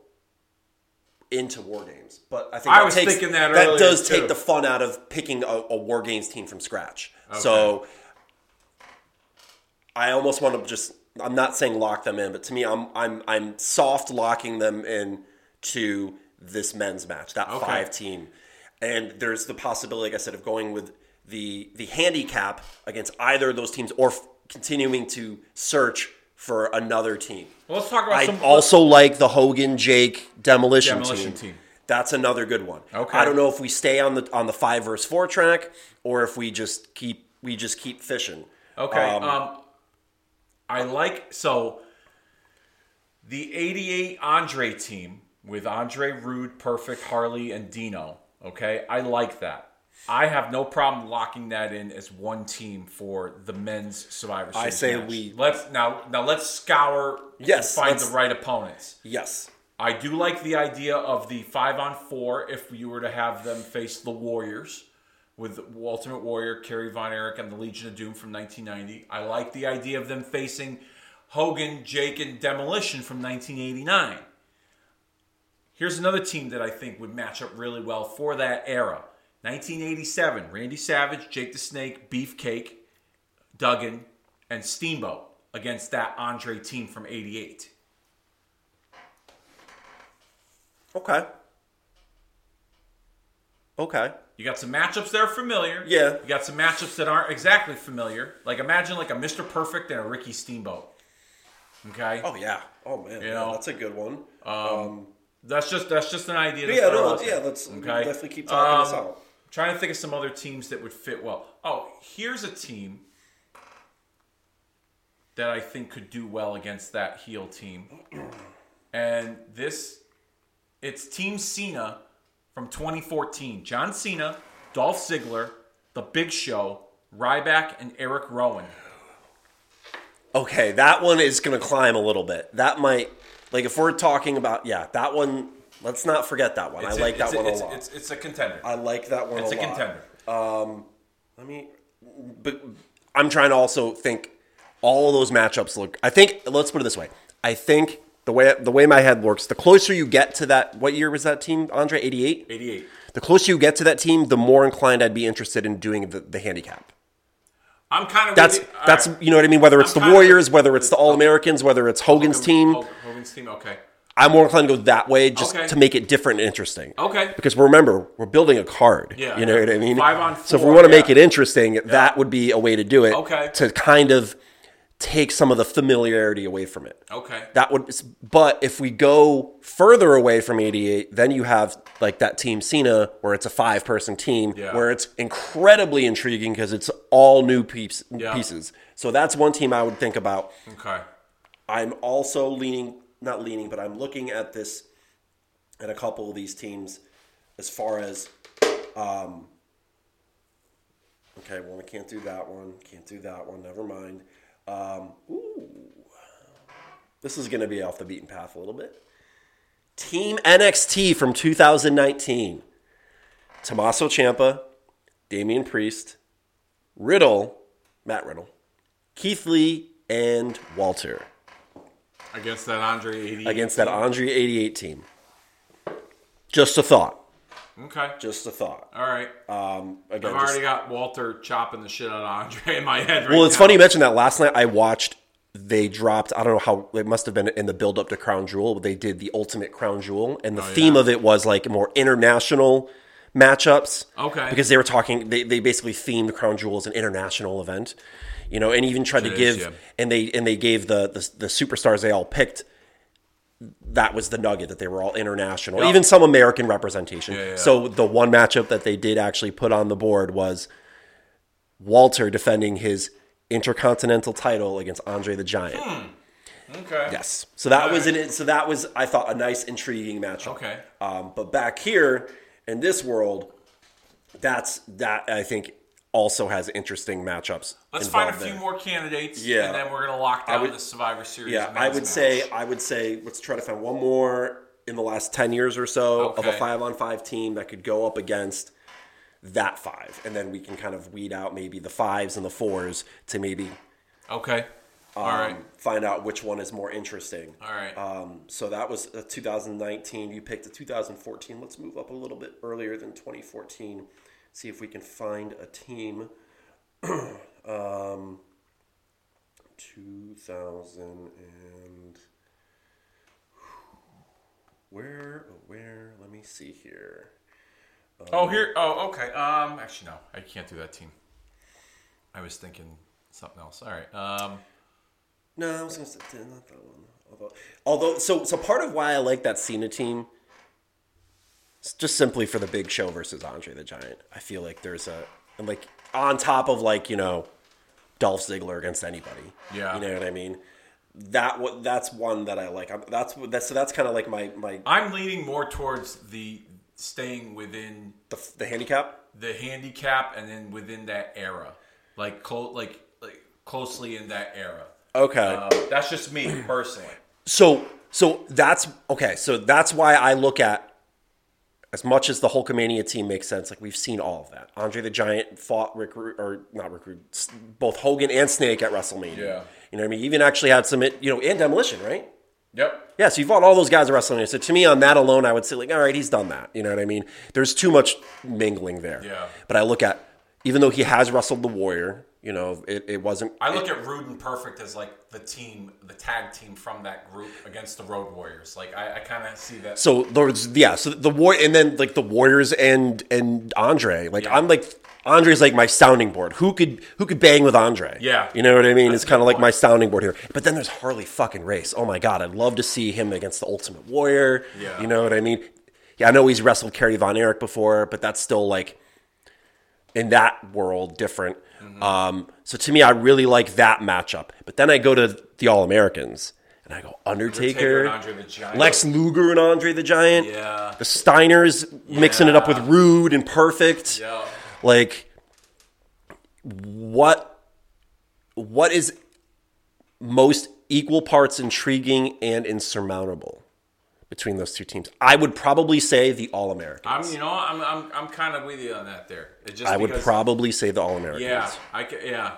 into War Games. But I think I that was takes, thinking that that does too. take the fun out of picking a, a War Games team from scratch. So I almost want to just I'm not saying lock them in, but to me I'm I'm I'm soft locking them in to this men's match, that Okay. five team. And there's the possibility, like I said, of going with the the handicap against either of those teams or f- continuing to search for another team. Well, let's talk about I some. also like the Hogan Jake demolition, Demolition team. team. That's another good one. Okay. I don't know if we stay on the on the five versus four track or if we just keep we just keep fishing. Okay. Um, Um, I like so the '88 Andre team with Andre Rude, Perfect, Harley, and Dino. Okay, I like that. I have no problem locking that in as one team for the men's Survivor Series. I say match. we- let's now now let's scour Yes, and find the right opponents. Yes. I do like the idea of the five on four if you were to have them face the Warriors with Ultimate Warrior, Kerry Von Erich, and the Legion of Doom from 1990. I like the idea of them facing Hogan, Jake, and Demolition from 1989. Here's another team that I think would match up really well for that era. 1987, Randy Savage, Jake the Snake, Beefcake, Duggan, and Steamboat against that Andre team from 88. Okay. Okay. You got some matchups that are familiar. Yeah. You got some matchups that aren't exactly familiar. Like imagine like a Mr. Perfect and a Ricky Steamboat. Okay. Oh yeah. Oh man. You yeah, know, that's a good one. Um. That's just that's just an idea. To yeah. No. out Yeah. Let's Okay. definitely keep talking this Um, out. Trying to think of some other teams that would fit well. Oh, here's a team that I think could do well against that heel team. And this, it's Team Cena from 2014. John Cena, Dolph Ziggler, The Big Show, Ryback, and Eric Rowan. Okay, that one is going to climb a little bit. That might, like, if we're talking about, yeah, that one. Let's not forget that one. I It's a- like that a- one a it's, lot. It's, it's a contender. I like that one It's a a contender. Um, let me, but I'm trying to also think. All of those matchups look. I think. Let's put it this way. I think the way the way my head works, the closer you get to that. What year was that team, Andre? 88. 88. The closer you get to that team, the more inclined I'd be interested in doing the, the handicap. I'm kind of That's. All that's right. you know what I mean. Whether it's I'm the Warriors, whether it's the All Americans, whether it's Hogan's team, Hogan- Hogan's team. Okay. I'm more inclined to go that way just Okay. to make it different and interesting. Okay. Because remember, we're building a card. Yeah. You know what I mean? Five on So if we want to make it interesting, that would be a way to do it. Okay. To kind of take some of the familiarity away from it. Okay. That would, but if we go further away from 88, then you have like that team Cena, where it's a five person team, Yeah. where it's incredibly intriguing because it's all new piece, Yeah. pieces. So that's one team I would think about. Okay. I'm also leaning, not leaning, but I'm looking at this at a couple of these teams as far as, um, okay, well, I can't do that one. Can't do that one. Never mind. Um, ooh. This is going to be off the beaten path a little bit. Team NXT from 2019. Tommaso Ciampa, Damian Priest, Riddle, Matt Riddle, Keith Lee, and Walter Against that Andre 88. against that Andre 88 team. Just a thought. Okay. Just a thought. All right. Um, again, I've just- already got Walter chopping the shit out of Andre in my head right well, it's now. funny you mentioned that. Last night I watched. They dropped. I don't know how it must have been in the build up to Crown Jewel. But they did the Ultimate Crown Jewel, and the theme Oh, yeah. of it was like more international matchups. Okay. Because they were talking. They they basically themed Crown Jewel as an international event. You know, and even tried to It give yeah. and they and they gave the, the the superstars they all picked. That was the nugget that they were all international, Yeah. even some American representation. Yeah, yeah. So the one matchup that they did actually put on the board was Walter defending his intercontinental title against Andre the Giant. Okay. Yes. So that was it. So that was I thought a nice intriguing matchup. Okay. Um, but back here in this world, that's that I think also has interesting matchups. Let's find a few there. more candidates. Yeah. And then we're going to lock down would- the Survivor Series. Yeah, I would match. say I would say let's try to find one more in the last ten years or so of a five on five team that could go up against that five, and then we can kind of weed out maybe the fives and the fours to maybe Okay. All um, right. find out which one is more interesting. All right. Um, so that was a 2019. You picked a 2014. Let's move up a little bit earlier than 2014. See if we can find a team. um, 2000 and where? oh, Where? Let me see here. oh, here. Oh, okay. Um, actually, no. I can't do that team. I was thinking something else. All right. Um, No, I was gonna say not that one. Although, although, so so part of why I like that Cena team, just simply for the Big Show versus Andre the Giant. I feel like there's a and like on top of like you know, Dolph Ziggler against anybody. Yeah. you know what I mean. That what that's one that I like. I'm, that's that's so that's kind of like my my I'm leaning more towards the staying within the, the handicap. the handicap and then within that era, like clo- like like closely in that era. Okay. Um, that's just me personally. So so that's okay. So that's why I look at as much as the Hulkamania team makes sense, like we've seen all of that. Andre the Giant fought Rick, or not Rick, both Hogan and Snake at WrestleMania. Yeah. You know what I mean? Even actually had some, you know, and Demolition, right? Yep. Yeah, so you fought all those guys at WrestleMania. So to me, on that alone, I would say, like, all right, he's done that. You know what I mean? There's too much mingling there. Yeah. But I look at, even though he has wrestled the Warrior, you know, it, it wasn't. I look at Rude and Perfect as like the team, the tag team from that group against the Road Warriors. Like I, I kind of see that. So there's yeah, so the war and then like the Warriors and and Andre. Like Yeah. I'm like Andre's like my sounding board. Who could who could bang with Andre? Yeah. you know what I mean. That's it's kind of like my sounding board here. But then there's Harley fucking Race. Oh my god, I'd love to see him against the Ultimate Warrior. Yeah. you know what I mean. Yeah, I know he's wrestled Kerry Von Erich before, but that's still like in that world different. Mm-hmm. Um, so to me, I really like that matchup. But then I go to the All Americans and I go Undertaker Undertaker, and Andre the Giant. Lex Luger and Andre the Giant. Yeah. The Steiners mixing it up with Rude and Perfect. Yeah. Like what what is most equal parts intriguing and insurmountable between those two teams? I would probably say the All Americans. I'm, you know, I'm, I'm, I'm kind of with you on that there. It just I would because- probably say the All Americans. Yeah, I could, yeah,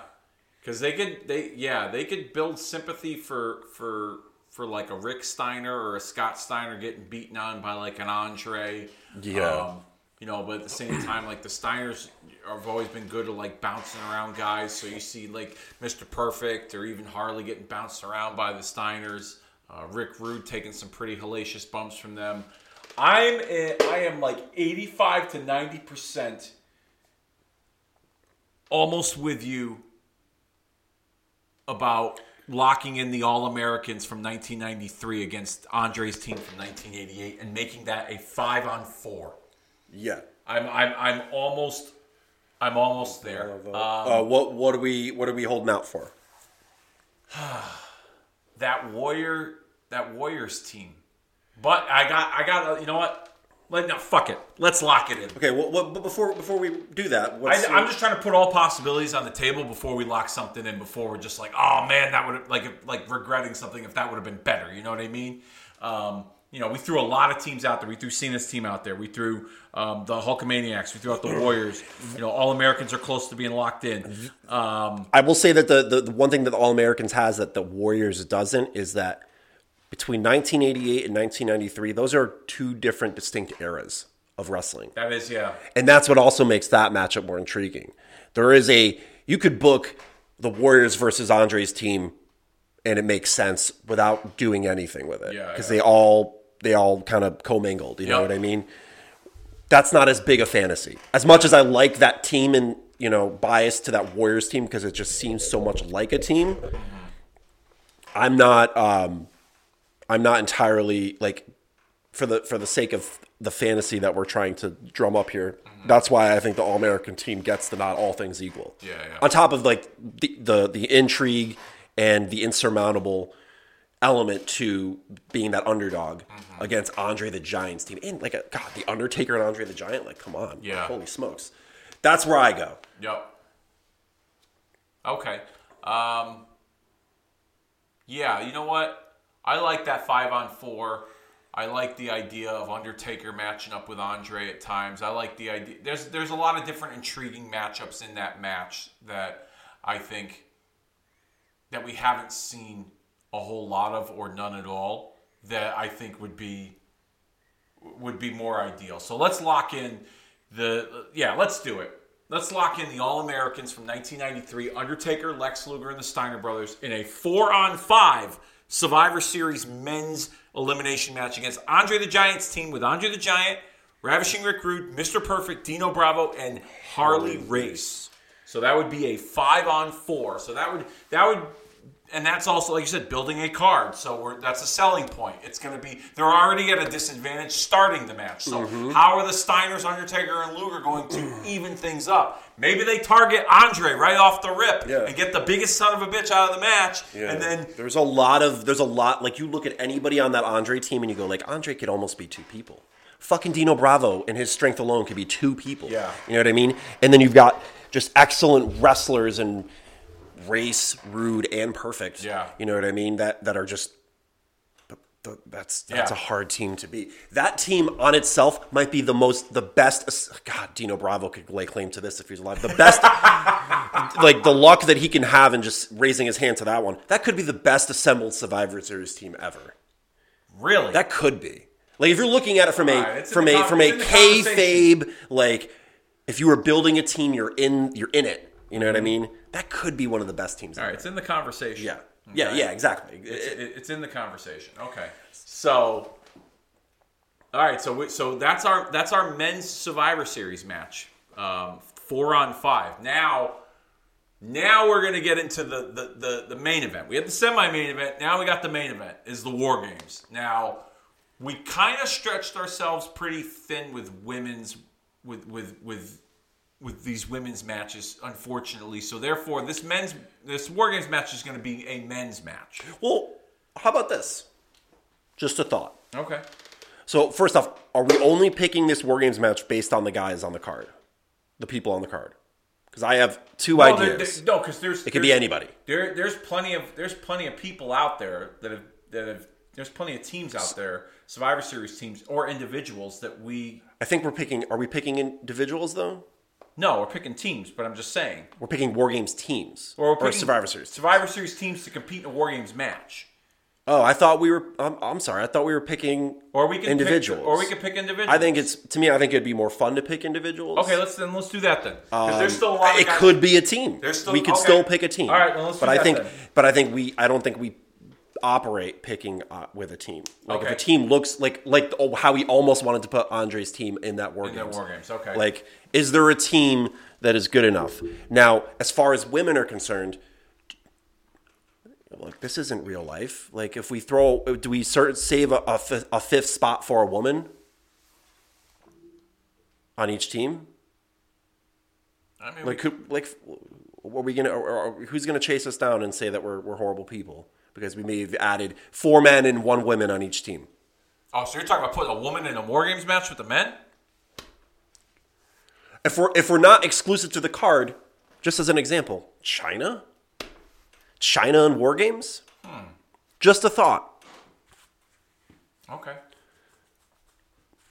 because they could they yeah they could build sympathy for for for like a Rick Steiner or a Scott Steiner getting beaten on by like an Andre. Yeah. Um, you know, but at the same time, like the Steiners have always been good at like bouncing around guys. So you see like Mr. Perfect or even Harley getting bounced around by the Steiners. Uh, Rick Rude taking some pretty hellacious bumps from them. I'm i I am like 85 to 90 percent almost with you about locking in the All Americans from 1993 against Andre's team from 1988 and making that a five on four. Yeah. I'm I'm I'm almost I'm almost there. Um, uh, what what are we what are we holding out for? that warrior that Warriors team, but I got I got you know what? Let no fuck it. Let's lock it in. Okay, well, what, but before before we do that, I, I'm just trying to put all possibilities on the table before we lock something in. Before we're just like, oh man, that would like like regretting something if that would have been better. You know what I mean? Um, you know, we threw a lot of teams out there. We threw Cena's team out there. We threw um, the Hulkamaniacs. We threw out the Warriors. You know, all Americans are close to being locked in. Um, I will say that the, the, the one thing that the All Americans has that the Warriors doesn't is that between 1988 and 1993, those are two different distinct eras of wrestling. that is, yeah, And that's what also makes that matchup more intriguing. There is a you could book the Warriors versus Andre's team and it makes sense without doing anything with it Yeah, because yeah. they all they all kind of commingled, you know what I mean? That's not as big a fantasy. As much as I like that team and, you know, bias to that Warriors team because it just seems so much like a team. I'm not um I'm not entirely like for the for the sake of the fantasy that we're trying to drum up here. That's why I think the All American team gets the not all things equal. Yeah, yeah. On top of like the, the the intrigue and the insurmountable element to being that underdog Mm-hmm. against Andre the Giant's team. And like a, God, the Undertaker and Andre the Giant, like come on. Yeah. Holy smokes. That's where I go. Yep. Okay. Um, yeah, you know what? I like that five on four. I like the idea of Undertaker matching up with Andre at times. I like the idea. There's there's a lot of different intriguing matchups in that match that I think that we haven't seen a whole lot of or none at all. That I think would be would be more ideal. So let's lock in the yeah, let's do it. Let's lock in the All Americans from 1993, Undertaker, Lex Luger, and the Steiner brothers in a four on five Survivor Series men's elimination match against Andre the Giant's team with Andre the Giant, Ravishing Rick Rude, Mr. Perfect, Dino Bravo, and Harley Race. So that would be a five on four. So that would that would and that's also like you said building a card so we're, that's a selling point it's going to be they're already at a disadvantage starting the match so Mm-hmm. how are the steiners undertaker and luger going to even things up maybe they target andre right off the rip Yeah. and get the biggest son of a bitch out of the match and then there's a lot of there's a lot like you look at anybody on that Andre team and you go like Andre could almost be two people. Fucking Dino Bravo and his strength alone could be two people. Yeah. You know what I mean? And then you've got just excellent wrestlers and race, rude, and perfect. Yeah. You know what I mean? That that are just th- that's that's Yeah. a hard team to beat. That team on itself might be the most the best. God, Dino Bravo could lay claim to this if he's alive. The best, like the luck that he can have in just raising his hand to that one. That could be the best assembled Survivor Series team ever. Really? That could be. Like if you're looking at it from Alright, a from a con- from a kayfabe, like if you were building a team, you're in you're in it. You know what I mean? That could be one of the best teams. All right, it's in the conversation. Yeah. Yeah. Okay? Yeah. Exactly. It's, It- it- it's in the conversation. Okay. So, all right. So we, so that's our that's our men's Survivor Series match. Um, four on five. Now, now we're gonna get into the the, the the main event. We had the semi main event. Now we got the main event. Is the War Games. Now we kind of stretched ourselves pretty thin with women's with with with with these women's matches, unfortunately. So therefore, this men's this War Games match is going to be a men's match. Well, how about this? Just a thought. Okay. So first off, are we only picking this War Games match based on the guys on the card, the people on the card? Because I have two Well, there- ideas. there- no, because there's it could be anybody. There, there's plenty of there's plenty of people out there that have that have there's plenty of teams out there, Survivor Series teams or individuals that we. I think we're picking. Are we picking individuals though? No, we're picking teams, but I'm just saying. We're picking War Games teams Or, we're or picking Survivor Series. Survivor Series teams to compete in a War Games match. Oh, I thought we were. I'm, I'm sorry. I thought we were picking Or we can individuals. Pick, or we could pick individuals. I think it's to me. I think it'd be more fun to pick individuals. okay. Let's then let's do that then. 'Cause there's still a lot. Of Um, It guys- could be a team. There's still- we could okay. still pick a team. All right, well, let's but do I that think, then. but I think we. I don't think we operate picking uh, with a team. Like Okay. if a team looks like like oh, how we almost wanted to put Andre's team in that war In games. War Games, okay. Like, is there a team that is good enough? Now, as far as women are concerned. Look, this isn't real life. Like, if we throw, do we cert- save a, a, fi- a fifth spot for a woman on each team? I mean, Like, who, like, are we gonna? Or who's gonna chase us down and say that we're we're horrible people because we may have added four men and one woman on each team? oh, so you're talking about putting a woman in a War Games match with the men? If we're if we're not exclusive to the card, just as an example, Chyna, Chyna and war games. Hmm. Just a thought, Okay.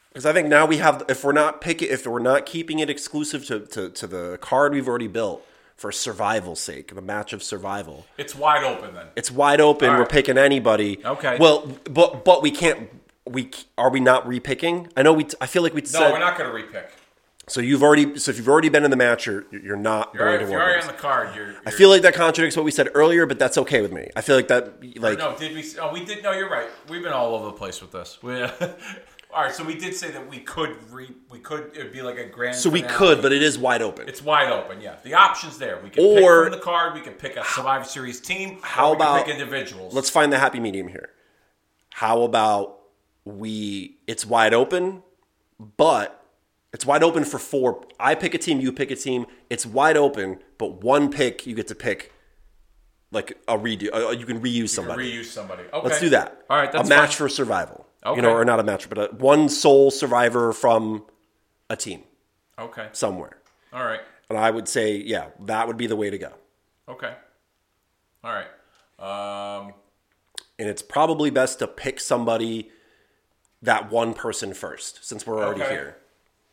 because I think now we have. If we're not picking, if we're not keeping it exclusive to, to, to the card we've already built for survival's sake, the match of survival, It's wide open then. it's wide open. All We're right. picking anybody. Okay. Well, but but we can't. We are we not repicking? I know we. I feel like we No, said. we're not going to repick. So you've already. So if you've already been in the match, you're you're not You're going already, to if you're already on the card, you're. I feel like that contradicts what we said earlier, but that's okay with me. I feel like that, like, No, did we? Oh, we did. No, you're right. We've been all over the place with this. We, all right, so we did say that we could re. We could. It'd be like a grand. so we finale. could, but it is wide open. It's wide open. Yeah, the options there. We can Or- pick from the card. We can pick a Survivor Series team. How can about- pick individuals? Let's find the happy medium here. How about we? It's wide open, but it's wide open for four. I pick a team, you pick a team. It's wide open, but one pick you get to pick, like a redo. Uh, you can reuse somebody. reuse somebody. Okay, Let's do that. All right, that's a match fine. for survival. Okay. You know, or not a match, but a, one sole survivor from a team Okay. somewhere. All right. And I would say, yeah, that would be the way to go. Okay. All right. Um, And it's probably best to pick somebody, that one person first, since we're already Okay. here.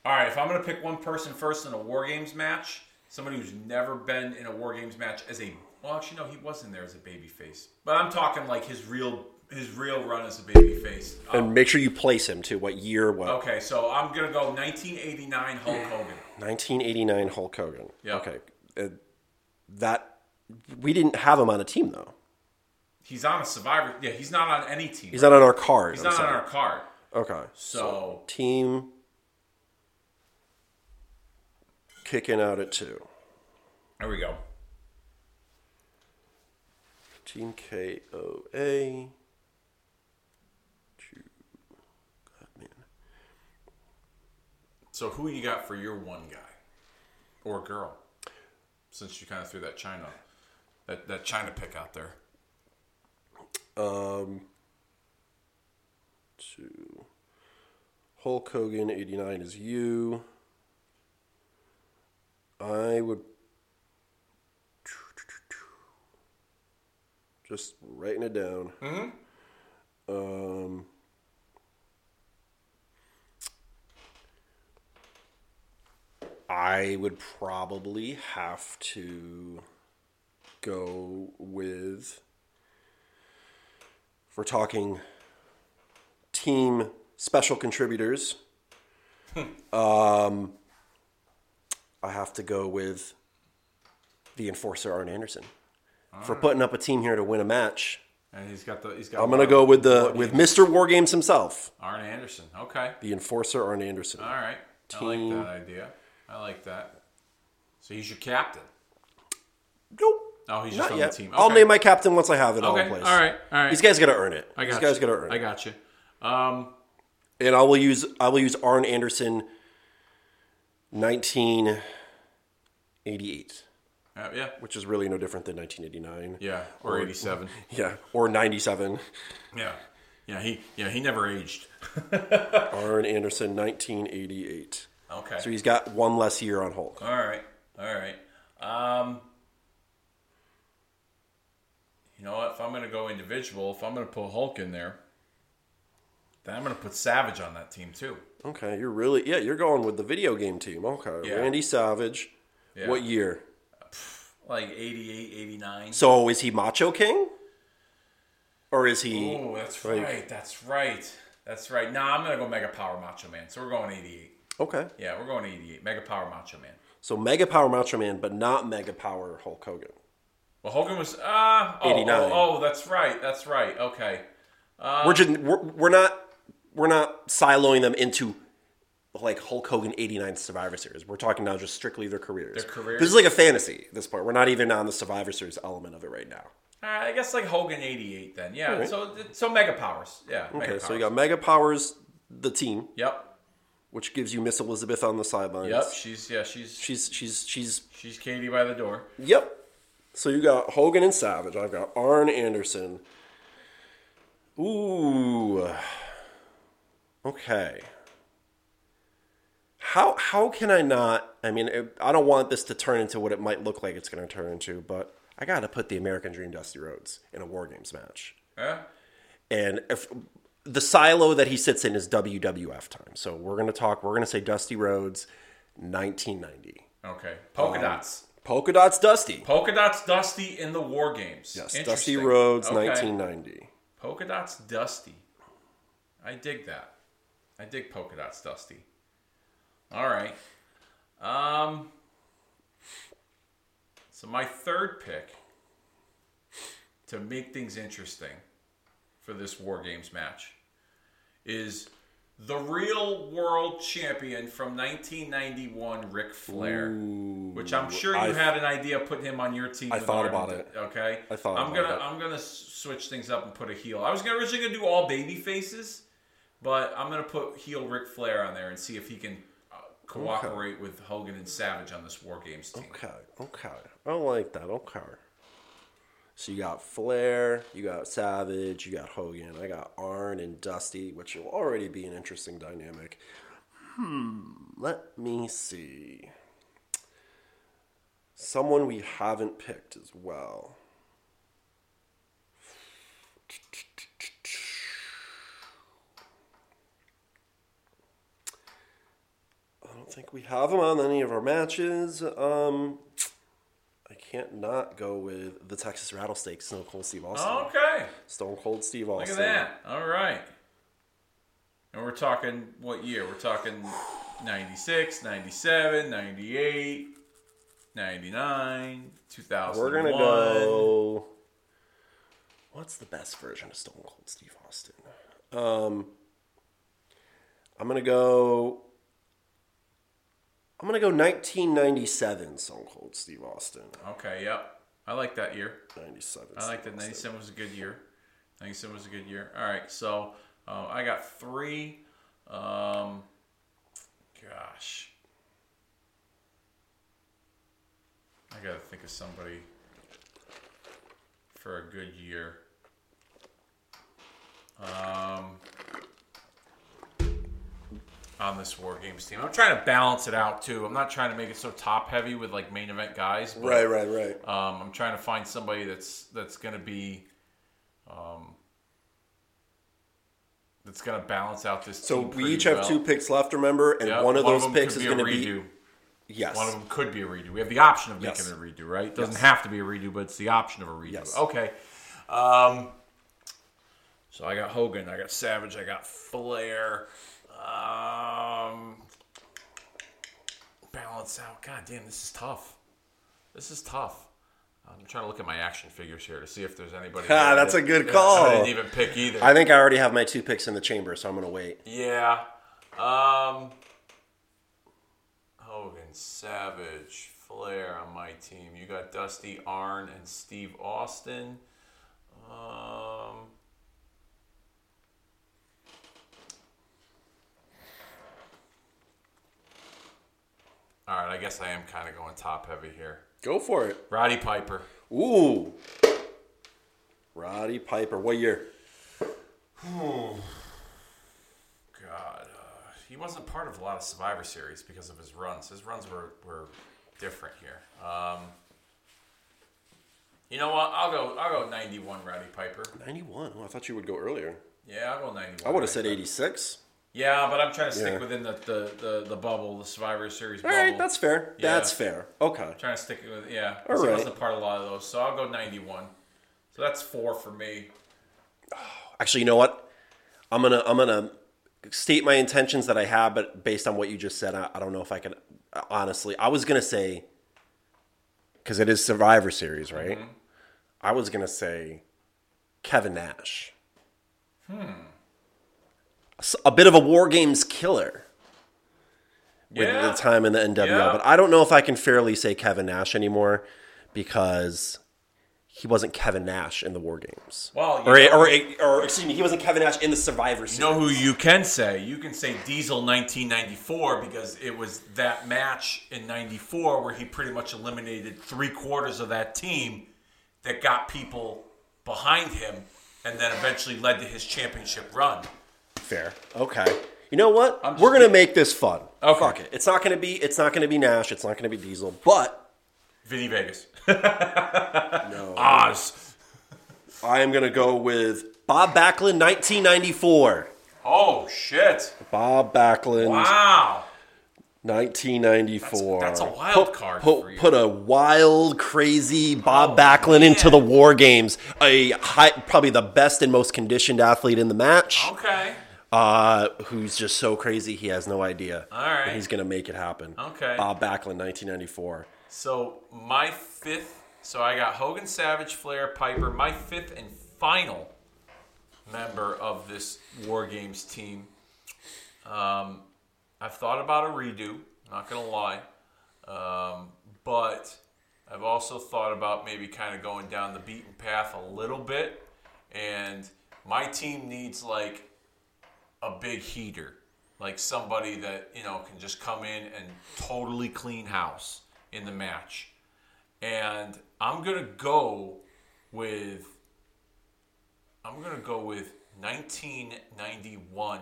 all right. If I'm going to pick one person first in a War Games match, somebody who's never been in a War Games match as a well, actually no, he was in there as a baby face. But I'm talking like his real his real run as a baby face. And make sure you place him to what year, what. Okay, so I'm gonna go 1989 Hulk Hogan. 1989 Hulk Hogan. Yeah. Okay. Uh, that, we didn't have him on a team, though. He's on a Survivor. Yeah, he's not on any team. He's not on our card. He's I'm not on our card. Okay. So Team kicking out at two. there we go. Team KOA. Two. God, man. So who you got for your one guy or girl? Since you kind of threw that Chyna, that that Chyna pick out there. Um, two. Hulk Hogan, 89 is you. I would. Just writing it down. Hmm. Um, I would probably have to go with. If we're talking team special contributors, um, I have to go with the enforcer Arn Anderson for putting up a team here to win a match. And he's got the he's got. I'm gonna go with the with Mr. War Games himself, Arn Anderson. Okay. the enforcer Arn Anderson. All right. I Team- like that idea. I like that. So he's your captain. Nope. Oh, he's just Not on yet. the team. I'll name my captain once I have it all Okay. in place. All right. All right. These guys gotta earn it. I got These guys you. gotta earn it. I got you. Um, and I will use I will use Arn Anderson, 1988, uh, yeah. which is really no different than 1989. Yeah. Or 87. Yeah, or 97. Yeah. Yeah. He yeah he never aged. Arn Anderson, 1988. Okay. So he's got one less year on Hulk. All right. All right. Um, you know what? If I'm going to go individual, if I'm going to put Hulk in there, then I'm going to put Savage on that team too. Okay, you're really yeah, you're going with the video game team. Okay, Yeah. Randy Savage. Yeah. What year? Like 88, 89. So is he Macho King? Or is he? Oh, that's like- right. That's right. That's right. Nah, I'm going to go Mega Power Macho Man. So we're going 88. Okay, Yeah, we're going 88. Mega Power Macho Man. so Mega Power Macho Man, but not Mega Power Hulk Hogan. Well, Hogan was oh, 89. oh, oh, that's right. That's right. Okay. we're just we're, we're not we're not siloing them into like Hulk Hogan 89 Survivor Series. We're talking now just strictly their careers. Their careers? This is like a fantasy at this point. We're not even on the Survivor Series element of it right now. Uh, I guess like Hogan 88 then. Yeah. Alright. So so Mega Powers. Yeah. Mega Okay, so you got Mega Powers, the team, Yep. Which gives you Miss Elizabeth on the sidelines. Yep. She's yeah. She's She's she's she's she's Katie by the door. Yep. So you got Hogan and Savage. I've got Arn Anderson. Ooh. Okay. How how can I not? I mean, it- I don't want this to turn into what it might look like it's going to turn into, but I got to put the American Dream Dusty Rhodes in a War Games match. Yeah. And if the silo that he sits in is WWF time, so we're going to talk. We're going to say Dusty Rhodes, 1990. Okay. Polka Um, dots. Polka dots, Dusty. Polka dots. Dusty in the War Games. Yes, Dusty. Rhodes, Okay. 1990. Polka dots. Dusty. I dig that. I dig polka dots. Dusty. All right. Um. So my third pick to make things interesting for this War Games match is the real world champion from 1991, Ric Flair. which I'm sure you I- had an idea putting him on your team. I thought Arn. about it. Okay, I thought I'm about gonna it. I'm gonna switch things up and put a heel. I was gonna, originally gonna do all baby faces, but I'm gonna put heel Ric Flair on there and see if he can uh, cooperate with Hogan and Savage on this War Games team. Okay, okay. I like that. Okay. So you got Flair, you got Savage, you got Hogan. I got Arn and Dusty, which will already be an interesting dynamic. Hmm. Let me see. Someone we haven't picked as well. I don't think we have him on any of our matches. Um, can't not go with the Texas Rattlesnakes, Stone Cold Steve Austin. Okay, Stone Cold Steve Austin. look at that. All right, and we're talking what year? We're talking 96, 97, 98, 99, 2001. We're gonna go. What's the best version of Stone Cold Steve Austin? Um, I'm gonna go. I'm gonna go 1997 Stone Cold Steve Austin. Okay, yep. I like that year. 97. I like that. 97 was a good year. 97 was a good year. All right, so uh, I got three. Um, gosh. I got to think of somebody for a good year. Um, on this War Games team. I'm trying to balance it out too. I'm not trying to make it so top heavy with like main event guys. But, Right, right, right. um, I'm trying to find somebody that's that's going to be, um, that's going to balance out this. So we each have well. two picks left, remember, and Yeah, one of those them picks is going to be redo. yes. One of them could be a redo. We have the option of making Yes. a redo, right? It doesn't Yes. have to be a redo, but it's the option of a redo. Yes. Okay. Um, so I got Hogan, I got Savage, I got Flair. Um, balance out. God damn, this is tough. This is tough. I'm trying to look at my action figures here to see if there's anybody. Ah, that's that- a good call. I didn't even pick either. I think I already have my two picks in the chamber, so I'm going to wait. Yeah. Um Hogan, Savage, Flair on my team. You got Dusty Arn and Steve Austin. Um All right, I guess I am kind of going top heavy here. Go for it. Roddy Piper. Ooh. Roddy Piper. What year? God, uh, he wasn't part of a lot of Survivor Series because of his runs. His runs were, were different here. Um, you know what? I'll go. I'll go 91 Roddy Piper. 91. Oh, I thought you would go earlier. Yeah, I'll go 91. I would have said. 86. Yeah, but I'm trying to stick Yeah. within the, the, the, the bubble, the Survivor Series All bubble. right, that's fair. Yeah. That's fair. Okay. trying to stick with yeah. All right. wasn't a part of a lot of those, so I'll go 91. So that's four for me. Actually, you know what? I'm gonna I'm gonna state my intentions that I have, but based on what you just said, I, I don't know if I can. Honestly, I was gonna say because it is Survivor Series, right? Mm-hmm. I was gonna say Kevin Nash. Hmm. A bit of a War Games killer with Yeah. the time in the NWL, Yeah. but I don't know if I can fairly say Kevin Nash anymore because he wasn't Kevin Nash in the War Games. Well, or, know- or, or, excuse me, he wasn't Kevin Nash in the Survivor Series. You know who you can say? You can say Diesel 1994 because it was that match in 94 where he pretty much eliminated three quarters of that team that got people behind him and then eventually led to his championship run. Fair. Okay. You know what? I'm just We're gonna kidding. make this fun. Okay. Fuck it. It's not gonna be. It's not gonna be Nash. It's not gonna be Diesel. But Vinnie Vegas. no, Oz. I am gonna go with Bob Backlund, 1994. Oh, shit. Bob Backlund, Wow. 1994. That's- that's a wild put, card Put, for you. put a wild, crazy Bob Oh, Backlund into the War Games. A high, probably the best and most conditioned athlete in the match. Okay. Uh, who's just so crazy he has no idea. All right. And he's gonna make it happen. Okay. Bob Backlund, 1994. So my fifth. So I got Hogan, Savage, Flair, Piper. My fifth and final member of this War Games team. Um, I've thought about a redo. Not gonna lie, um, but I've also thought about maybe kind of going down the beaten path a little bit. And my team needs like a big heater, like somebody that you know can just come in and totally clean house in the match. And I'm gonna go with I'm gonna go with 1991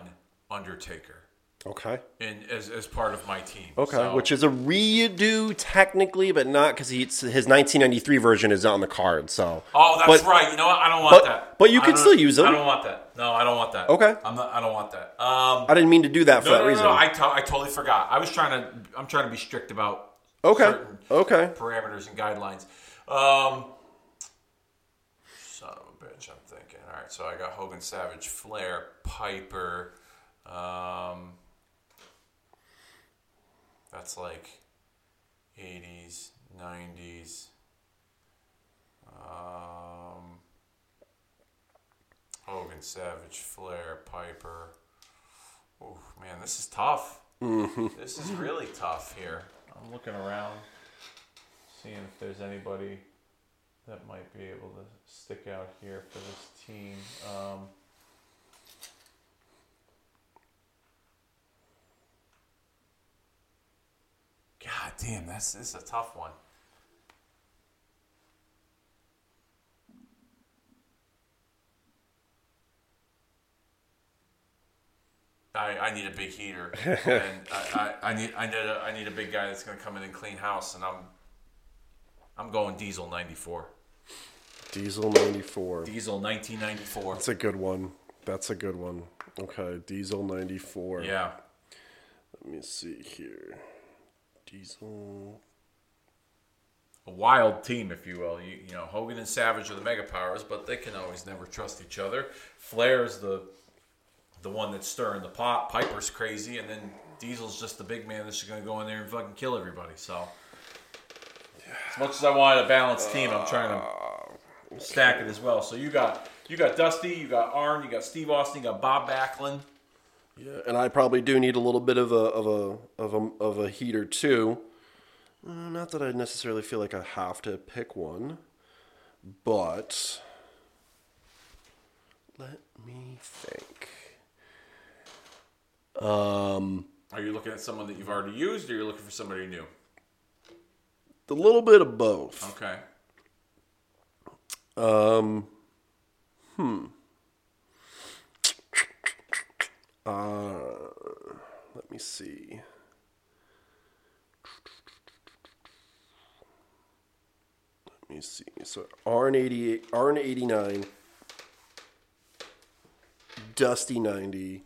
Undertaker Okay. And as, as part of my team. Okay. So- Which is a redo technically, but not because his 1993 version is on the card. So. Oh, that's But- right. You know what? I don't want but- that. but you can still use them. I don't want that. No, I don't want that. Okay. I'm not. I don't want that. Um, I didn't mean to do that for no, that no, no, reason. no. I totally forgot. I was trying to. I'm trying to be strict about okay. Okay. parameters and guidelines. Um, son of a bitch, I'm thinking. All right, so I got Hogan, Savage, Flair, Piper. Um, that's like 80s, 90s. Um, Hogan, Savage, Flair, Piper. Oh man, this is tough. This is really tough here. I'm looking around, seeing if there's anybody that might be able to stick out here for this team. Um, God damn, that's this is a tough one. I, I need a big heater, and I, I, I need I need a I need a big guy that's going to come in and clean house, and I'm I'm going Diesel ninety four. Diesel 94. Diesel nineteen ninety four. That's a good one. That's a good one. Okay, Diesel 94. Yeah. Let me see here. Diesel. a wild team, if you will. You, you know, Hogan and Savage are the mega powers, but they can always never trust each other. Flair's the the one that's stirring the pot. Piper's crazy, and then Diesel's just the big man that's just going to go in there and fucking kill everybody. So, as much as I wanted a balanced team, I'm trying to stack it as well. So you got you got Dusty, you got Arn, you got Steve Austin, you got Bob Backlund. Yeah, and I probably do need a little bit of a of a of a of a heater too. Uh, not that I necessarily feel like I have to pick one, but let me think. Um, Are you looking at someone that you've already used, or you're looking for somebody new? a little bit of both. Okay. Um, hmm. Uh, let me see. Let me see. So Arn eighty eight, Arn eighty nine, Dusty ninety,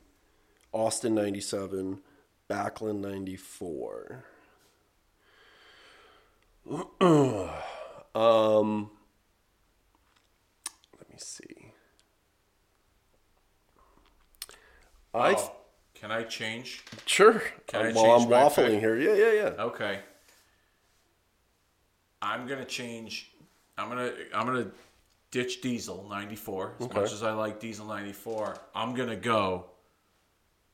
Austin ninety seven, Backlund ninety four. um. Let me see. I Oh, can I change? sure. Can I While I'm waffling pick? here, yeah, yeah, yeah. Okay. I'm gonna change. I'm gonna. I'm gonna ditch Diesel '94. As much as I like Diesel '94, I'm gonna go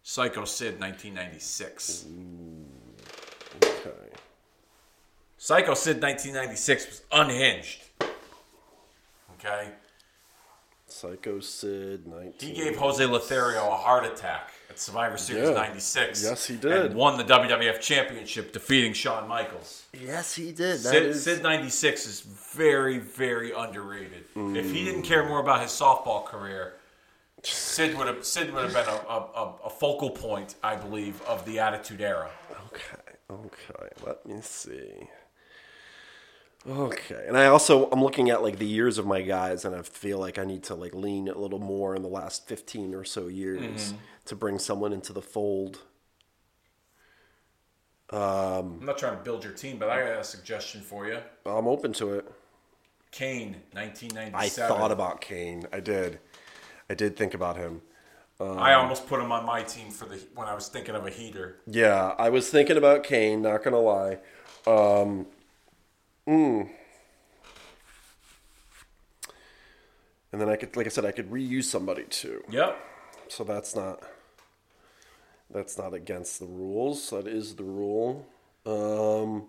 Psycho Sid 1996. Okay. Psycho Sid 1996 was unhinged. Okay. Psycho Sid, nineteen. He gave Jose Lothario a heart attack at Survivor Series Yeah. '96. Yes, he did. And won the WWF Championship, defeating Shawn Michaels. Yes, he did. That Sid, is- Sid 96 is very, very underrated. If he didn't mm. care more about his softball career, Sid would have Sid would have been a, a, a- a focal point, I believe, of the Attitude Era. Okay, okay. Let me see. Okay, and I also I'm looking at like the years of my guys, and I feel like I need to like lean a little more in the last fifteen or so years Mm-hmm. to bring someone into the fold. Um I'm not trying to build your team, but I got a suggestion for you. I'm open to it. Kane, 1997. I thought about Kane. I did. I did think about him. I almost put him on my team for the when I was thinking of a heater. Yeah, I was thinking about Kane. Not gonna lie. Um, mm. And then I could, like I said, I could reuse somebody too. Yep. So that's not that's not against the rules. That is the rule. Um,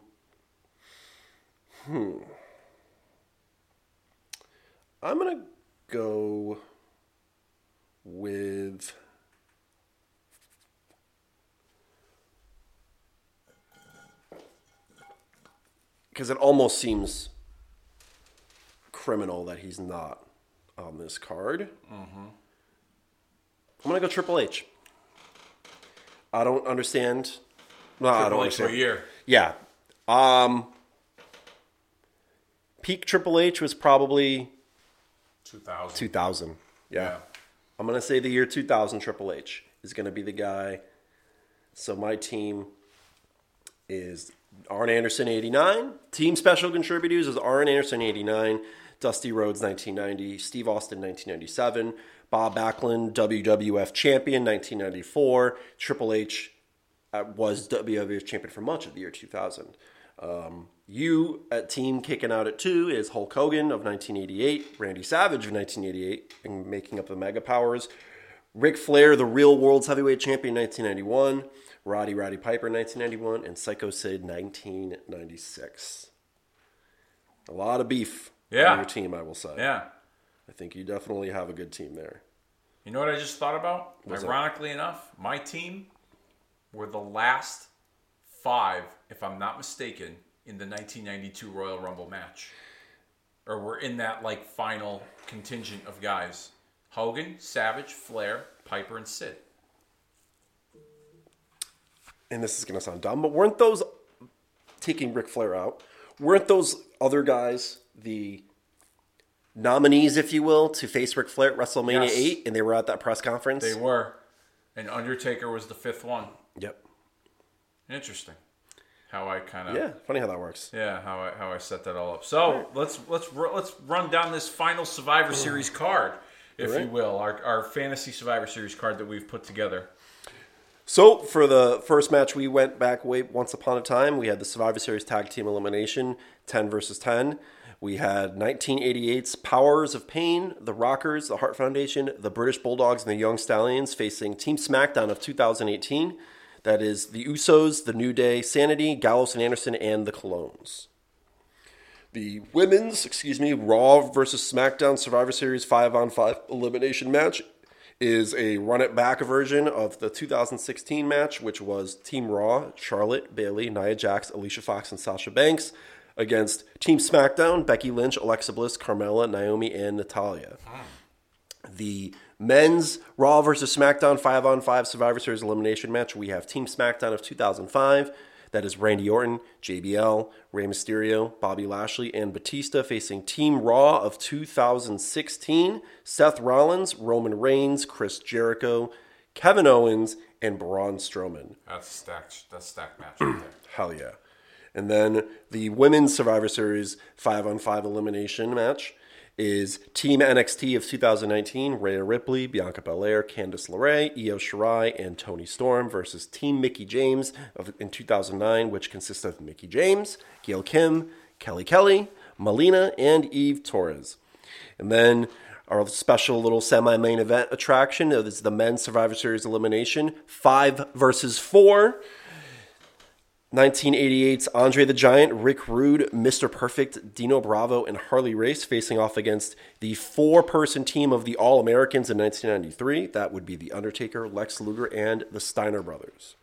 hmm. I'm gonna go with. Because it almost seems criminal that he's not on this card. I'm gonna go Triple H. I don't understand. No, I don't Triple H for a year. Yeah. Um. Peak Triple H was probably 2000. 2000. Yeah. Yeah. I'm gonna say the year 2000 Triple H is gonna be the guy. So my team is Arn Anderson 89. Team special contributors is Arn Anderson 89, Dusty Rhodes 1990, Steve Austin 1997, Bob Backlund WWF champion 1994, Triple H uh, was WWF champion for much of the year 2000. Um, you at team kicking out at two is Hulk Hogan of 1988, Randy Savage of 1988, and making up the Mega Powers. Ric Flair, the real world's heavyweight champion, 1991. Roddy Roddy Piper, 1991, and Psycho Sid, 1996. A lot of beef Yeah. on your team, I will say. Yeah. I think you definitely have a good team there. You know what I just thought about? What's that? Ironically enough, my team were the last five, if I'm not mistaken, in the 1992 Royal Rumble match. Or were in that like final contingent of guys. Hogan, Savage, Flair, Piper, and Sid. And this is going to sound dumb, but weren't those taking Ric Flair out? Weren't those other guys the nominees, if you will, to face Ric Flair at WrestleMania Yes. 8 and they were at that press conference? They were. and Undertaker was the fifth one. Yep. Interesting. How I kind of Yeah. Funny how that works. Yeah, how I, how I set that all up. So let's let's let's run down this final Survivor Series card, if you will, our, our fantasy Survivor Series card that we've put together. So for the first match, we went back way once upon a time. We had the Survivor Series Tag Team Elimination, ten versus ten. We had 1988's Powers of Pain, the Rockers, the Hart Foundation, the British Bulldogs, and the Young Stallions facing Team SmackDown of 2018. That is the Usos, the New Day, Sanity, Gallows and Anderson, and the Colóns. The women's, excuse me, Raw versus SmackDown Survivor Series 5 on 5 elimination match is a run it back version of the 2016 match, which was Team Raw, Charlotte, Bayley, Nia Jax, Alicia Fox, and Sasha Banks against Team SmackDown, Becky Lynch, Alexa Bliss, Carmella, Naomi, and Natalya. The men's Raw versus SmackDown 5 on 5 Survivor Series elimination match, we have Team SmackDown of 2005. That is Randy Orton, JBL, Rey Mysterio, Bobby Lashley, and Batista facing Team Raw of 2016. Seth Rollins, Roman Reigns, Chris Jericho, Kevin Owens, and Braun Strowman. That's stacked. That's stacked match right there. Hell yeah. And then the women's Survivor Series 5 on 5 elimination match is Team NXT of 2019, Rhea Ripley, Bianca Belair, Candice LeRae, Io Shirai, and Toni Storm versus Team Mickie James of, in 2009, which consists of Mickie James, Gail Kim, Kelly Kelly, Melina, and Eve Torres. And then our special little semi-main event attraction is the men's Survivor Series elimination, five versus four. 1988's Andre the Giant, Rick Rude, Mr. Perfect, Dino Bravo, and Harley Race facing off against the four person team of the All Americans in 1993. That would be The Undertaker, Lex Luger, and the Steiner Brothers.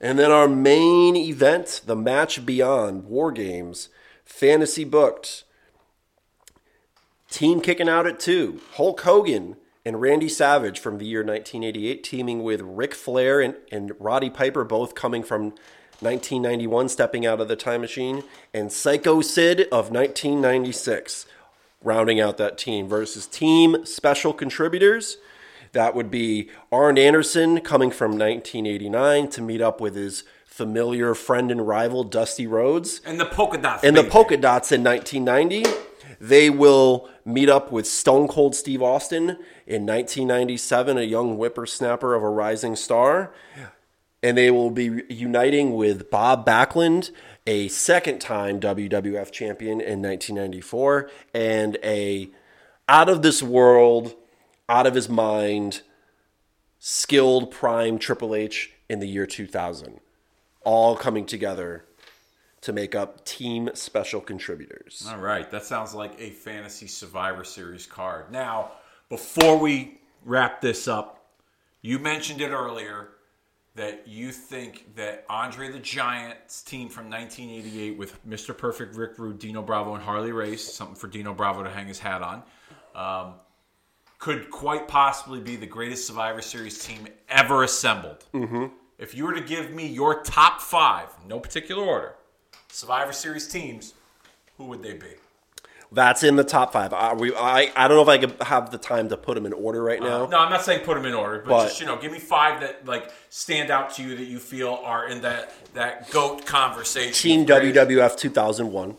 And then our main event, the match beyond War Games, fantasy booked. Team kicking out at two. Hulk Hogan and Randy Savage from the year 1988, teaming with Ric Flair and, and Roddy Piper, both coming from 1991, stepping out of the time machine, and Psycho Sid of 1996, rounding out that team versus Team Special Contributors. That would be Arn Anderson coming from 1989 to meet up with his familiar friend and rival Dusty Rhodes And the polka dots. and the polka dots in 1990. They will meet up with Stone Cold Steve Austin in 1997, a young whippersnapper of a rising star. And they will be uniting with Bob Backlund, a second time WWF champion in 1994, and a out of this world, out of his mind, skilled prime Triple H in the year 2000. All coming together to make up team special contributors. All right, that sounds like a fantasy Survivor Series card. Now, before we wrap this up, you mentioned it earlier that you think that Andre the Giant's team from 1988 with Mr. Perfect, Rick Rude, Dino Bravo, and Harley Race, something for Dino Bravo to hang his hat on, um, could quite possibly be the greatest Survivor Series team ever assembled. Mm-hmm. If you were to give me your top five, no particular order, Survivor Series teams, who would they be? That's in the top five. I, we, I, I don't know if I could have the time to put them in order right now. No, I'm not saying put them in order, but, But- just you know, give me five that like stand out to you that you feel are in that that goat conversation. Team. WWF 2001.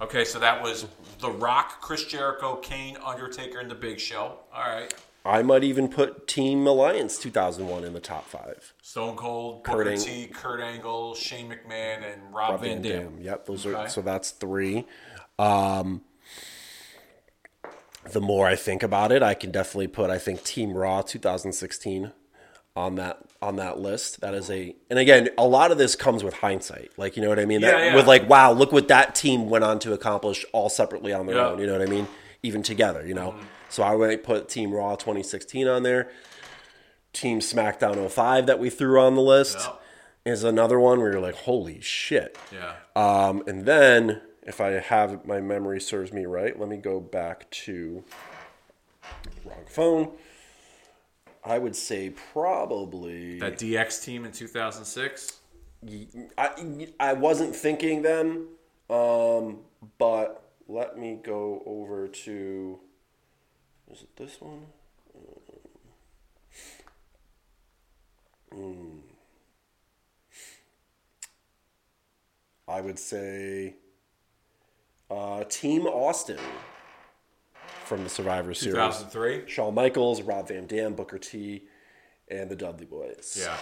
Okay, so that was The Rock, Chris Jericho, Kane, Undertaker, and The Big Show. All right, I might even put Team Alliance 2001 in the top five. Stone Cold, Kurt Booker Ang- T, Kurt Angle, Shane McMahon, and Rob, Van Dam. Yep, those Okay. are so that's three. Um, the more I think about it, I can definitely put I think Team Raw 2016 on that on that list. That is a and again, a lot of this comes with hindsight. Like you know what I mean? That, Yeah, yeah. With like, wow, look what that team went on to accomplish all separately on their Yeah. own. You know what I mean? Even together, you know. So I would put Team Raw 2016 on there. Team SmackDown 05 that we threw on the list Yeah. is another one where you're like, holy shit. Yeah. Um, and then, if I have my memory serves me right, let me go back to wrong phone. I would say probably That DX team in 2006. I, I wasn't thinking them, um, but let me go over to is it this one? I would say uh, Team Austin from the Survivor Series. 2003. Shawn Michaels, Rob Van Dam, Booker T, and the Dudley Boys. Yeah.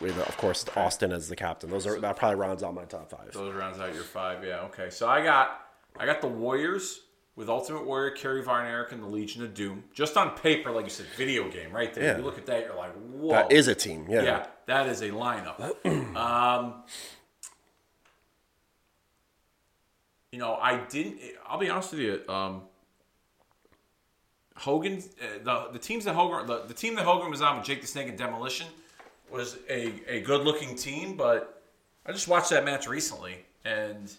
With, of course, Austin as the captain. Those are that probably rounds out my top five. Those rounds out your five. Yeah. Okay. So I got I got the Warriors with Ultimate Warrior, Kerry Von Erich, and the Legion of Doom. Just on paper, like you said, video game right there. Yeah. You look at that, you're like, whoa. That is a team. Yeah. Yeah, that is a lineup. um, you know, I didn't. I'll be honest with you. Um, Hogan, uh, the the teams that Hogan, the, the team that Hogan was on with Jake the Snake and Demolition, was a a good looking team. But I just watched that match recently, and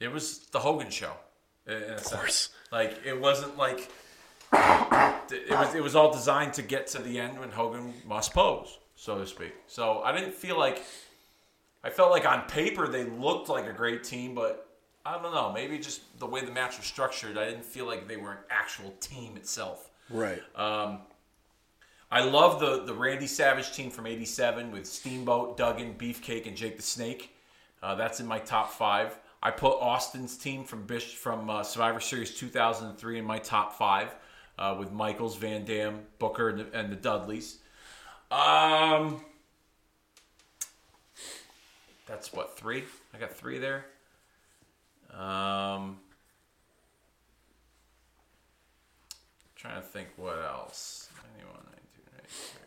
it was the Hogan show. In, in a sense. course. like it wasn't like it was it was all designed to get to the end when Hogan must pose, so to speak. So I didn't feel like I felt like on paper they looked like a great team, but I don't know, maybe just the way the match was structured, I didn't feel like they were an actual team itself. Right. I love the the Randy Savage team from '87 with Steamboat, Duggan, Beefcake, and Jake the Snake. Uh, that's in my top five. I put Austin's team from Bish from uh, Survivor Series 2003 in my top five uh, with Michaels, Van Dam, Booker, and the, and the Dudleys. Um, that's what three. I got three there. Um, trying to think what else. 91, 92, 93,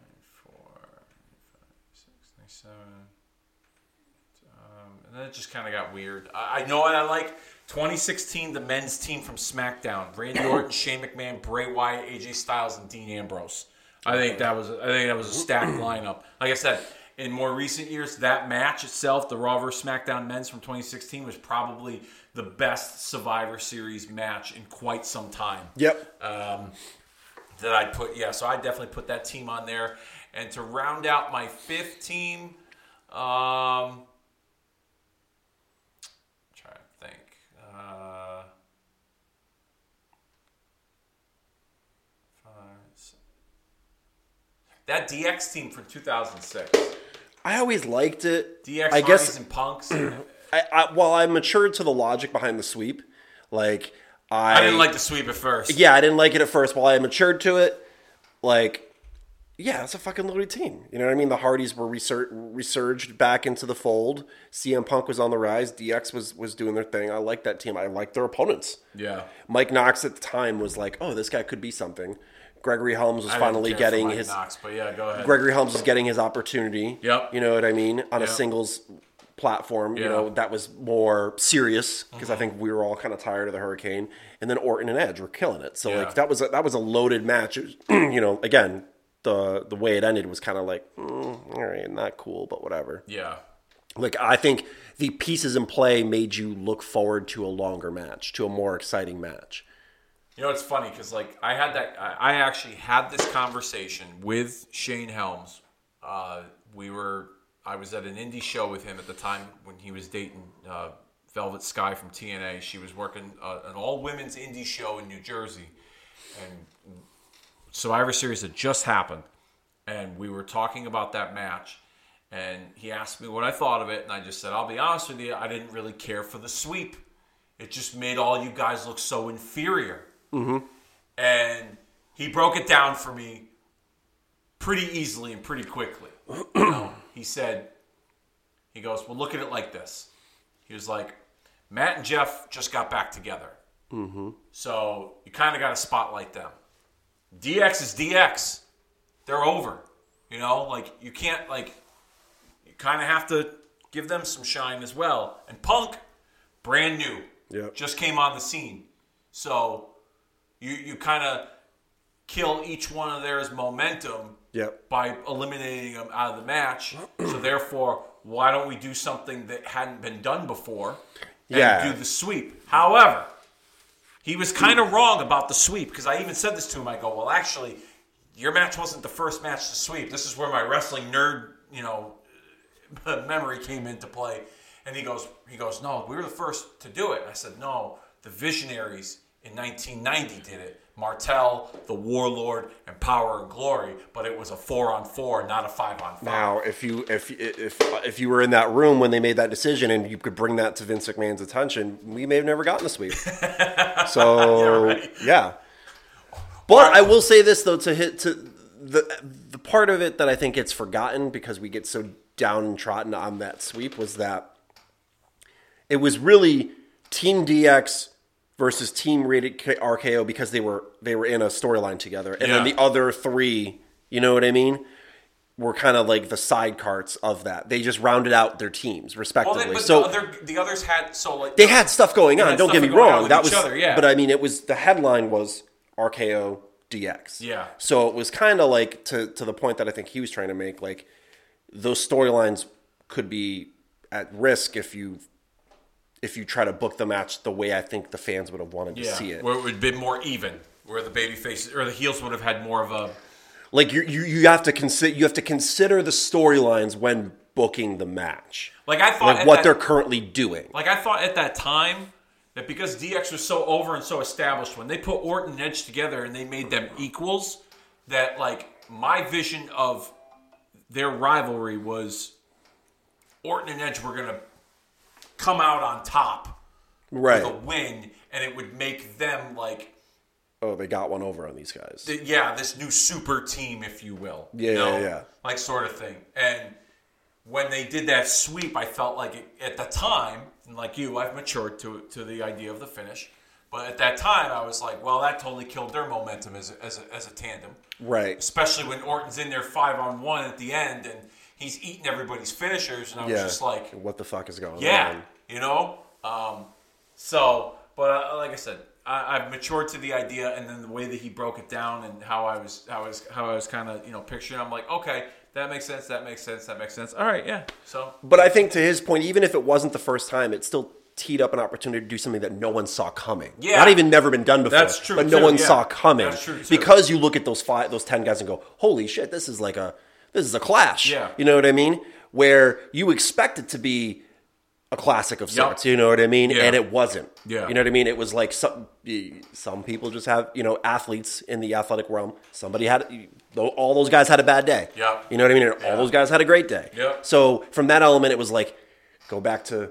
94, 95, 96, 97. Um, and then it just kind of got weird. I, I know what I like. 2016, the men's team from SmackDown: Randy Orton, Shane McMahon, Bray Wyatt, AJ Styles, and Dean Ambrose. I think that was I think that was a stacked lineup. Like I said, in more recent years, that match itself, the Raw vs SmackDown men's from 2016, was probably the best Survivor Series match in quite some time Yep. that I'd put. Yeah, so I definitely put that team on there. And to round out my fifth team, um, trying to think. Uh, five. That DX team from 2006. I always liked it. DX I guess and Punks. I, I well, I matured to the logic behind the sweep. Like I, I didn't like the sweep at first. Yeah, I didn't like it at first. While I matured to it, like, yeah, it's a fucking loaded team. You know what I mean? The Hardys were resur- resurged back into the fold. CM Punk was on the rise. DX was was doing their thing. I like that team. I like their opponents. Yeah. Mike Knox at the time was like, oh, this guy could be something. Gregory Helms was I finally getting his. Knox, but yeah, go ahead. Gregory Helms was getting his opportunity. Yep. You know what I mean? On a singles platform, you know, that was more serious because Uh-huh. I think we were all kind of tired of the Hurricane. And then Orton and Edge were killing it. So Yeah. like that was a, that was a loaded match. Was, you know, again, the the way it ended was kind of like, mm, all right, not cool, but whatever. Yeah. Like I think the pieces in play made you look forward to a longer match, to a more exciting match. You know, it's funny because like I had that. I actually had this conversation with Shane Helms. Uh, we were. I was at an indie show with him at the time when he was dating uh, Velvet Sky from TNA. She was working uh, an all women's indie show in New Jersey, and Survivor Series had just happened, and we were talking about that match. And he asked me what I thought of it, and I just said, "I'll be honest with you, I didn't really care for the sweep. It just made all you guys look so inferior." And he broke it down for me pretty easily and pretty quickly. He said, he goes, well, look at it like this. He was like, Matt and Jeff just got back together. Mm-hmm. So you kind of got to spotlight them. DX is DX. They're over. You know, like you can't like you kind of have to give them some shine as well. And Punk, brand new, Yep. just came on the scene. So you you kind of kill each one of theirs momentum Yep. by eliminating them out of the match. so therefore, why don't we do something that hadn't been done before and Yeah. do the sweep? However, he was kind of wrong about the sweep because I even said this to him. I go, well, actually, your match wasn't the first match to sweep. This is where my wrestling nerd, you know, memory came into play. And he goes, he goes, no, we were the first to do it. I said, no, the Visionaries in 1990 did it. Martel, the Warlord, and Power and Glory, but it was a four on four, not a five on five. Now, if you if if if you were in that room when they made that decision and you could bring that to Vince McMahon's attention, we may have never gotten the sweep. So right. yeah, but I will say this though to hit to the the part of it that I think gets forgotten because we get so downtrodden on that sweep was that it was really Team DX versus Team Rated RKO because they were they were in a storyline together, and then the other three, you know what I mean, were kind of like the side carts of that. They just rounded out their teams well, respectively. they, but so the, other, the others had so like they had stuff going on. Don't get me wrong. That was, other, yeah. but I mean, it was the headline was RKO DX. Yeah. So it was kind of like to to the point that I think he was trying to make. Like those storylines could be at risk if you if you try to book the match the way I think the fans would have wanted to see it. where it would have been more even, where the baby faces or the heels would have had more of a Like you you you have to consider you have to consider the storylines when booking the match. like I thought Like what that- they're currently doing. Like I thought at that time that because DX was so over and so established, when they put Orton and Edge together and they made them equals, that like my vision of their rivalry was Orton and Edge were gonna come out on top Right. with a win, and it would make them like Oh, they got one over on these guys. th- yeah, this new super team, if you will. Yeah, you know? yeah, yeah. Like sort of thing. And when they did that sweep, I felt like it, at the time, and like you, I've matured to to the idea of the finish. But at that time, I was like, well, that totally killed their momentum as a, as a, as a tandem. Right. Especially when Orton's in there five on one at the end and he's eating everybody's finishers. And I was Yeah. just like, what the fuck is going yeah, on? You know. Um, so, but uh, like I said, I, I've matured to the idea, and then the way that he broke it down, and how I was, how I was, how I was kind of, you know, picturing. I'm like, okay, that makes sense. That makes sense. That makes sense. All right, yeah. So, But I think to his point, even if it wasn't the first time, it still teed up an opportunity to do something that no one saw coming. Yeah. Not even never been done before. That's true, But no too, one yeah. saw coming. That's true, too. Because you look at those five those ten guys and go, Holy shit, this is like a this is a clash. Yeah. You know what I mean? Where you expect it to be a classic of sorts, you know what I mean? Yeah. And it wasn't. Yeah. You know what I mean? It was like some some people just have, you know, athletes in the athletic realm. Somebody had all those guys had a bad day. Yeah. You know what I mean? And Yeah. all those guys had a great day. Yeah. So from that element, it was like go back to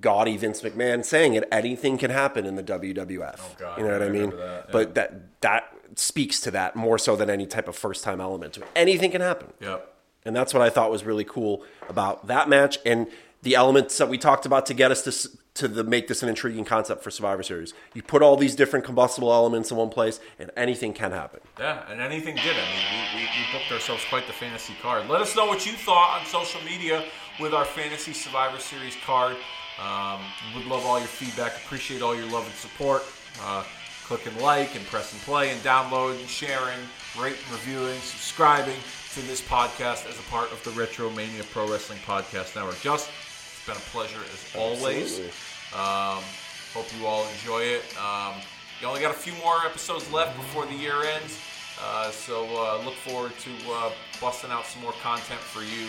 gaudy Vince McMahon saying it. Anything can happen in the WWF. Oh, God, you know what I I mean? that, yeah. But that that speaks to that more so than any type of first time element to it. Anything can happen. yeah, And that's what I thought was really cool about that match and the elements that we talked about to get us to to the, make this an intriguing concept for Survivor Series. You put all these different combustible elements in one place, and anything can happen. yeah. And anything did. I mean, we, we, we booked ourselves quite the fantasy card. Let us know what you thought on social media with our fantasy Survivor Series card. Um, would love all your feedback. Appreciate all your love and support. Uh, click and like and press and play and download and sharing, rate and reviewing, subscribing to this podcast as a part of the Retro Mania Pro Wrestling Podcast Network. Just, it's been a pleasure as always. Um, hope you all enjoy it. Um, you only got a few more episodes left before the year ends, uh, so uh, look forward to uh, busting out some more content for you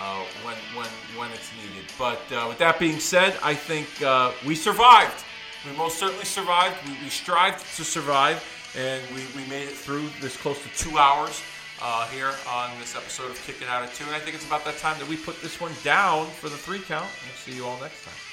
uh, when when when it's needed. But uh, with that being said, I think uh, we survived. We most certainly survived. We, we strived to survive, and we, we made it through this close to two hours uh, here on this episode of Kicking Out of Two. And I think it's about that time that we put this one down for the three count. We'll see you all next time.